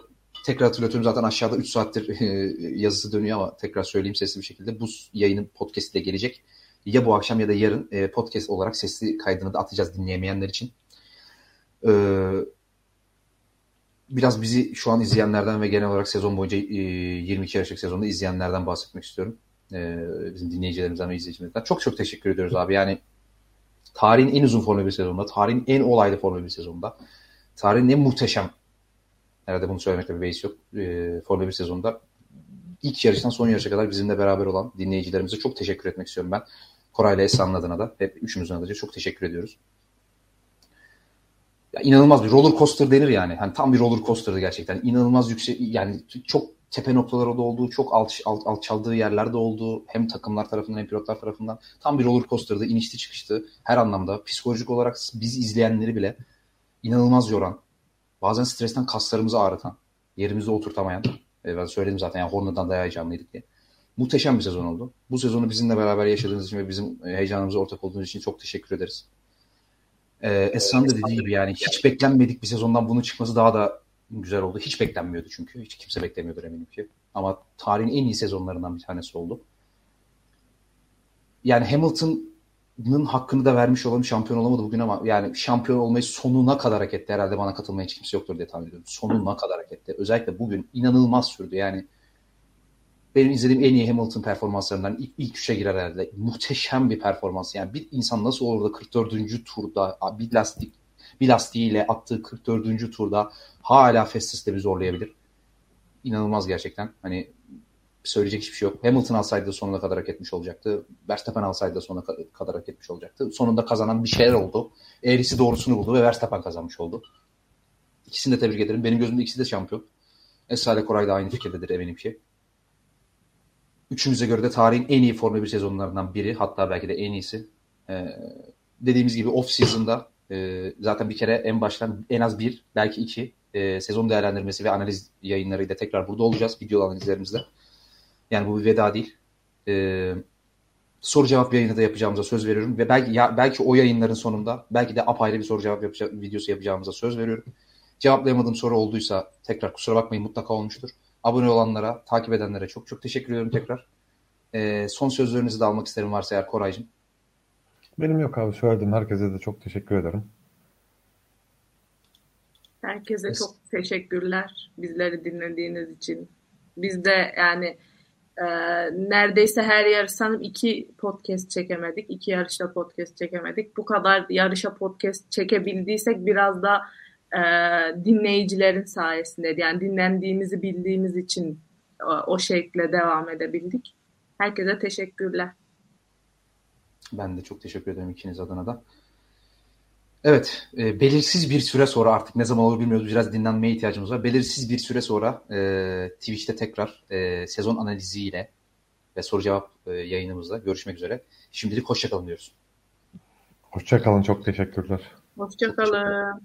tekrar hatırlatıyorum zaten aşağıda 3 saattir [LAUGHS] e, yazısı dönüyor ama tekrar söyleyeyim sesli bir şekilde. Bu yayının podcast'i de gelecek. Ya bu akşam ya da yarın e, podcast olarak sesli kaydını da atacağız dinleyemeyenler için. E, biraz bizi şu an izleyenlerden ve genel olarak sezon boyunca e, 22 yarışlık sezonda izleyenlerden bahsetmek istiyorum. E, bizim dinleyicilerimizden ve izleyicilerimizden. Çok çok teşekkür ediyoruz abi. Yani tarihin en uzun Formula 1 sezonunda, tarihin en olaylı Formula 1 sezonunda, tarihin en muhteşem herhalde bunu söylemekte bir beis yok. E, Formula 1 sezonunda ilk yarıştan son yarışa kadar bizimle beraber olan dinleyicilerimize çok teşekkür etmek istiyorum ben. Koray ile Esra'nın adına da hep üçümüzün adına çok teşekkür ediyoruz. Ya inanılmaz bir roller coaster denir yani. Hani tam bir roller coaster'dı gerçekten. İnanılmaz yüksek yani çok tepe noktaları da olduğu, çok alt, alt, alçaldığı yerlerde olduğu hem takımlar tarafından hem pilotlar tarafından tam bir roller coaster'dı. inişti çıkıştı her anlamda. Psikolojik olarak biz izleyenleri bile inanılmaz yoran, bazen stresten kaslarımızı ağrıtan, yerimizde oturtamayan, e, ben söyledim zaten yani Horner'dan daha heyecanlıydık diye. Muhteşem bir sezon oldu. Bu sezonu bizimle beraber yaşadığınız için ve bizim heyecanımıza ortak olduğunuz için çok teşekkür ederiz. Ee, Esra'nın da dediği gibi yani hiç beklenmedik bir sezondan bunun çıkması daha da güzel oldu. Hiç beklenmiyordu çünkü. Hiç kimse beklemiyordur eminim ki. Ama tarihin en iyi sezonlarından bir tanesi oldu. Yani Hamilton'ın hakkını da vermiş olalım şampiyon olamadı bugün ama yani şampiyon olmayı sonuna kadar hak etti. Herhalde bana katılmaya hiç kimse yoktur diye tahmin ediyorum. Sonuna kadar hak etti. Özellikle bugün inanılmaz sürdü. Yani benim izlediğim en iyi Hamilton performanslarından ilk, ilk üçe girer herhalde. Muhteşem bir performans. Yani bir insan nasıl olur da 44. turda bir lastik bir lastiğiyle attığı 44. turda hala Festus'te bir zorlayabilir. İnanılmaz gerçekten. Hani söyleyecek hiçbir şey yok. Hamilton alsaydı da sonuna kadar hak etmiş olacaktı. Verstappen alsaydı da sonuna kadar hak etmiş olacaktı. Sonunda kazanan bir şeyler oldu. Eğrisi doğrusunu buldu ve Verstappen kazanmış oldu. İkisini de tebrik ederim. Benim gözümde ikisi de şampiyon. Esra Koray da aynı fikirdedir eminim ki. Üçümüze göre de tarihin en iyi Formula 1 sezonlarından biri. Hatta belki de en iyisi. Ee, dediğimiz gibi off season'da e, zaten bir kere en baştan en az bir belki iki e, sezon değerlendirmesi ve analiz yayınlarıyla tekrar burada olacağız. Video analizlerimizde. Yani bu bir veda değil. E, soru cevap yayını da yapacağımıza söz veriyorum. Ve belki ya, belki o yayınların sonunda belki de apayrı bir soru cevap yapacak, videosu yapacağımıza söz veriyorum. Cevaplayamadığım soru olduysa tekrar kusura bakmayın mutlaka olmuştur. Abone olanlara, takip edenlere çok çok teşekkür ediyorum tekrar. E, son sözlerinizi de almak isterim varsa eğer Koraycığım.
Benim yok abi söyledim. Herkese de çok teşekkür ederim.
Herkese çok teşekkürler bizleri dinlediğiniz için. Biz de yani e, neredeyse her yarış sanırım iki podcast çekemedik. iki yarışta podcast çekemedik. Bu kadar yarışa podcast çekebildiysek biraz da e, dinleyicilerin sayesinde yani dinlendiğimizi bildiğimiz için o, o şekilde devam edebildik. Herkese teşekkürler.
Ben de çok teşekkür ederim ikiniz adına da. Evet, e, belirsiz bir süre sonra artık ne zaman olur bilmiyoruz. Biraz dinlenmeye ihtiyacımız var. Belirsiz bir süre sonra e, Twitch'te tekrar e, sezon analiziyle ve soru cevap e, yayınımızda görüşmek üzere. Şimdilik hoşçakalın diyoruz.
Hoşçakalın, çok teşekkürler.
Hoşçakalın.